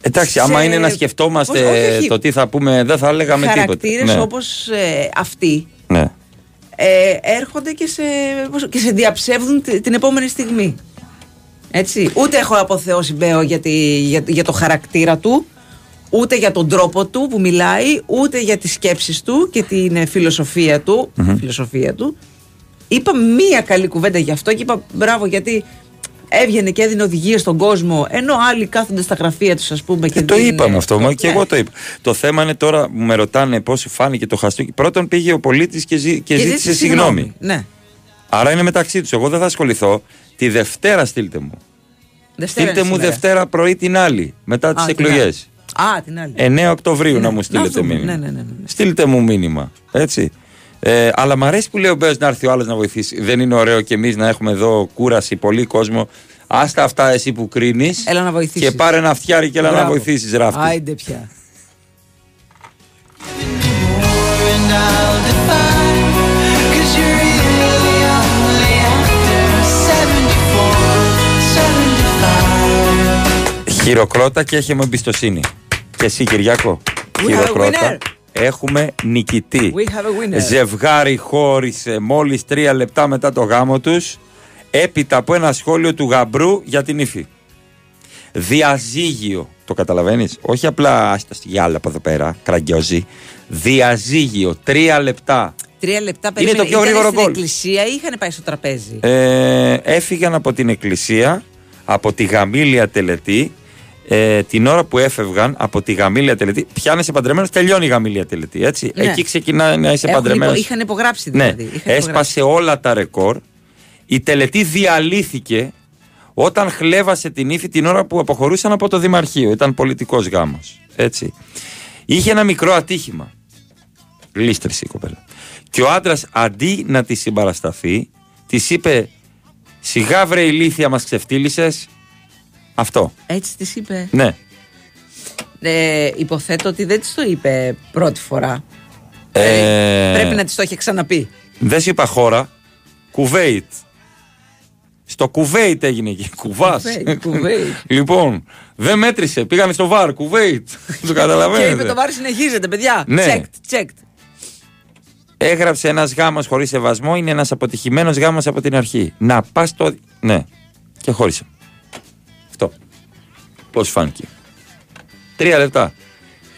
[SPEAKER 1] Εντάξει,
[SPEAKER 2] σε-
[SPEAKER 1] άμα είναι να σκεφτόμαστε
[SPEAKER 2] πώς- όχι, όχι.
[SPEAKER 1] το τι θα πούμε, δεν θα έλεγαμε τίποτα.
[SPEAKER 2] χαρακτήρε
[SPEAKER 1] Ναι.
[SPEAKER 2] όπως αυτοί
[SPEAKER 1] Ναι.
[SPEAKER 2] Ε, έρχονται και σε, πώς- και σε διαψεύδουν τη- την επόμενη στιγμή. Έτσι. Ούτε έχω αποθεώσει Μπέο για, τη- για, για το χαρακτήρα του, ούτε για τον τρόπο του που μιλάει, ούτε για τις σκέψεις του και την ε, φιλοσοφία του.
[SPEAKER 1] Μμμ.
[SPEAKER 2] Φιλοσοφία του. Είπα μία καλή κουβέντα γι' αυτό και είπα μπράβο γιατί έβγαινε και έδινε οδηγίες στον κόσμο, ενώ άλλοι κάθονται στα γραφεία τους, ας πούμε. Και
[SPEAKER 1] Ε, το
[SPEAKER 2] δίνουν-
[SPEAKER 1] είπαμε αυτό, μα και
[SPEAKER 2] Ναι.
[SPEAKER 1] εγώ το είπα. Το θέμα είναι τώρα που με ρωτάνε πώ φάνηκε το χαστούκι. Πρώτον πήγε ο πολίτης και, ζή- και ζήτησε συγγνώμη.
[SPEAKER 2] Ναι.
[SPEAKER 1] Άρα είναι μεταξύ τους. Εγώ δεν θα ασχοληθώ. Τη Δευτέρα στείλτε μου.
[SPEAKER 2] Δευτέρα
[SPEAKER 1] στείλτε
[SPEAKER 2] είναι
[SPEAKER 1] μου
[SPEAKER 2] σήμερα.
[SPEAKER 1] Δευτέρα πρωί την άλλη, μετά τις
[SPEAKER 2] Α, την
[SPEAKER 1] εκλογές.
[SPEAKER 2] άλλη. Α, την άλλη.
[SPEAKER 1] 9 Οκτωβρίου να μου
[SPEAKER 2] να
[SPEAKER 1] στείλετε
[SPEAKER 2] δούμε.
[SPEAKER 1] μήνυμα.
[SPEAKER 2] Ναι, ναι, ναι, ναι.
[SPEAKER 1] Στείλτε μου μήνυμα. Έτσι. Ε, αλλά μ' αρέσει που λέει ο Μπέος να έρθει ο άλλος να βοηθήσει. Δεν είναι ωραίο και εμείς να έχουμε εδώ κούραση, πολύ κόσμο. Άστα αυτά εσύ που κρίνεις.
[SPEAKER 2] Έλα να βοηθήσεις.
[SPEAKER 1] Και πάρε ένα φτιάρι και έλα να
[SPEAKER 2] Μπράβο.
[SPEAKER 1] βοηθήσεις, ράφτη.
[SPEAKER 2] Άιντε πια.
[SPEAKER 23] and I'll defy. Cause you're really only after 74, 75.
[SPEAKER 1] Χειροκρότα και έχουμε εμπιστοσύνη. Και εσύ, Κυριάκο.
[SPEAKER 2] We have a
[SPEAKER 1] Χειροκρότα.
[SPEAKER 2] winner.
[SPEAKER 1] Έχουμε νικητή.
[SPEAKER 2] We have a winner.
[SPEAKER 1] Ζευγάρι χώρισε μόλις τρία λεπτά μετά το γάμο τους έπειτα από ένα σχόλιο του γαμπρού για την ύφη. Διαζύγιο. Το καταλαβαίνεις; Όχι απλά άστα στη γυάλα από εδώ πέρα, κραγκιόζη. Διαζύγιο. Τρία λεπτά.
[SPEAKER 2] Τρία λεπτά
[SPEAKER 1] Είναι
[SPEAKER 2] περίμενε.
[SPEAKER 1] το πιο
[SPEAKER 2] Ήτανε
[SPEAKER 1] γρήγορο
[SPEAKER 2] στην
[SPEAKER 1] γκολ.
[SPEAKER 2] εκκλησία ή είχαν πάει στο τραπέζι;
[SPEAKER 1] Ε, έφυγαν από την εκκλησία, από τη γαμήλια τελετή. Ε, την ώρα που έφευγαν από τη γαμήλια τελετή, πιάνεσαι παντρεμένος, τελειώνει η γαμήλια τελετή. Έτσι.
[SPEAKER 2] Ναι.
[SPEAKER 1] Εκεί ξεκινάει να είσαι
[SPEAKER 2] Έχουν
[SPEAKER 1] παντρεμένος.
[SPEAKER 2] υπο- είχαν υπογράψει
[SPEAKER 1] Ναι,
[SPEAKER 2] δηλαδή. Είχαν υπογράψει.
[SPEAKER 1] έσπασε όλα τα ρεκόρ. Η τελετή διαλύθηκε όταν χλέβασε την ύφη την ώρα που αποχωρούσαν από το Δημαρχείο. Ήταν πολιτικός γάμος. Έτσι. Είχε ένα μικρό ατύχημα. Λίστρησε η κοπέλα. Και ο άντρας αντί να τη συμπαρασταθεί, της είπε: Σιγά βρε ηλίθεια, μας ξεφτύλισε. Αυτό.
[SPEAKER 2] Έτσι της είπε;
[SPEAKER 1] Ναι.
[SPEAKER 2] Ε, υποθέτω ότι δεν της το είπε πρώτη φορά.
[SPEAKER 1] Ε,
[SPEAKER 2] Πρέπει να της το είχε ξαναπεί.
[SPEAKER 1] Δεν σου είπα χώρα. Κουβέιτ. Στο Κουβέιτ έγινε εκεί. Κουβάς.
[SPEAKER 2] Κουβέιτ, Κουβέιτ.
[SPEAKER 1] λοιπόν, δεν μέτρησε. Πήγανε στο βαρ. Κουβέιτ. το
[SPEAKER 2] Και
[SPEAKER 1] καταλαβαίνετε.
[SPEAKER 2] είπε το βάρη συνεχίζεται, παιδιά.
[SPEAKER 1] Ναι.
[SPEAKER 2] Checked, checked.
[SPEAKER 1] Έγραψε ένας γάμος χωρίς σεβασμό. Είναι ένας αποτυχημένος γάμος από την αρχή. Να πας το. Ναι. Και χώρισε. Αυτό. Πώς φάνηκε. Τρία λεπτά.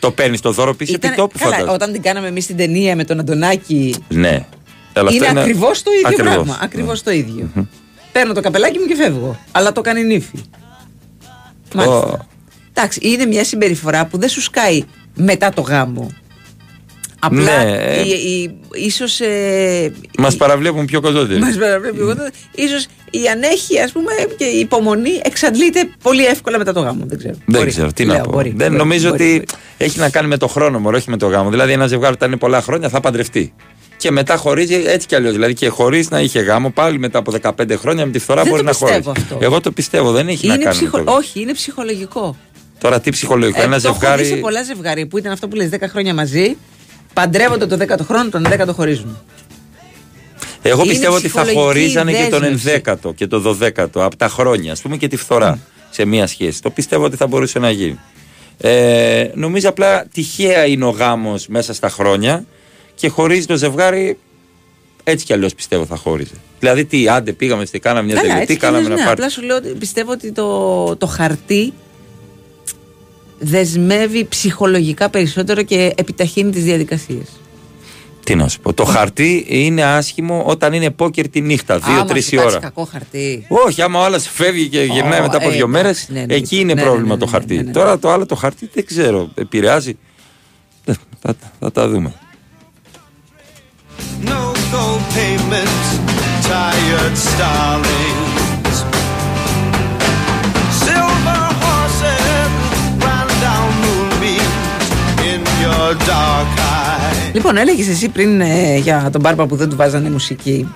[SPEAKER 1] Το παίρνεις το δώρο πίσω
[SPEAKER 2] Ήταν-
[SPEAKER 1] επί τόπου
[SPEAKER 2] καλά,
[SPEAKER 1] φαντάζομαι.
[SPEAKER 2] όταν την κάναμε εμείς την ταινία με τον Αντωνάκη.
[SPEAKER 1] Ναι. Αλλά αυτό
[SPEAKER 2] είναι ακριβώς το ίδιο
[SPEAKER 1] ακριβώς.
[SPEAKER 2] πράγμα. Ακριβώς το ίδιο. Παίρνω το καπελάκι μου και φεύγω. Αλλά το κάνει νύφη. Μάλιστα.
[SPEAKER 1] Ω.
[SPEAKER 2] Εντάξει, είναι μια συμπεριφορά που δεν σου σκάει μετά το γάμο. Απλά
[SPEAKER 1] Ναι, ε.
[SPEAKER 2] η, η, ίσως ε,
[SPEAKER 1] Μας παραβλέπουν πιο κοντότεροι.
[SPEAKER 2] μας παραβλέπει εγώ τότε, ίσως η ανέχεια ας πούμε και η υπομονή εξαντλείται πολύ εύκολα μετά το γάμο. Δεν ξέρω.
[SPEAKER 1] Δεν
[SPEAKER 2] Μπορεί.
[SPEAKER 1] ξέρω τι
[SPEAKER 2] Λέω,
[SPEAKER 1] να πω.
[SPEAKER 2] μπορεί,
[SPEAKER 1] δεν
[SPEAKER 2] μπορεί,
[SPEAKER 1] νομίζω
[SPEAKER 2] μπορεί,
[SPEAKER 1] ότι
[SPEAKER 2] μπορεί.
[SPEAKER 1] έχει να κάνει με το χρόνο μου, όχι με το γάμο. Δηλαδή, ένα ζευγάρι όταν είναι πολλά χρόνια θα παντρευτεί. Και μετά χωρίζει έτσι κι αλλιώς. Δηλαδή, και χωρίς να είχε γάμο, πάλι μετά από 15 χρόνια με τη φθορά
[SPEAKER 2] Δεν
[SPEAKER 1] μπορεί
[SPEAKER 2] το
[SPEAKER 1] να χωρίσει.
[SPEAKER 2] πιστεύω αυτό.
[SPEAKER 1] Εγώ το πιστεύω, δεν έχει να
[SPEAKER 2] Είναι
[SPEAKER 1] κάνει.
[SPEAKER 2] ψυχο...
[SPEAKER 1] με το...
[SPEAKER 2] Όχι, είναι ψυχολογικό.
[SPEAKER 1] Τώρα τι ψυχολογικό,
[SPEAKER 2] Ε,
[SPEAKER 1] ένα
[SPEAKER 2] το έχω δει σε
[SPEAKER 1] ζευγάρι.
[SPEAKER 2] πολλά ζευγάρι που ήταν αυτό που λες 10 χρόνια μαζί, παντρεύονται το 10ο χρόνο, τον 11ο χωρίζουν.
[SPEAKER 1] Εγώ
[SPEAKER 2] Είναι
[SPEAKER 1] πιστεύω ότι θα
[SPEAKER 2] ψυχολογική
[SPEAKER 1] χωρίζανε και τον
[SPEAKER 2] δέσμευση.
[SPEAKER 1] 11ο και τον 12ο από τα χρόνια, ας πούμε και τη φθορά σε μία σχέση. Το πιστεύω ότι θα μπορούσε να γίνει. Ε, νομίζω απλά τυχαία είναι ο γάμος μέσα στα χρόνια και χωρίζει το ζευγάρι έτσι κι αλλιώς πιστεύω θα χώριζε. Δηλαδή, τι, άντε, πήγαμε στη κάναμε μια
[SPEAKER 2] Καλά,
[SPEAKER 1] τελετή,
[SPEAKER 2] έτσι κι
[SPEAKER 1] κάναμε
[SPEAKER 2] αλλιώς,
[SPEAKER 1] ένα
[SPEAKER 2] ναι,
[SPEAKER 1] πάρτι.
[SPEAKER 2] Απλά σου λέω ότι πιστεύω ότι το, το χαρτί δεσμεύει ψυχολογικά περισσότερο και επιταχύνει τις διαδικασίες.
[SPEAKER 1] Τι να σου πω. Το χαρτί είναι άσχημο όταν είναι πόκερ τη νύχτα,
[SPEAKER 2] Άμα
[SPEAKER 1] δύο-τρει
[SPEAKER 2] σου
[SPEAKER 1] η
[SPEAKER 2] κάτσει
[SPEAKER 1] ώρα.
[SPEAKER 2] κακό χαρτί.
[SPEAKER 1] Όχι, άμα ο άλλο φεύγει και γυρνάει
[SPEAKER 2] Ω,
[SPEAKER 1] μετά από
[SPEAKER 2] ε,
[SPEAKER 1] δύο μέρες,
[SPEAKER 2] εντάξει, ναι, ναι,
[SPEAKER 1] εκεί είναι
[SPEAKER 2] ναι,
[SPEAKER 1] πρόβλημα
[SPEAKER 2] ναι, ναι,
[SPEAKER 1] το
[SPEAKER 2] ναι,
[SPEAKER 1] χαρτί.
[SPEAKER 2] ναι, ναι.
[SPEAKER 1] Τώρα το άλλο το χαρτί δεν ξέρω, επηρεάζει. Ε, Θα, θα, θα τα δούμε.
[SPEAKER 23] No gold pavement, tired starlings. Silver horses ran down moonbeams in your dark eyes.
[SPEAKER 2] Λοιπόν, έλεγες εσύ πριν ε, για τον Μπάρμπα που δεν του βάζανε μουσική.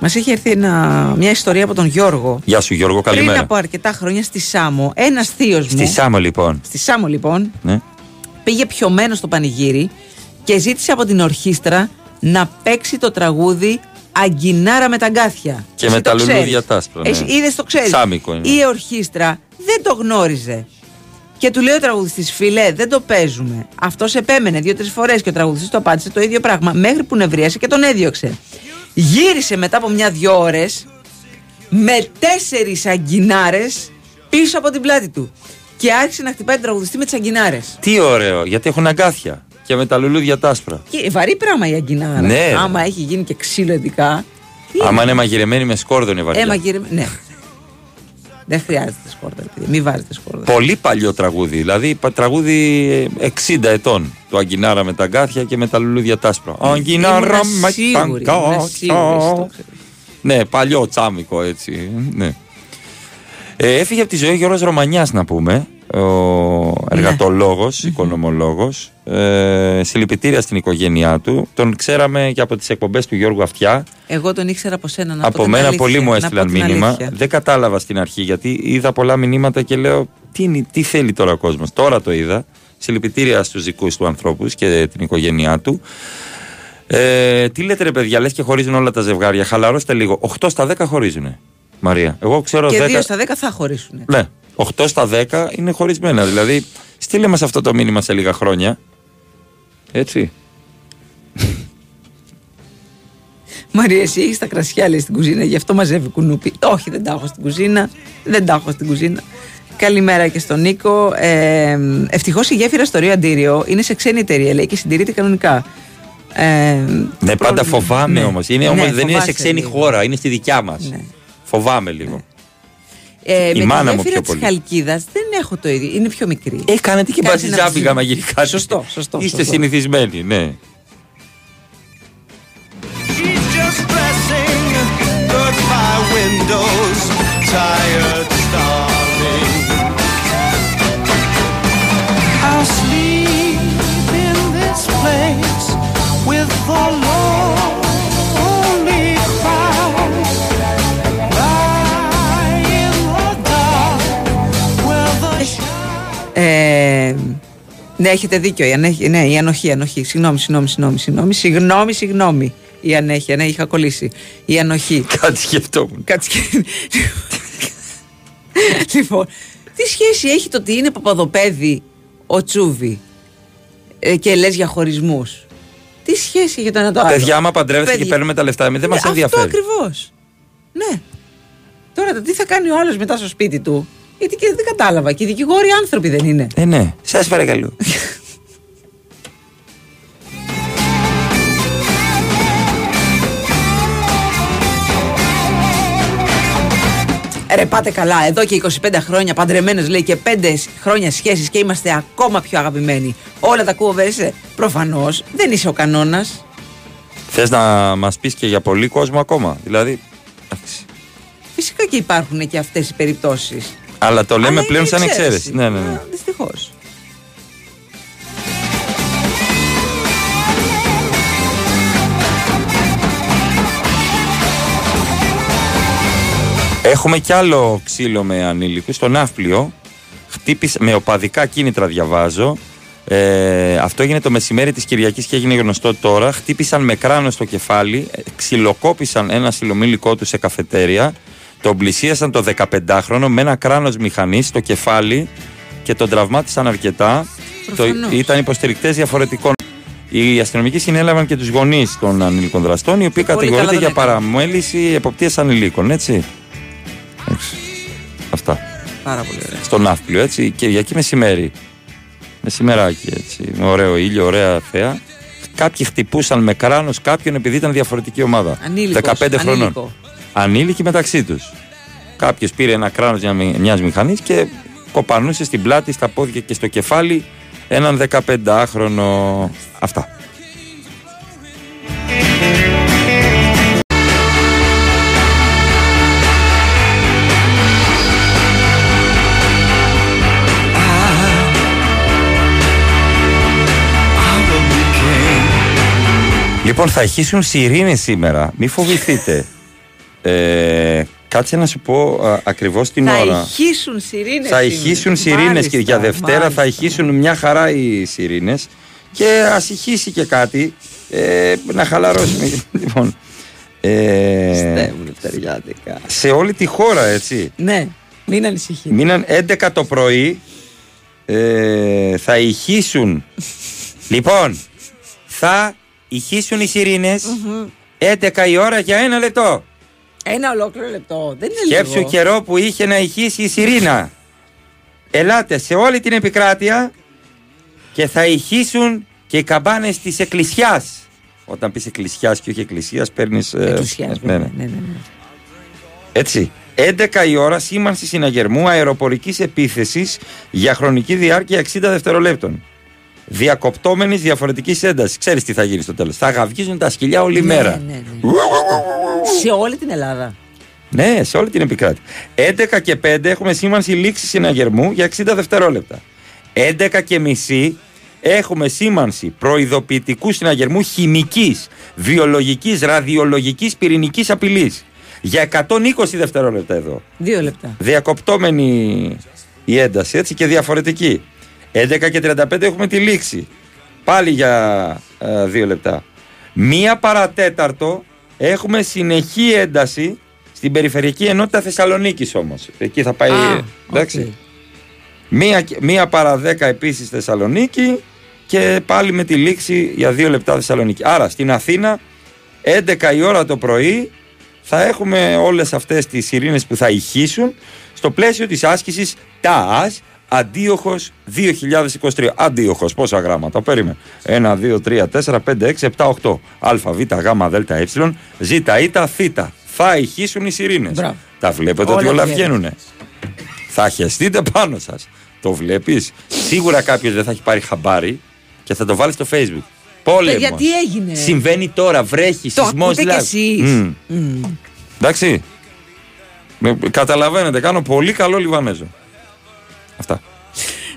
[SPEAKER 2] Μας έχει έρθει ένα, μια ιστορία από τον Γιώργο.
[SPEAKER 1] Γεια σου Γιώργο,
[SPEAKER 2] Πριν
[SPEAKER 1] καλημέρα.
[SPEAKER 2] από αρκετά χρόνια στη Σάμο, ένας θείος μου.
[SPEAKER 1] Στη Σάμο λοιπόν.
[SPEAKER 2] Στη Σάμο, λοιπόν,
[SPEAKER 1] Ναι.
[SPEAKER 2] πήγε πιωμένο στο πανηγύρι και ζήτησε από την ορχήστρα να παίξει το τραγούδι Αγκινάρα με τα γκάθια.
[SPEAKER 1] Και
[SPEAKER 2] Εσύ
[SPEAKER 1] με
[SPEAKER 2] το
[SPEAKER 1] τα
[SPEAKER 2] ξέρεις.
[SPEAKER 1] λουλούδια τα άσπρα, ναι.
[SPEAKER 2] Εσύ είδες το ξέρεις.
[SPEAKER 1] Σάμικο είναι.
[SPEAKER 2] Η ορχήστρα δεν το γνώριζε. Και του λέει ο τραγουδιστής, φιλέ, δεν το παίζουμε. Αυτός επέμενε δύο-τρεις φορές και ο τραγουδιστής το απάντησε το ίδιο πράγμα. Μέχρι που νευρίασε και τον έδιωξε. Γύρισε μετά από μια-δυο ώρες με τέσσερις αγκινάρες πίσω από την πλάτη του. Και άρχισε να χτυπάει τον τραγουδιστή με τις αγκινάρες.
[SPEAKER 1] Τι ωραίο, γιατί έχουν αγκάθια. Και με τα λουλούδια τα άσπρα.
[SPEAKER 2] Και βαρύ πράγμα η αγκινάρα.
[SPEAKER 1] Ναι.
[SPEAKER 2] Άμα έχει γίνει και ξύλο ειδικά.
[SPEAKER 1] Άμα είναι; μαγειρεμένη με σκόρδο είναι βαριά.
[SPEAKER 2] Έμα κύριε. Ναι. Δεν χρειάζεται σκόρδα, παιδί. Μην βάζετε σκόρδα.
[SPEAKER 1] Πολύ παλιό τραγούδι. Δηλαδή πα- τραγούδι ε, 60 ετών. Το Αγκινάρα με τα αγκάθια και με τα λουλούδια τα άσπρα. Αγκινάρα
[SPEAKER 2] Ήμουνα
[SPEAKER 1] με τα
[SPEAKER 2] σίγουρη, ήμουνα
[SPEAKER 1] αγκάθια.
[SPEAKER 2] σίγουρη, στο ξέρω.
[SPEAKER 1] Ναι, παλιό τσάμικο έτσι. Ναι. Ε, έφυγε από τη ζωή ο Γιώργος Ρωμανιάς να πούμε ο εργατολόγος, οικονομολόγος ε, συλληπιτήρια στην οικογένειά του τον ξέραμε και από τις εκπομπές του Γιώργου Αυτιά
[SPEAKER 2] Εγώ τον ήξερα από σένα να πω
[SPEAKER 1] από
[SPEAKER 2] την
[SPEAKER 1] μένα
[SPEAKER 2] αλήθεια,
[SPEAKER 1] πολύ μου
[SPEAKER 2] να
[SPEAKER 1] έστειλαν
[SPEAKER 2] πω την
[SPEAKER 1] μήνυμα.
[SPEAKER 2] αλήθεια.
[SPEAKER 1] Δεν κατάλαβα στην αρχή γιατί είδα πολλά μηνύματα και λέω τι, είναι, τι θέλει τώρα ο κόσμος. Τώρα το είδα. Συλληπιτήρια στους δικούς του ανθρώπους και την οικογένειά του. Ε, τι λέτε ρε παιδιά, λες και χωρίζουν όλα τα ζευγάρια. Χαλαρώστε λίγο. 8 στα 10 χωρίζουνε. Μαρία. Εγώ ξέρω
[SPEAKER 2] Και
[SPEAKER 1] 10.
[SPEAKER 2] δύο στα δέκα θα χωρίσουν.
[SPEAKER 1] Ναι. 8 στα 10 είναι χωρισμένα. Δηλαδή, στείλε μας αυτό το μήνυμα σε λίγα χρόνια. Έτσι.
[SPEAKER 2] Μαρία, εσύ έχεις τα κρασιά λέει στην κουζίνα, γι' αυτό μαζεύει κουνούπι. Όχι, δεν τα έχω στην κουζίνα. Δεν τα έχω στην κουζίνα. Καλημέρα και στον Νίκο. Ε, Ευτυχώς η γέφυρα στο Ρίο Αντίριο είναι σε ξένη εταιρεία, λέει και συντηρείται κανονικά. Ε,
[SPEAKER 1] Ναι, πάντα φοβάμαι
[SPEAKER 2] Ναι.
[SPEAKER 1] όμως. Είναι,
[SPEAKER 2] Ναι,
[SPEAKER 1] όμως δεν είναι σε
[SPEAKER 2] φοβάσαι
[SPEAKER 1] ξένη
[SPEAKER 2] λίγο.
[SPEAKER 1] χώρα, είναι στη δικιά μας.
[SPEAKER 2] Ναι.
[SPEAKER 1] Φοβάμαι λίγο.
[SPEAKER 2] Ε,
[SPEAKER 1] Η
[SPEAKER 2] με
[SPEAKER 1] μάνα
[SPEAKER 2] τη
[SPEAKER 1] μου
[SPEAKER 2] γέφυρα
[SPEAKER 1] πιο
[SPEAKER 2] της
[SPEAKER 1] πολύ.
[SPEAKER 2] Χαλκίδας δεν έχω το ίδιο. Είναι πιο μικρή.
[SPEAKER 1] Ε, κάνετε και
[SPEAKER 2] Κάνεις ένα
[SPEAKER 1] μπατζιτζάμπικα
[SPEAKER 2] ψ-
[SPEAKER 1] μαγειρικά.
[SPEAKER 2] Σωστό, σωστό.
[SPEAKER 1] Είστε
[SPEAKER 2] σωστό.
[SPEAKER 1] συνηθισμένοι, ναι.
[SPEAKER 23] She's just dressing goodbye windows, tired starling. I'll sleep in this place with the
[SPEAKER 2] Ε, ναι, έχετε δίκιο. Η ανέχη, ναι, η ανοχή, η ανοχή. Συγγνώμη, συγγνώμη, συγγνώμη, συγγνώμη, συγγνώμη, συγγνώμη. Η ανέχεια, ναι, είχα κολλήσει. Η ανοχή.
[SPEAKER 1] Κάτι σκεφτόμουν.
[SPEAKER 2] Κάτι σκε- λοιπόν, τι σχέση έχει το ότι είναι παπαδοπέδι ο Τσούβι ε, και λες για χωρισμούς; Τι σχέση έχει το ένα το άλλο;
[SPEAKER 1] Παιδιά, άμα παντρεύεστε και
[SPEAKER 2] Παιδιά.
[SPEAKER 1] παίρνουμε τα λεφτά, εμείς δεν
[SPEAKER 2] Ναι,
[SPEAKER 1] μας ενδιαφέρει.
[SPEAKER 2] Αυτό ακριβώς. Ναι. Τώρα το τι θα κάνει ο άλλος μετά στο σπίτι του; Γιατί και δεν κατάλαβα. Και οι δικηγόροι άνθρωποι δεν είναι.
[SPEAKER 1] Ε, ναι. Σας παρακαλώ.
[SPEAKER 2] Ρε πάτε καλά, εδώ και 25 χρόνια παντρεμένες λέει και 5 χρόνια σχέσεις και είμαστε ακόμα πιο αγαπημένοι. Όλα τα ακούω βέσε. Προφανώς δεν είσαι ο κανόνας.
[SPEAKER 1] Θες να μας πεις και για πολύ κόσμο ακόμα. Δηλαδή, εντάξει.
[SPEAKER 2] Φυσικά και υπάρχουν και αυτές οι περιπτώσεις.
[SPEAKER 1] Αλλά το λέμε
[SPEAKER 2] Αλλά
[SPEAKER 1] πλέον
[SPEAKER 2] είναι
[SPEAKER 1] σαν
[SPEAKER 2] εξαίρεση.
[SPEAKER 1] εξαίρεση. Ναι, ναι, ναι.
[SPEAKER 2] Δυστυχώς.
[SPEAKER 1] Έχουμε κι άλλο ξύλο με ανήλικους στο Ναύπλιο. Χτύπησε, με οπαδικά κίνητρα διαβάζω. Ε, αυτό έγινε το μεσημέρι της Κυριακής και έγινε γνωστό τώρα. Χτύπησαν με κράνο στο κεφάλι, ε, ξυλοκόπησαν ένα συλλομήλικό τους σε καφετέρια, τον πλησίασαν το 15χρονο με ένα κράνος μηχανής στο κεφάλι και τον τραυμάτισαν αρκετά. Το,
[SPEAKER 2] Προφανώς.
[SPEAKER 1] ήταν υποστηρικτές διαφορετικών. Οι αστυνομικοί συνέλαβαν και τους γονείς των ανηλικών δραστών, οι οποίοι
[SPEAKER 2] Πολύ καλά
[SPEAKER 1] κατηγορούνται
[SPEAKER 2] τον
[SPEAKER 1] για
[SPEAKER 2] έκαναν.
[SPEAKER 1] παραμέληση εποπτείας ανηλίκων, έτσι. Εντάξει. Αυτά.
[SPEAKER 2] Πάρα πολύ ωραία.
[SPEAKER 1] Στο Ναύπλιο, έτσι. Κυριακή μεσημέρι. Μεσημεράκι, έτσι. Με ωραίο ήλιο, ωραία θέα. Κάποιοι χτυπούσαν με κράνος κάποιον επειδή ήταν διαφορετική ομάδα.
[SPEAKER 2] Ανήλικος,
[SPEAKER 1] 15 χρονών.
[SPEAKER 2] ανήλικο
[SPEAKER 1] ανήλικοι μεταξύ τους. Κάποιος πήρε ένα κράνος μιας μηχανής και κοπανούσε στην πλάτη, στα πόδια και στο κεφάλι έναν 15χρονο. Αυτά. Λοιπόν, θα ηχήσουν σιρήνες σήμερα. Μη φοβηθείτε. Ε, κάτσε να σου πω α, ακριβώς την
[SPEAKER 2] Θα
[SPEAKER 1] ώρα.
[SPEAKER 2] ηχήσουν σιρήνες.
[SPEAKER 1] Θα
[SPEAKER 2] σήμερα.
[SPEAKER 1] ηχήσουν σιρήνες
[SPEAKER 2] Μάλιστα,
[SPEAKER 1] και για Δευτέρα θα
[SPEAKER 2] μάλιστα.
[SPEAKER 1] ηχήσουν μια χαρά οι σιρήνες και ας ηχήσει και κάτι ε, να χαλαρώσουμε. λοιπόν, ε,
[SPEAKER 2] Στεύουν ταιριάτικα.
[SPEAKER 1] σε όλη τη χώρα έτσι.
[SPEAKER 2] Ναι, μην ανησυχείτε.
[SPEAKER 1] Μείναν 11 το πρωί. Ε, θα ηχήσουν. λοιπόν, θα ηχήσουν οι σιρήνες 11 η ώρα για ένα λεπτό.
[SPEAKER 2] Ένα ολόκληρο λεπτό. Δεν είναι
[SPEAKER 1] Σκέψου
[SPEAKER 2] λίγο.
[SPEAKER 1] καιρό που είχε να ηχήσει η σιρήνα. Ελάτε σε όλη την επικράτεια και θα ηχήσουν και οι καμπάνες της εκκλησιάς. Όταν πεις εκκλησιάς και όχι εκκλησίας παίρνεις... ε,
[SPEAKER 2] Εκκλησιάς,
[SPEAKER 1] ναι, ναι.
[SPEAKER 2] βέβαια. Ναι, ναι, ναι.
[SPEAKER 1] Έτσι. 11 η ώρα σήμανση συναγερμού αεροπορικής επίθεσης για χρονική διάρκεια 60 δευτερολέπτων. Διακοπτόμενης διαφορετικής έντασης. Ξέρεις τι θα γίνει στο τέλος. Θα γαυγίζουν τα σκυλιά όλη
[SPEAKER 2] Ναι,
[SPEAKER 1] μέρα.
[SPEAKER 2] ναι, ναι. Σε όλη την Ελλάδα.
[SPEAKER 1] Ναι, σε όλη την επικράτεια. 11 και 5 έχουμε σήμανση λήξης συναγερμού για 60 δευτερόλεπτα. 11 και μισή έχουμε σήμανση προειδοποιητικού συναγερμού χημικής, βιολογικής, ραδιολογικής, πυρηνικής απειλής. Για 120 δευτερόλεπτα εδώ.
[SPEAKER 2] Δύο λεπτά.
[SPEAKER 1] Διακοπτόμενη η ένταση έτσι και διαφορετική. 11 και 35 έχουμε τη λήξη. Πάλι για ε, δύο λεπτά. Μία παρατέταρτο έχουμε συνεχή ένταση στην περιφερειακή ενότητα Θεσσαλονίκης όμως. Εκεί θα πάει.
[SPEAKER 2] Α,
[SPEAKER 1] εντάξει. Μία, και- μία παρά 10 επίσης Θεσσαλονίκη και πάλι με τη λήξη για δύο λεπτά Θεσσαλονίκη. Άρα στην Αθήνα 11 η ώρα το πρωί θα έχουμε όλες αυτές τις ειρήνες που θα ηχήσουν στο πλαίσιο της άσκησης ΤΑΑΣ Αντίοχος 2023. Αντίοχος, πόσα γράμματα, περίμενε. 1, 2, 3, 4, 5, 6, 7, 8. Α, Β, Γ, Δ, Ε, Ζ, Ι, Θ. Θα ηχήσουν οι σιρήνες.
[SPEAKER 2] Μπράβο.
[SPEAKER 1] Τα βλέπετε
[SPEAKER 2] Όλα
[SPEAKER 1] ότι όλα
[SPEAKER 2] βγαίνουν.
[SPEAKER 1] βγαίνουνε. Θα χεστείτε πάνω σας. Το βλέπεις. Σίγουρα κάποιος δεν θα έχει πάρει χαμπάρι και θα το βάλει στο facebook. Πόλεμος.
[SPEAKER 2] γιατί έγινε;
[SPEAKER 1] Συμβαίνει τώρα, βρέχει,
[SPEAKER 2] Το
[SPEAKER 1] σεισμός
[SPEAKER 2] ακούτε κι
[SPEAKER 1] live.
[SPEAKER 2] εσείς;
[SPEAKER 1] Μμ.
[SPEAKER 2] Μμ.
[SPEAKER 1] Εντάξει. Με- Καταλαβαίνετε, κάνω πολύ καλό Λιβανέζο. Αυτά.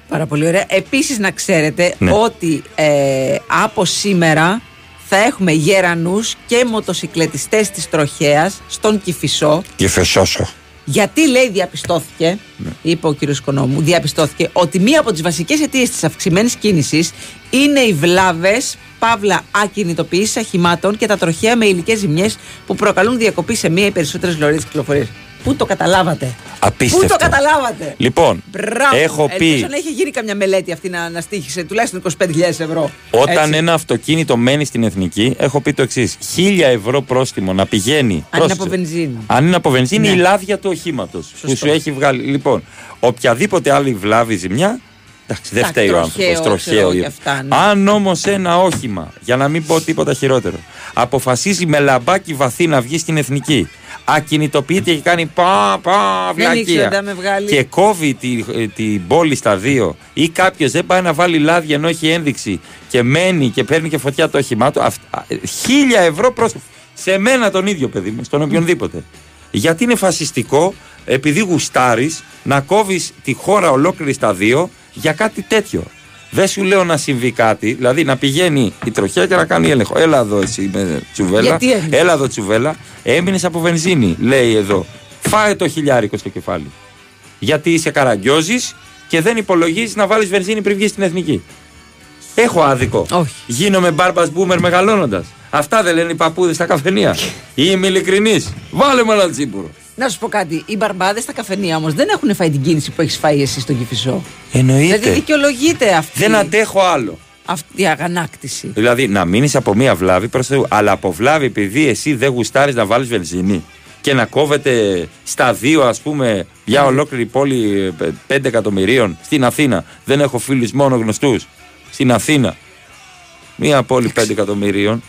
[SPEAKER 2] Πάρα πολύ ωραία. Επίσης, να ξέρετε
[SPEAKER 1] Ναι.
[SPEAKER 2] ότι ε, από σήμερα θα έχουμε γερανούς και μοτοσυκλετιστές της τροχέας στον Κηφισό.
[SPEAKER 1] Και φεσόσο.
[SPEAKER 2] Γιατί λέει διαπιστώθηκε,
[SPEAKER 1] Ναι.
[SPEAKER 2] είπε ο κύριος Οικονόμου, διαπιστώθηκε ότι μία από τις βασικές αιτίες της αυξημένης κίνησης είναι οι βλάβες, παύλα ακινητοποιήσει αχημάτων και τα τροχαία με υλικές ζημιές που προκαλούν διακοπή σε μία ή περισσότερες λωρίδε κυκλοφορίας. Πού το καταλάβατε;
[SPEAKER 1] Απίστευτο.
[SPEAKER 2] Πού το καταλάβατε;
[SPEAKER 1] Λοιπόν,
[SPEAKER 2] Μπράβο.
[SPEAKER 1] έχω πει
[SPEAKER 2] Ελπίζω να έχει γίνει καμιά μελέτη αυτή να, να στήχησε τουλάχιστον 25.000 ευρώ.
[SPEAKER 1] όταν
[SPEAKER 2] Έτσι.
[SPEAKER 1] ένα αυτοκίνητο μένει στην εθνική, έχω πει το εξής: 1000 ευρώ πρόστιμο να πηγαίνει.
[SPEAKER 2] Αν είναι
[SPEAKER 1] πρόσεξε,
[SPEAKER 2] από βενζίνη.
[SPEAKER 1] Αν είναι από βενζίνη,
[SPEAKER 2] Ναι.
[SPEAKER 1] η λάδια του οχήματος που σου έχει βγάλει. Λοιπόν, οποιαδήποτε άλλη βλάβη ζημιά. Εντάξει, δεν
[SPEAKER 2] Εντάξει,
[SPEAKER 1] φταίει ο
[SPEAKER 2] τροχαίο,
[SPEAKER 1] άνθρωπος.
[SPEAKER 2] ξέρω εγώ, γι' αυτά, ναι.
[SPEAKER 1] Αν όμως ένα όχημα, για να μην πω τίποτα χειρότερο, αποφασίζει με λαμπάκι βαθύ να βγει στην εθνική, ακινητοποιείται και κάνει πα, πα,
[SPEAKER 2] Δεν ήξερα,
[SPEAKER 1] βλακεία
[SPEAKER 2] δεν με βγάλει.
[SPEAKER 1] και κόβει τη, ε, την πόλη στα δύο ή κάποιος δεν πάει να βάλει λάδια ενώ έχει ένδειξη και μένει και παίρνει και φωτιά το όχημά του. Αυτά, ε, χίλια ευρώ προς... σε μένα τον ίδιο παιδί μου, στον οποιονδήποτε. Γιατί είναι φασιστικό, επειδή γουστάρεις, να κόβεις τη χώρα ολόκληρη στα δύο για κάτι τέτοιο. Δεν σου λέω να συμβεί κάτι, δηλαδή να πηγαίνει η τροχιά και να κάνει έλεγχο. Έλα εδώ εσύ με τσουβέλα.
[SPEAKER 2] Γιατί έμεινες;
[SPEAKER 1] Έλα εδώ τσουβέλα. Έμεινες από βενζίνη, λέει εδώ. Φάε το χιλιάρικο στο κεφάλι. Γιατί είσαι καραγκιόζης και δεν υπολογίζεις να βάλεις βενζίνη πριν βγεις στην εθνική. Έχω άδικο.
[SPEAKER 2] Όχι.
[SPEAKER 1] Γίνομαι μπάρμπας μπούμερ μεγαλώνοντας. Αυτά δεν λένε οι παππούδες στα καφενεία. Ή είμαι ειλικρινής. Βάλε με ένα τσίπουρο.
[SPEAKER 2] Να σου πω κάτι. Οι μπαρμπάδες στα καφενεία όμως δεν έχουν φάει την κίνηση που έχεις φάει εσύ στον Κυφισό.
[SPEAKER 1] Εννοείται.
[SPEAKER 2] Δηλαδή δικαιολογείται αυτή,
[SPEAKER 1] Δεν αντέχω άλλο.
[SPEAKER 2] αυτή η αγανάκτηση.
[SPEAKER 1] Δηλαδή να μείνεις από μία βλάβη προς Θεού, αλλά από βλάβη επειδή εσύ δεν γουστάρεις να βάλεις βενζίνη και να κόβεται στα δύο, ας πούμε, μια ολόκληρη πόλη 5 εκατομμυρίων στην Αθήνα. Δεν έχω φίλους μόνο γνωστούς. Στην Αθήνα. Μία πόλη 5 εκατομμυρίων.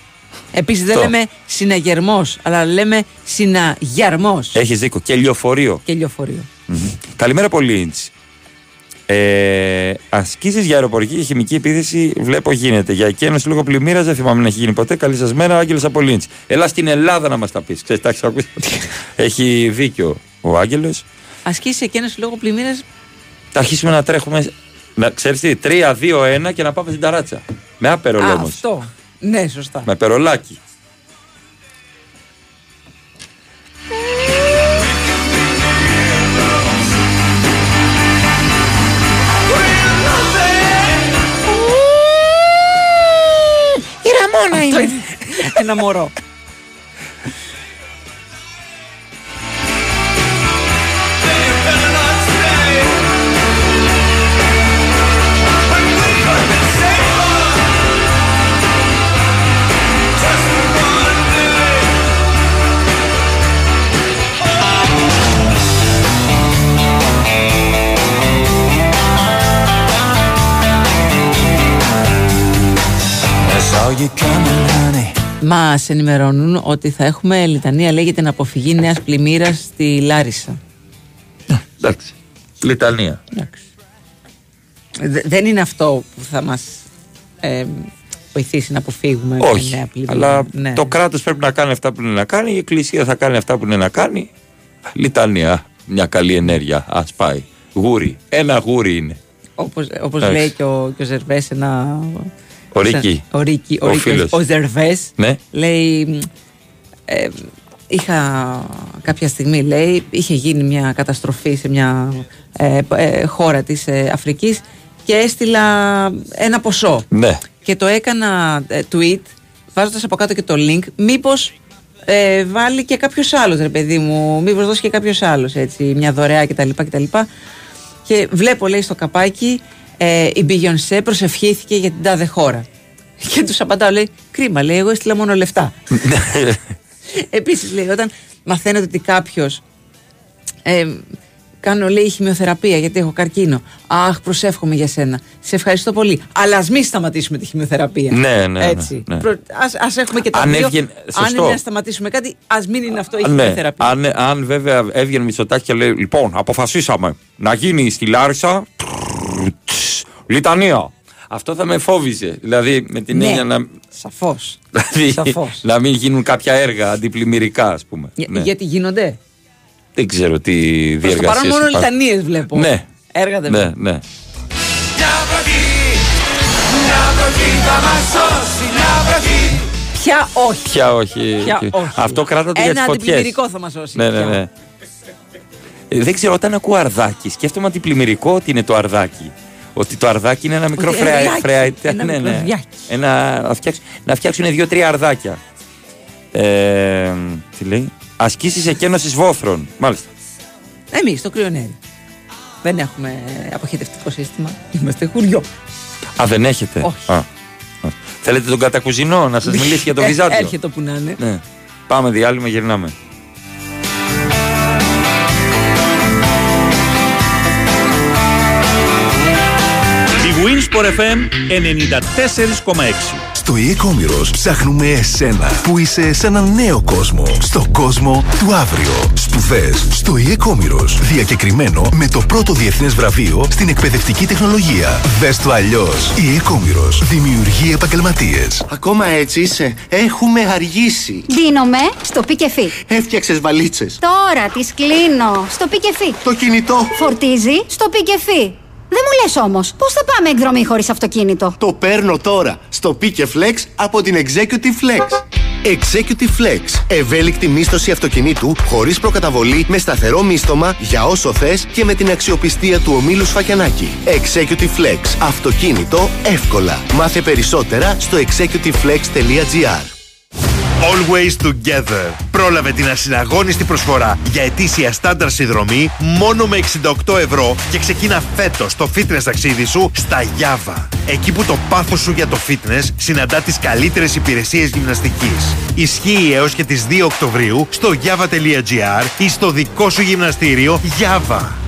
[SPEAKER 2] Επίσης δεν
[SPEAKER 1] Το.
[SPEAKER 2] λέμε συναγερμός, αλλά λέμε συναγιαρμό.
[SPEAKER 1] Έχεις δίκιο. Και λεωφορείο.
[SPEAKER 2] Και λεωφορείο.
[SPEAKER 1] Μμμ. Καλημέρα, πολύ. Ε, Ασκήσεις για αεροπορική και χημική επίθεση βλέπω γίνεται. Για εκένωση λόγω πλημμύρας δεν θυμάμαι να έχει γίνει ποτέ. Καλή σα μέρα, Άγγελος από Λίντς. Έλα στην Ελλάδα να μας τα πεις. Ξέρεις, τα έχεις ακούσει. έχει δίκιο ο Άγγελος.
[SPEAKER 2] Ασκήσεις εκείνο λόγω πλημμύρας.
[SPEAKER 1] Θα αρχίσουμε να τρέχουμε. Να ξέρεις τι, 3-2-1 και να πάμε στην ταράτσα. Με άπερο
[SPEAKER 2] Α,
[SPEAKER 1] όμω.
[SPEAKER 2] αυτό. Ναι, σωστά.
[SPEAKER 1] Με περολάκι.
[SPEAKER 2] Η Ραμόνα είναι. Ένα μωρό. Μας ενημερώνουν ότι θα έχουμε λιτανία, λέγεται, να αποφυγή νέας πλημμύρας στη Λάρισα.
[SPEAKER 1] Εντάξει. Λιτανία.
[SPEAKER 2] Δε- δεν είναι αυτό που θα μας ε, βοηθήσει να αποφύγουμε μια
[SPEAKER 1] Όχι.
[SPEAKER 2] νέα πλημμύρα.
[SPEAKER 1] Αλλά
[SPEAKER 2] Ναι.
[SPEAKER 1] το κράτος πρέπει να κάνει αυτά που είναι να κάνει. Η Εκκλησία θα κάνει αυτά που είναι να κάνει. Λιτανία. Μια καλή ενέργεια. Α πάει. Γούρι. Ένα γούρι είναι.
[SPEAKER 2] Όπως, όπως
[SPEAKER 1] Εντάξει.
[SPEAKER 2] λέει και ο, και ο Ζερβές ένα...
[SPEAKER 1] Ο Ρίκη.
[SPEAKER 2] Ο Ρίκη, ο,
[SPEAKER 1] Ο
[SPEAKER 2] Ρίκη,
[SPEAKER 1] φίλος.
[SPEAKER 2] ο Ζερβές
[SPEAKER 1] Ναι.
[SPEAKER 2] λέει... μ, ε, είχα κάποια στιγμή, λέει, είχε γίνει μια καταστροφή σε μια ε, ε, χώρα της ε, Αφρικής και έστειλα ένα ποσό.
[SPEAKER 1] Ναι.
[SPEAKER 2] Και το έκανα ε, tweet, βάζοντας από κάτω και το link, μήπως ε, βάλει και κάποιος άλλος, ρε παιδί μου, μήπως δώσει και κάποιος άλλος, έτσι, μια δωρεά κτλ. κτλ. Και βλέπω, λέει, στο καπάκι, ε, η Beyoncé προσευχήθηκε για την τάδε χώρα. Και τους απαντάω, λέει, κρίμα, λέει, εγώ έστειλα μόνο λεφτά. Επίσης, λέει, όταν μαθαίνετε ότι κάποιος. Ε, κάνω, λέει, χημειοθεραπεία γιατί έχω καρκίνο. Αχ, προσεύχομαι για σένα. Σε ευχαριστώ πολύ. Αλλά ας μην σταματήσουμε τη χημειοθεραπεία.
[SPEAKER 1] Ναι, ναι, ναι,
[SPEAKER 2] Έτσι.
[SPEAKER 1] ναι.
[SPEAKER 2] Προ- ας, ας έχουμε και τα
[SPEAKER 1] Αν
[SPEAKER 2] δύο.
[SPEAKER 1] έβγαινε-
[SPEAKER 2] Αν
[SPEAKER 1] σωστό.
[SPEAKER 2] είναι να σταματήσουμε κάτι, ας μην είναι αυτό η
[SPEAKER 1] ναι.
[SPEAKER 2] χημειοθεραπεία.
[SPEAKER 1] αν, αν βέβαια έβγαινε Μητσοτάκη και λέει: Λοιπόν, αποφασίσαμε να γίνει στη Λάρισα. Λιτανία. Αυτό θα με φόβιζε. Δηλαδή με την
[SPEAKER 2] Ναι,
[SPEAKER 1] έννοια να.
[SPEAKER 2] Σαφώς.
[SPEAKER 1] Δηλαδή,
[SPEAKER 2] Σαφώς.
[SPEAKER 1] να μην γίνουν κάποια έργα αντιπλημμυρικά, ας πούμε.
[SPEAKER 2] Για-
[SPEAKER 1] Ναι.
[SPEAKER 2] Γιατί γίνονται;
[SPEAKER 1] Δεν ξέρω τι
[SPEAKER 2] Προς το παρόν
[SPEAKER 1] διεργασίε.
[SPEAKER 2] μόνο λιτανίες βλέπω.
[SPEAKER 1] Ναι.
[SPEAKER 2] Έργα δεν
[SPEAKER 1] Ναι,
[SPEAKER 2] βλέπω.
[SPEAKER 1] ναι.
[SPEAKER 24] Μια βροχή θα μας σώσει, μια βροχή
[SPEAKER 2] Πια όχι.
[SPEAKER 1] Πια όχι.
[SPEAKER 2] Πια
[SPEAKER 1] Και-
[SPEAKER 2] όχι.
[SPEAKER 1] Αυτό κράτατε για τις
[SPEAKER 2] Ένα
[SPEAKER 1] φωτιές.
[SPEAKER 2] αντιπλημμυρικό θα μας σώσει.
[SPEAKER 1] Ναι, ναι,
[SPEAKER 2] πια.
[SPEAKER 1] ναι. Ε, Δεν ξέρω, όταν ακούω αρδάκι, σκέφτομαι αντιπλημμυρικό ότι είναι το αρδάκι. Ότι το αρδάκι είναι ένα μικρό
[SPEAKER 2] Ότι
[SPEAKER 1] φρεα...
[SPEAKER 2] ερδιάκι,
[SPEAKER 1] φρεα-
[SPEAKER 2] ένα
[SPEAKER 1] ναι,
[SPEAKER 2] μικρό
[SPEAKER 1] ναι.
[SPEAKER 2] ερδιάκι.
[SPEAKER 1] Ένα... Να, φτιάξουν, να φτιάξουν δύο-τρία αρδάκια. Ε, τι λέει; Ασκήσεις εκένωσης βόθρων. Μάλιστα.
[SPEAKER 2] Εμείς στο κρυονέρι. Δεν έχουμε αποχετευτικό σύστημα. Είμαστε χουριό.
[SPEAKER 1] Α, δεν έχετε;
[SPEAKER 2] Όχι.
[SPEAKER 1] Α, α. Θέλετε τον κατακουζινό να σας μιλήσει για το
[SPEAKER 2] Ε,
[SPEAKER 1] βυζάντιο;
[SPEAKER 2] Έρχεται που να είναι.
[SPEAKER 1] Ναι. Πάμε διάλειμμα, γυρνάμε.
[SPEAKER 7] Η Winsport FM 94,6.
[SPEAKER 18] Στο e-commerce ψάχνουμε εσένα που είσαι σε έναν νέο κόσμο. Στο κόσμο του αύριο. Σπουδές στο e-commerce. Διακεκριμένο με το πρώτο διεθνές βραβείο στην εκπαιδευτική τεχνολογία. Δες το αλλιώς. e-commerce δημιουργεί επαγγελματίες.
[SPEAKER 10] Ακόμα έτσι είσαι. Έχουμε αργήσει.
[SPEAKER 25] Δίνομαι στο πικεφί.
[SPEAKER 10] Έφτιαξες βαλίτσες.
[SPEAKER 25] Τώρα τις κλείνω στο πικεφί.
[SPEAKER 10] Το κινητό.
[SPEAKER 25] Φορτίζει στο πικεφί. Δεν μου λες όμως, πώς θα πάμε εκδρομή χωρίς αυτοκίνητο;
[SPEAKER 10] Το παίρνω τώρα στο Pick Flex από την Executive Flex. Executive Flex. Ευέλικτη μίσθωση αυτοκινήτου χωρίς προκαταβολή με σταθερό μίσθωμα για όσο θες και με την αξιοπιστία του ομίλου Σφακιανάκη. Executive Flex. Αυτοκίνητο εύκολα. Μάθε περισσότερα στο executiveflex.gr.
[SPEAKER 26] Always Together. Πρόλαβε την ασυναγώνιστη προσφορά για ετήσια στάνταρ συνδρομή μόνο με 68 ευρώ και ξεκίνα φέτος το fitness ταξίδι σου στα Γιάβα. Εκεί που το πάθος σου για το fitness συναντά τις καλύτερες υπηρεσίες γυμναστικής. Ισχύει έως και τις 2 Οκτωβρίου στο java.gr ή στο δικό σου γυμναστήριο Γιάβα.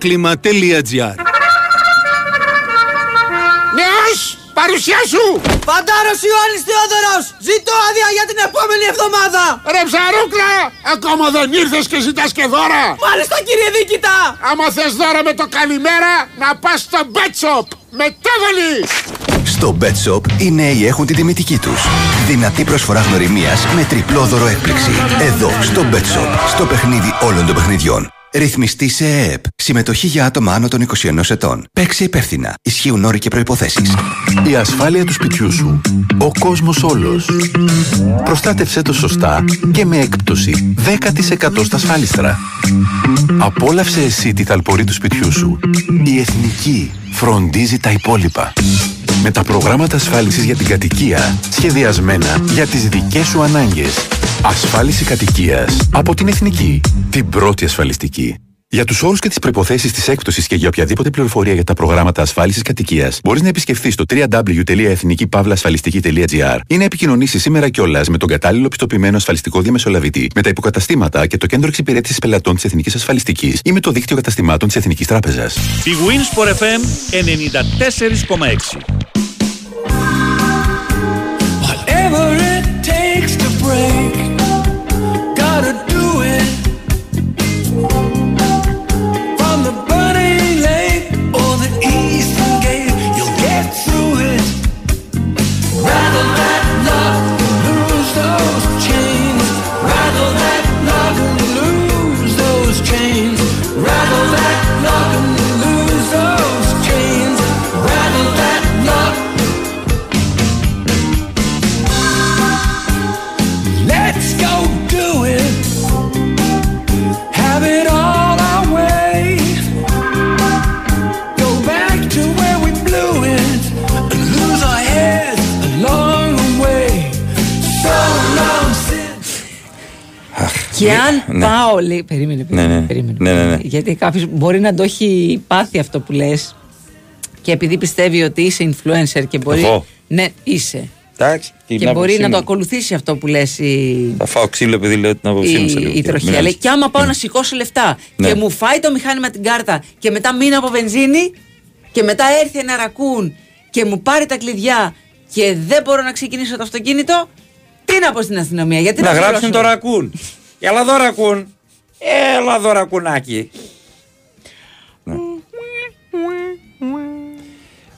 [SPEAKER 13] bioklima.gr
[SPEAKER 27] Νέος! Παρουσιά σου!
[SPEAKER 28] Φαντάρος Ιωάννης Θεόδωρος! Ζητώ άδεια για την επόμενη εβδομάδα!
[SPEAKER 27] Ρε ψαρούκλα! Ακόμα δεν ήρθες και ζητάς και δώρα!
[SPEAKER 28] Μάλιστα κύριε Δίκητα!
[SPEAKER 27] Άμα θες δώρα με το καλημέρα, να πας στο Bet Shop! Μετέβολη!
[SPEAKER 22] Στο Bet Shop οι νέοι έχουν την τιμητική τους. Δυνατή προσφορά γνωριμίας με τριπλό δώρο έκπληξη. Εδώ, στο Bet Shop, στο παιχνίδι όλων των παιχνιδιών. Ρυθμιστή σε ΕΕΠ. Συμμετοχή για άτομα άνω των 21 ετών. Παίξε υπεύθυνα. Ισχύουν όροι και προϋποθέσεις.
[SPEAKER 20] Η ασφάλεια του σπιτιού σου. Ο κόσμος όλος. Προστάτευσέ το σωστά και με έκπτωση 10% στα ασφάλιστρα. Απόλαυσε εσύ τη ταλπορή του σπιτιού σου. Η Εθνική φροντίζει τα υπόλοιπα. Με τα προγράμματα ασφάλισης για την κατοικία σχεδιασμένα για τις δικές σου ανάγκες. Ασφάλιση κατοικίας από την Εθνική. Την πρώτη ασφαλιστική. Για τους όρους και τις προποθέσει της έκπτωσης και για οποιαδήποτε πληροφορία για τα προγράμματα ασφάλισης κατοικίας, μπορείς να επισκεφθείς στο www.εθνικήπαυλασφαλιστική.gr ή να επικοινωνήσεις σήμερα κιόλας με τον κατάλληλο πιστοποιημένο ασφαλιστικό διαμεσολαβητή, με τα υποκαταστήματα και το κέντρο εξυπηρέτησης πελατών της Εθνικής Ασφαλιστικής ή με το δίκτυο καταστημάτων της Εθνικής Τράπεζας.
[SPEAKER 7] Η Winsport FM 94,6.
[SPEAKER 23] Whatever it takes to break,
[SPEAKER 2] Και αν
[SPEAKER 1] ναι.
[SPEAKER 2] πάω. Λέει, περίμενε,
[SPEAKER 1] Ναι,
[SPEAKER 2] περίμενε.
[SPEAKER 1] ναι.
[SPEAKER 2] περίμενε.
[SPEAKER 1] Ναι, ναι, ναι.
[SPEAKER 2] Γιατί κάποιος μπορεί να το έχει πάθει αυτό που λες και επειδή πιστεύει ότι είσαι influencer και μπορεί.
[SPEAKER 1] Εγώ;
[SPEAKER 2] Ναι, είσαι.
[SPEAKER 1] Εντάξει, την
[SPEAKER 2] Και μπορεί
[SPEAKER 1] άποψή
[SPEAKER 2] να
[SPEAKER 1] μου.
[SPEAKER 2] το ακολουθήσει αυτό που λες η,
[SPEAKER 1] Θα φάω ξύλο επειδή λέω την άποψή μου σε λίγο.
[SPEAKER 2] η, η τροχιά.
[SPEAKER 1] Μην
[SPEAKER 2] Λέει, και άμα πάω να σηκώσω λεφτά
[SPEAKER 1] Ναι.
[SPEAKER 2] και μου φάει το μηχάνημα την κάρτα και μετά μείνω από βενζίνη και μετά έρθει ένα ρακούν και μου πάρει τα κλειδιά και δεν μπορώ να ξεκινήσω το αυτοκίνητο, τι να πω στην αστυνομία. Γιατί
[SPEAKER 1] Να
[SPEAKER 2] να
[SPEAKER 1] γράψουν
[SPEAKER 2] πληρώσω.
[SPEAKER 1] το ρακούν. Έλα εδώ ρακούν. Έλα εδώ ρακουνάκι. Ναι.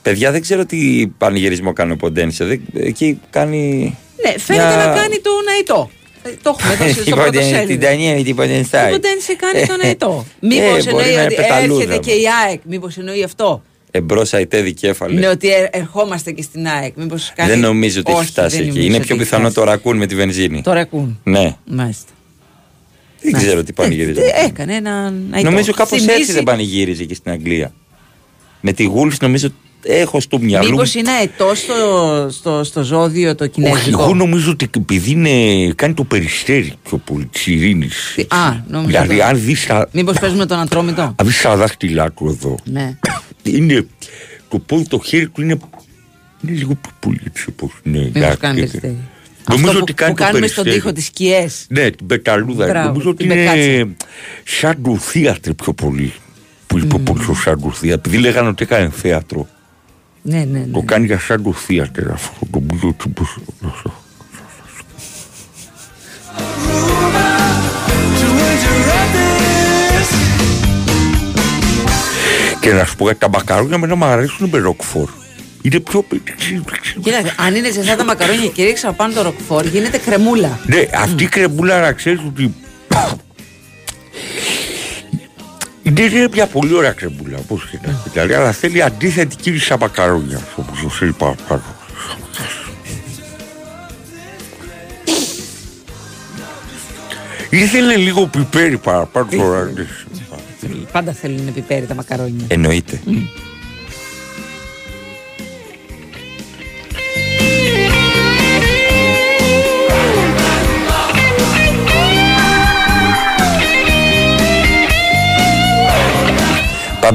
[SPEAKER 1] Παιδιά δεν ξέρω τι πανηγυρισμό κάνει ο Ποντένσε. Δεν- Εκεί κάνει.
[SPEAKER 2] Ναι, φαίνεται
[SPEAKER 1] Μια-
[SPEAKER 2] να κάνει το ναητό. Ε, Το έχουμε δώσει στο
[SPEAKER 1] Την
[SPEAKER 2] πρώτο
[SPEAKER 1] Ποντεν- Την
[SPEAKER 2] σέλιδο.
[SPEAKER 1] Τανία με την Ποντενστάι.
[SPEAKER 2] Ο Ποντένσε κάνει το ναητό.
[SPEAKER 1] Ε,
[SPEAKER 2] Μήπως
[SPEAKER 1] μπορεί
[SPEAKER 2] εννοεί
[SPEAKER 1] να είναι
[SPEAKER 2] ότι
[SPEAKER 1] πεταλούδα,
[SPEAKER 2] έρχεται και η ΑΕΚ, μήπως εννοεί αυτό;
[SPEAKER 1] Εμπρός αητέ δικέφαλες.
[SPEAKER 2] Ναι, ότι ε- ερχόμαστε και στην ΑΕΚ. Μήπως κάνει...
[SPEAKER 1] Δεν νομίζω ότι έχει
[SPEAKER 2] Όχι,
[SPEAKER 1] φτάσει
[SPEAKER 2] δεν
[SPEAKER 1] εκεί.
[SPEAKER 2] νομίζω
[SPEAKER 1] Είναι
[SPEAKER 2] ότι
[SPEAKER 1] πιο
[SPEAKER 2] έχει
[SPEAKER 1] πιθανό
[SPEAKER 2] φτάσει.
[SPEAKER 1] το ρακούν με τη βενζίνη.
[SPEAKER 2] Το ρακούν.
[SPEAKER 1] Ναι.
[SPEAKER 2] Μάλιστα.
[SPEAKER 1] Δεν ξέρω τι πανηγυρίζει.
[SPEAKER 2] Ε, Έκανε ένα ναητό.
[SPEAKER 1] Νομίζω κάπως
[SPEAKER 2] Θυμίζει-
[SPEAKER 1] έτσι δεν πανηγύριζε και στην Αγγλία. Με τη Γούλφ νομίζω έχω στο μυαλό μου.
[SPEAKER 2] Μήπως είναι αετό στο, στο, στο ζώδιο το
[SPEAKER 1] Όχι,
[SPEAKER 2] κινέζικο.
[SPEAKER 1] εγώ νομίζω ότι επειδή είναι, κάνει το περιστέρι πιο πολύ της ειρήνης.
[SPEAKER 2] Α, νόμιζα
[SPEAKER 1] Δηλαδή,
[SPEAKER 2] το-
[SPEAKER 1] αν δεις τα,
[SPEAKER 2] Μήπως παίζουμε τον ατρόμητο.
[SPEAKER 1] αν δεις τα δάχτυλά του εδώ,
[SPEAKER 2] Ναι.
[SPEAKER 1] είναι, το πόδι, το χέρι του είναι, είναι λίγο πιο πολύ έτσι όπως είναι.
[SPEAKER 2] Μήπως
[SPEAKER 1] εντάξει.
[SPEAKER 2] κάνεις περιστέρι.
[SPEAKER 1] Νομίζω
[SPEAKER 2] Αυτό
[SPEAKER 1] ότι
[SPEAKER 2] που,
[SPEAKER 1] κάνει
[SPEAKER 2] που
[SPEAKER 1] το
[SPEAKER 2] κάνουμε στον
[SPEAKER 1] περιστέρι.
[SPEAKER 2] τοίχο τις σκιές.
[SPEAKER 1] Ναι, την πεταλούδα.
[SPEAKER 2] Μπράβο,
[SPEAKER 1] νομίζω ότι
[SPEAKER 2] την
[SPEAKER 1] είναι
[SPEAKER 2] πεκάτσα.
[SPEAKER 1] σαν το θέατρο πιο πολύ. Που είπε πολύ στο σαν το θέατρο. Επειδή λέγανε ότι έκανε θέατρο.
[SPEAKER 2] Ναι, ναι, ναι.
[SPEAKER 1] Το κάνει για σαν το θέατρο αυτό. Νομίζω ότι πώς- Και να σου πω γιατί τα μακαρόνια με να μου αρέσουν με ροκφόρ. Είναι πιο.
[SPEAKER 2] Κοίτα, αν είναι ζεστά τα μακαρόνια και ρίξα από πάνω το ροκφόρ, γίνεται κρεμούλα.
[SPEAKER 1] Ναι, αυτή η κρεμούλα να ξέρεις ότι. Είναι μια πολύ ωραία κρεμούλα, όπως και να έχει. Δηλαδή, αλλά θέλει αντίθετη κίνηση στα μακαρόνια, όπως σας είπα πάνω. Ήθελε λίγο πιπέρι παραπάνω τώρα.
[SPEAKER 2] Πάντα θέλουν επιπέρι τα μακαρόνια.
[SPEAKER 1] Εννοείται. Πάντως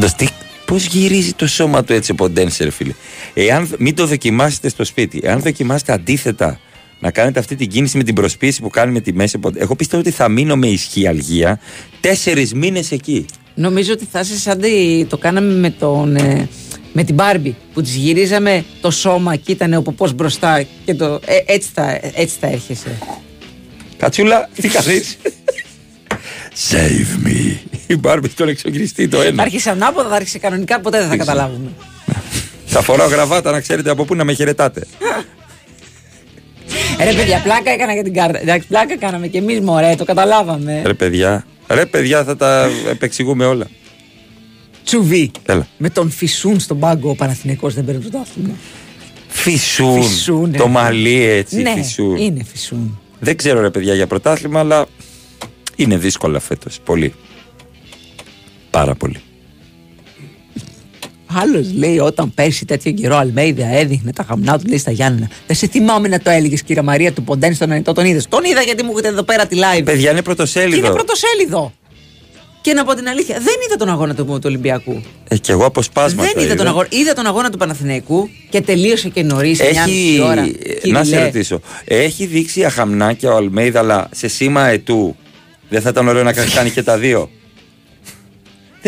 [SPEAKER 1] τι, πώς γυρίζει το σώμα του έτσι ο Ποντένσερ φίλε; Εάν, μην το δοκιμάσετε στο σπίτι. Εάν δοκιμάσετε αντίθετα να κάνετε αυτή την κίνηση με την προσποίηση που κάνει με τη μέση Ποντένσερ. Εγώ πιστεύω ότι θα μείνω με ισχυαλγία τέσσερις μήνες εκεί.
[SPEAKER 2] Νομίζω ότι θα είσαι σαν τη- το κάναμε με τον, ε, Με την Μπάρμπι που της γυρίζαμε το σώμα και ήταν ο ποπό μπροστά και το. ε, έτσι, θα, έτσι θα έρχεσαι.
[SPEAKER 1] Κατσούλα, τι κάνεις; Save me. Η Μπάρμπι τον εξογριστή το
[SPEAKER 2] Θα
[SPEAKER 1] ένα.
[SPEAKER 2] αρχίσει ανάποδα, θα αρχίσει κανονικά, ποτέ δεν θα καταλάβουμε.
[SPEAKER 1] Θα φοράω γραβάτα να ξέρετε από πού να με χαιρετάτε.
[SPEAKER 2] Ε, Ρε παιδιά, πλάκα έκανα για την κάρτα. Εντάξει, πλάκα κάναμε κι εμείς μωρέ, το καταλάβαμε.
[SPEAKER 1] Ρε παιδιά, ρε παιδιά θα τα επεξηγούμε όλα.
[SPEAKER 2] Τσουβί.
[SPEAKER 1] Έλα.
[SPEAKER 2] Με τον Φυσούν στον πάγκο ο Παναθηναϊκός δεν παίρνει πρωτάθλημα.
[SPEAKER 1] Φυσούν.
[SPEAKER 2] Φυσούν,
[SPEAKER 1] Το
[SPEAKER 2] ρε.
[SPEAKER 1] μαλλί έτσι,
[SPEAKER 2] ναι,
[SPEAKER 1] φυσούν.
[SPEAKER 2] είναι Φυσούν.
[SPEAKER 1] Δεν ξέρω ρε παιδιά για πρωτάθλημα, αλλά είναι δύσκολα φέτος. Πολύ. Πάρα πολύ.
[SPEAKER 2] Άλλος λέει όταν πέρσι τέτοιο καιρό Αλμέιδα έδειχνε τα γαμνά του λέει στα Γιάννενα. Δεν σε θυμάμαι να το έλεγες, κυρία Μαρία του Ποντέν στον Ανιτό. Τον είδες. Τον είδα γιατί μου έχετε εδώ πέρα τη live.
[SPEAKER 1] Παιδιά είναι
[SPEAKER 2] Και
[SPEAKER 1] πρωτοσέλιδο.
[SPEAKER 2] είναι πρωτοσέλιδο. Και να πω την αλήθεια, δεν είδα τον αγώνα του, του Ολυμπιακού.
[SPEAKER 1] Ε, και εγώ αποσπάσματα.
[SPEAKER 2] δεν είδα τον αγώνα. Είδα τον αγώνα του Παναθηναϊκού και τελείωσε και νωρίς.
[SPEAKER 1] Έχει,
[SPEAKER 2] ώρα.
[SPEAKER 1] να σε
[SPEAKER 2] Κυριλέ.
[SPEAKER 1] ρωτήσω, έχει δείξει αχαμνάκια ο Αλμέιδα, αλλά σε σήμα ετού δεν θα ήταν ωραίο να κάνει και τα δύο;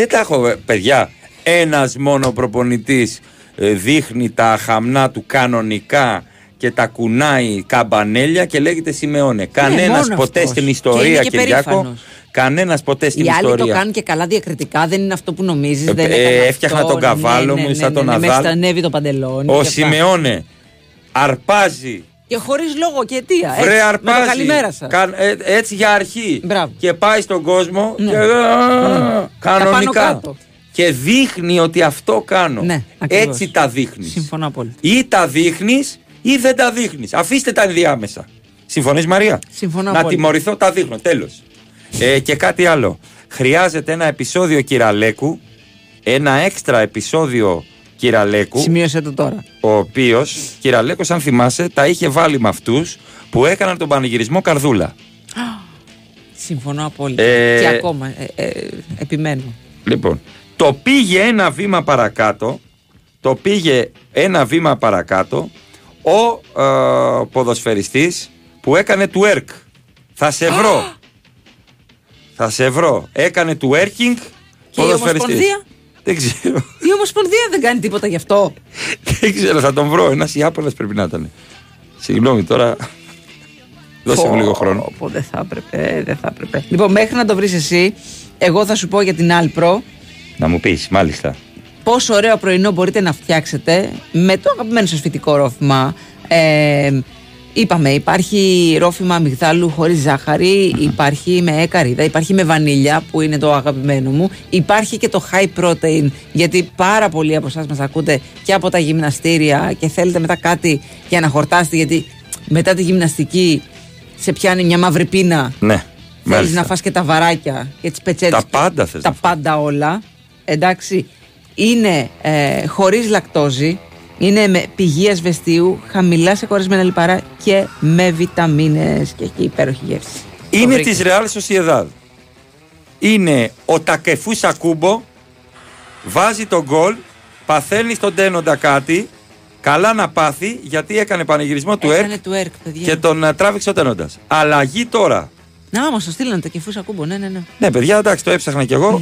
[SPEAKER 1] Δεν τα έχω, ε, παιδιά. Ένας μόνο προπονητής ε, δείχνει τα αχαμνά του κανονικά και τα κουνάει καμπανέλια και λέγεται Σιμεώνε. Κανένας
[SPEAKER 2] μόνο
[SPEAKER 1] ποτέ
[SPEAKER 2] αυτός.
[SPEAKER 1] στην
[SPEAKER 2] Και
[SPEAKER 1] ιστορία,
[SPEAKER 2] είναι και
[SPEAKER 1] Κυριάκο,
[SPEAKER 2] περήφανος.
[SPEAKER 1] κανένας ποτέ στην
[SPEAKER 2] Οι άλλοι το
[SPEAKER 1] ιστορία.
[SPEAKER 2] κάνουν και καλά διακριτικά, δεν είναι αυτό που νομίζεις.
[SPEAKER 1] Ε,
[SPEAKER 2] δεν
[SPEAKER 1] ε,
[SPEAKER 2] έκανε
[SPEAKER 1] έφτιαχνα
[SPEAKER 2] αυτό,
[SPEAKER 1] τον καβάλο
[SPEAKER 2] ναι,
[SPEAKER 1] μου
[SPEAKER 2] ναι,
[SPEAKER 1] σαν
[SPEAKER 2] ναι,
[SPEAKER 1] τον
[SPEAKER 2] ναι, με
[SPEAKER 1] Ναδάλ.
[SPEAKER 2] στανεύει το παντελόνι.
[SPEAKER 1] Ο
[SPEAKER 2] και αυτά.
[SPEAKER 1] Σιμεώνε αρπάζει
[SPEAKER 2] Και χωρίς λόγο και αιτία.
[SPEAKER 1] Βρε
[SPEAKER 2] έτσι,
[SPEAKER 1] αρπάζει.
[SPEAKER 2] Με το καλημέρα σας.
[SPEAKER 1] Κα- ε, έτσι για αρχή. Και πάει στον κόσμο
[SPEAKER 2] Ναι.
[SPEAKER 1] και
[SPEAKER 2] Ναι. Τα πάνω
[SPEAKER 1] κανονικά.
[SPEAKER 2] κάτω.
[SPEAKER 1] Και δείχνει ότι αυτό κάνω.
[SPEAKER 2] Ναι, ακριβώς.
[SPEAKER 1] έτσι τα δείχνεις.
[SPEAKER 2] Συμφωνώ απόλυτα.
[SPEAKER 1] Ή τα δείχνεις ή δεν τα δείχνεις. Αφήστε τα ενδιάμεσα. Συμφωνείς, Μαρία;
[SPEAKER 2] Συμφωνώ
[SPEAKER 1] Να
[SPEAKER 2] απόλυτα.
[SPEAKER 1] τιμωρηθώ, τα δείχνω. Τέλος. Ε, και κάτι άλλο. Χρειάζεται ένα επεισόδιο κυραλέκου. Ένα έξτρα επεισόδιο κυραλέκου.
[SPEAKER 2] Σημείωσε το τώρα.
[SPEAKER 1] Ο οποίος, κυραλέκος, αν θυμάσαι, τα είχε βάλει με αυτούς που έκαναν τον πανηγυρισμό Καρδούλα.
[SPEAKER 2] Συμφωνώ απόλυτα.
[SPEAKER 1] Ε,
[SPEAKER 2] Και ακόμα ε, ε, επιμένω.
[SPEAKER 1] Λοιπόν, το πήγε ένα βήμα παρακάτω, το πήγε ένα βήμα παρακάτω ο ε, ποδοσφαιριστής που έκανε twerk. Θα σε βρω. Θα σε βρω. Έκανε twerking
[SPEAKER 2] Και η
[SPEAKER 1] ποδοσφαιριστής.
[SPEAKER 2] Ομοσπονδία.
[SPEAKER 1] Δεν ξέρω.
[SPEAKER 2] Η Ομοσπονδία δεν κάνει τίποτα γι' αυτό.
[SPEAKER 1] Δεν ξέρω, θα τον βρω. Ένας Ιάπωνας πρέπει να ήταν. Συγγνώμη τώρα. Δώσε μου
[SPEAKER 2] Πω,
[SPEAKER 1] λίγο χρόνο.
[SPEAKER 2] πω, δεν θα έπρεπε, δεν θα έπρεπε. Λοιπόν, μέχρι να το βρεις εσύ, εγώ θα σου πω για την Άλπρο
[SPEAKER 1] Να μου πεις, μάλιστα.
[SPEAKER 2] πόσο ωραίο πρωινό μπορείτε να φτιάξετε με το αγαπημένο σας φυτικό ρόφημα. Ε, είπαμε, υπάρχει ρόφημα αμυγδάλου χωρίς ζάχαρη, υπάρχει με καρύδα, υπάρχει με βανίλια που είναι το αγαπημένο μου, υπάρχει και το high protein γιατί πάρα πολλοί από εσάς μας ακούτε και από τα γυμναστήρια και θέλετε μετά κάτι για να χορτάσετε γιατί μετά τη γυμναστική σε πιάνει μια μαύρη πείνα
[SPEAKER 1] Ναι.
[SPEAKER 2] Θέλεις
[SPEAKER 1] μάλιστα.
[SPEAKER 2] να φας και τα βαράκια και τις πετσέτες.
[SPEAKER 1] Τα πάντα θες
[SPEAKER 2] Τα
[SPEAKER 1] να
[SPEAKER 2] πάντα όλα. Εντάξει. Είναι ε, χωρίς λακτόζη. Είναι με πηγή ασβεστίου, χαμηλά σε κορεσμένα λιπαρά και με βιταμίνες και έχει υπέροχη γεύση. Το
[SPEAKER 1] Είναι
[SPEAKER 2] βρήκες.
[SPEAKER 1] της Real Sociedad. Είναι ο Τακεφού Σακούμπο, βάζει τον γκολ, παθαίνει στον τένοντα κάτι, καλά να πάθει γιατί έκανε πανηγυρισμό του ΕΡΚ
[SPEAKER 2] Έκανε του ΕΡΚ, παιδιά.
[SPEAKER 1] και τον ε, τράβηξε ο τένοντας. Αλλαγή τώρα.
[SPEAKER 2] Να, μας το στείλανε το κεφούσα κούμπο, ναι, ναι, ναι.
[SPEAKER 1] Ναι, παιδιά, εντάξει, το έψαχνα κι εγώ.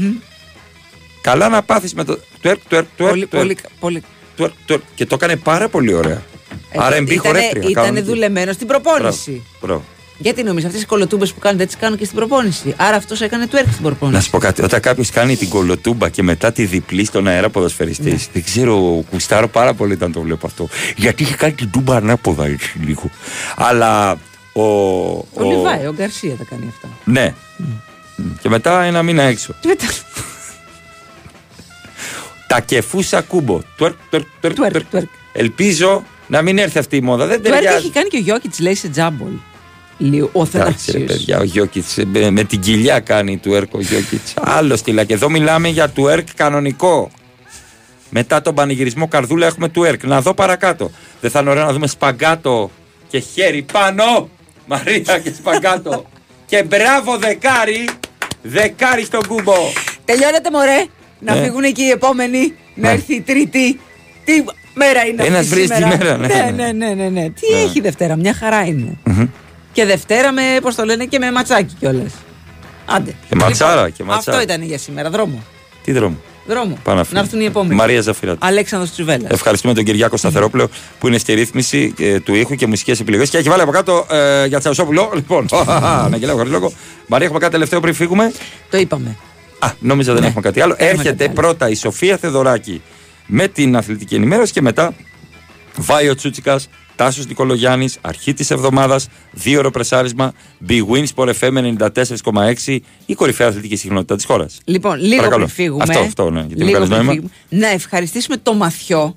[SPEAKER 1] Καλά να πάθεις με το τουέρκ, τουέρκ, τουέρκ,
[SPEAKER 2] Πολύ,
[SPEAKER 1] τουέρκ,
[SPEAKER 2] πολύ, πολύ.
[SPEAKER 1] Τουέρκ, τουέρκ. Και το έκανε πάρα πολύ ωραία. R&B
[SPEAKER 2] Ήτανε-
[SPEAKER 1] χορεύτρια.
[SPEAKER 2] Ήταν
[SPEAKER 1] κανονική.
[SPEAKER 2] δουλεμένος στην προπόνηση.
[SPEAKER 1] Μπράβο, μπράβο.
[SPEAKER 2] Γιατί νομίζω αυτές οι κολοτούμπες που κάνουν δεν τις κάνουν και στην προπόνηση. Άρα αυτός έκανε του έρθει στην προπόνηση.
[SPEAKER 1] Να σου πω κάτι, όταν κάποιος κάνει την κολοτούμπα και μετά τη διπλή στον αέρα ποδοσφαιριστής,
[SPEAKER 2] Ναι.
[SPEAKER 1] δεν ξέρω, κουστάρω πάρα πολύ όταν το βλέπω αυτό. Γιατί είχε κάνει την τούμπα ανάποδα έτσι λίγο. Αλλά ο.
[SPEAKER 2] Ο Λιβάη, ο Γκαρσία τα κάνει αυτά.
[SPEAKER 1] Ναι. Και μετά ένα μήνα έξω.
[SPEAKER 2] Και μετά.
[SPEAKER 1] Τα κεφούσα κούμπο. Τουέρκ, τουέρκ, τουέρκ,
[SPEAKER 2] Τουέρκ,
[SPEAKER 1] τουέρκ.
[SPEAKER 2] τουέρκ.
[SPEAKER 1] Ελπίζω να μην έρθει αυτή η μόδα. Δεν
[SPEAKER 2] Του έρθει
[SPEAKER 1] ταιριάζει.
[SPEAKER 2] έχει κάνει και ο Γιώκητς, λέει σε τζάμπολ. Λίγο, ο
[SPEAKER 1] Εντάξει, ρε
[SPEAKER 2] Θανάσιος.
[SPEAKER 1] παιδιά, ο Γιώκητς με, με την κοιλιά κάνει του έρκ ο Γιώκητς. Άλλο στυλά. Και εδώ μιλάμε για του έρκ κανονικό. Μετά τον πανηγυρισμό καρδούλα έχουμε του έρκ. Να δω παρακάτω. Δεν θα είναι ωραίο να δούμε σπαγκάτο και χέρι πάνω. Μαρία και σπαγκάτο. και μπράβο δεκάρι. Δεκάρι στον κούμπο.
[SPEAKER 2] Τελειώνεται μωρέ. Να
[SPEAKER 1] Ναι.
[SPEAKER 2] φύγουν εκεί οι επόμενοι. Να
[SPEAKER 1] Ναι.
[SPEAKER 2] έρθει η Τρίτη. Τι μέρα είναι
[SPEAKER 1] Ένας
[SPEAKER 2] αυτή
[SPEAKER 1] βρίζει τη
[SPEAKER 2] σήμερα;
[SPEAKER 1] μέρα, ναι,
[SPEAKER 2] ναι,
[SPEAKER 1] ναι.
[SPEAKER 2] ναι, ναι, ναι, ναι. Τι έχει Δευτέρα, μια χαρά είναι. Και Δευτέρα με, πώς το λένε, και με ματσάκι κιόλας. Άντε.
[SPEAKER 1] Και ματσάρα, και ματσάρα.
[SPEAKER 2] Αυτό ήταν για σήμερα, δρόμο.
[SPEAKER 1] Τι δρόμο;
[SPEAKER 2] Δρόμο.
[SPEAKER 1] Πάνω αυτή.
[SPEAKER 2] Να έρθουν οι επόμενοι.
[SPEAKER 1] Μαρία Ζαφυράτη.
[SPEAKER 2] Αλέξανδρος Τσουβέλλα.
[SPEAKER 1] Ευχαριστούμε τον Κυριάκο Σταθερόπουλο που είναι στη ρύθμιση ε, του ήχου και μουσικές επιλογές και έχει βάλει από κάτω ε, για Τσαουσόπουλο. Λοιπόν, να γελάω χωρίς λόγο. Μαρία, έχουμε κάτι τελευταίο πριν φύγουμε;
[SPEAKER 2] Το είπαμε.
[SPEAKER 1] Α, νόμιζα δεν έχουμε κάτι άλλο.
[SPEAKER 2] έχουμε
[SPEAKER 1] Έρχεται
[SPEAKER 2] κάτι άλλο.
[SPEAKER 1] πρώτα η Σοφία Θεδωράκη με την αθλητική ενημέρωση και μετά Βάιο Τσούτσικας, Τάσος Νικολογιάννης, αρχή της εβδομάδας, δύο ώρο πρεσάρισμα, Big Win Sport FM 94,6, η κορυφαία αθλητική συχνότητα της χώρας.
[SPEAKER 2] Λοιπόν, λίγο
[SPEAKER 1] Παρακαλώ.
[SPEAKER 2] πριν φύγουμε.
[SPEAKER 1] Αυτό, αυτό, ναι, γιατί μου
[SPEAKER 2] λίγο
[SPEAKER 1] κάνεις
[SPEAKER 2] πριν
[SPEAKER 1] νόημα.
[SPEAKER 2] φύγουμε, να ευχαριστήσουμε το Μαθιό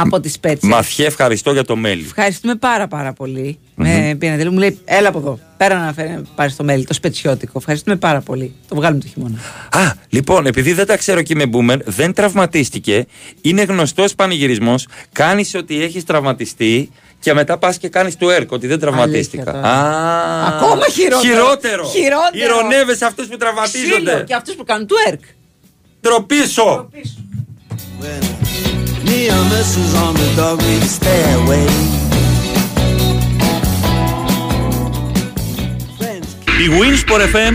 [SPEAKER 2] από τις Πέτσες.
[SPEAKER 1] Μαθιέ, ευχαριστώ για το μέλι.
[SPEAKER 2] Ευχαριστούμε πάρα πάρα πολύ. Με πήρε μου λέει: Έλα από εδώ. Πέρα να φέρει, πάρει το μέλι, το σπετσιώτικο. Ευχαριστούμε πάρα πολύ. Το βγάλουμε το χειμώνα.
[SPEAKER 1] Α, λοιπόν, επειδή δεν τα ξέρω και είμαι boomer, δεν τραυματίστηκε. Είναι γνωστός πανηγυρισμός. Κάνεις ότι έχεις τραυματιστεί και μετά πας και κάνεις του έρκ ότι δεν τραυματίστηκα.
[SPEAKER 2] Αλήθεια
[SPEAKER 1] Α,
[SPEAKER 2] Ακόμα χειρότερο.
[SPEAKER 1] Χειρότερο.
[SPEAKER 2] Χειρότερο.
[SPEAKER 1] Ηρωνεύεσαι αυτούς που
[SPEAKER 2] Ξύλο
[SPEAKER 1] τραυματίζονται.
[SPEAKER 2] και αυτούς που κάνουν του έρκ.
[SPEAKER 1] Τροπίσω.
[SPEAKER 23] Neon missiles on the dog read stairway.
[SPEAKER 7] Η Winsport FM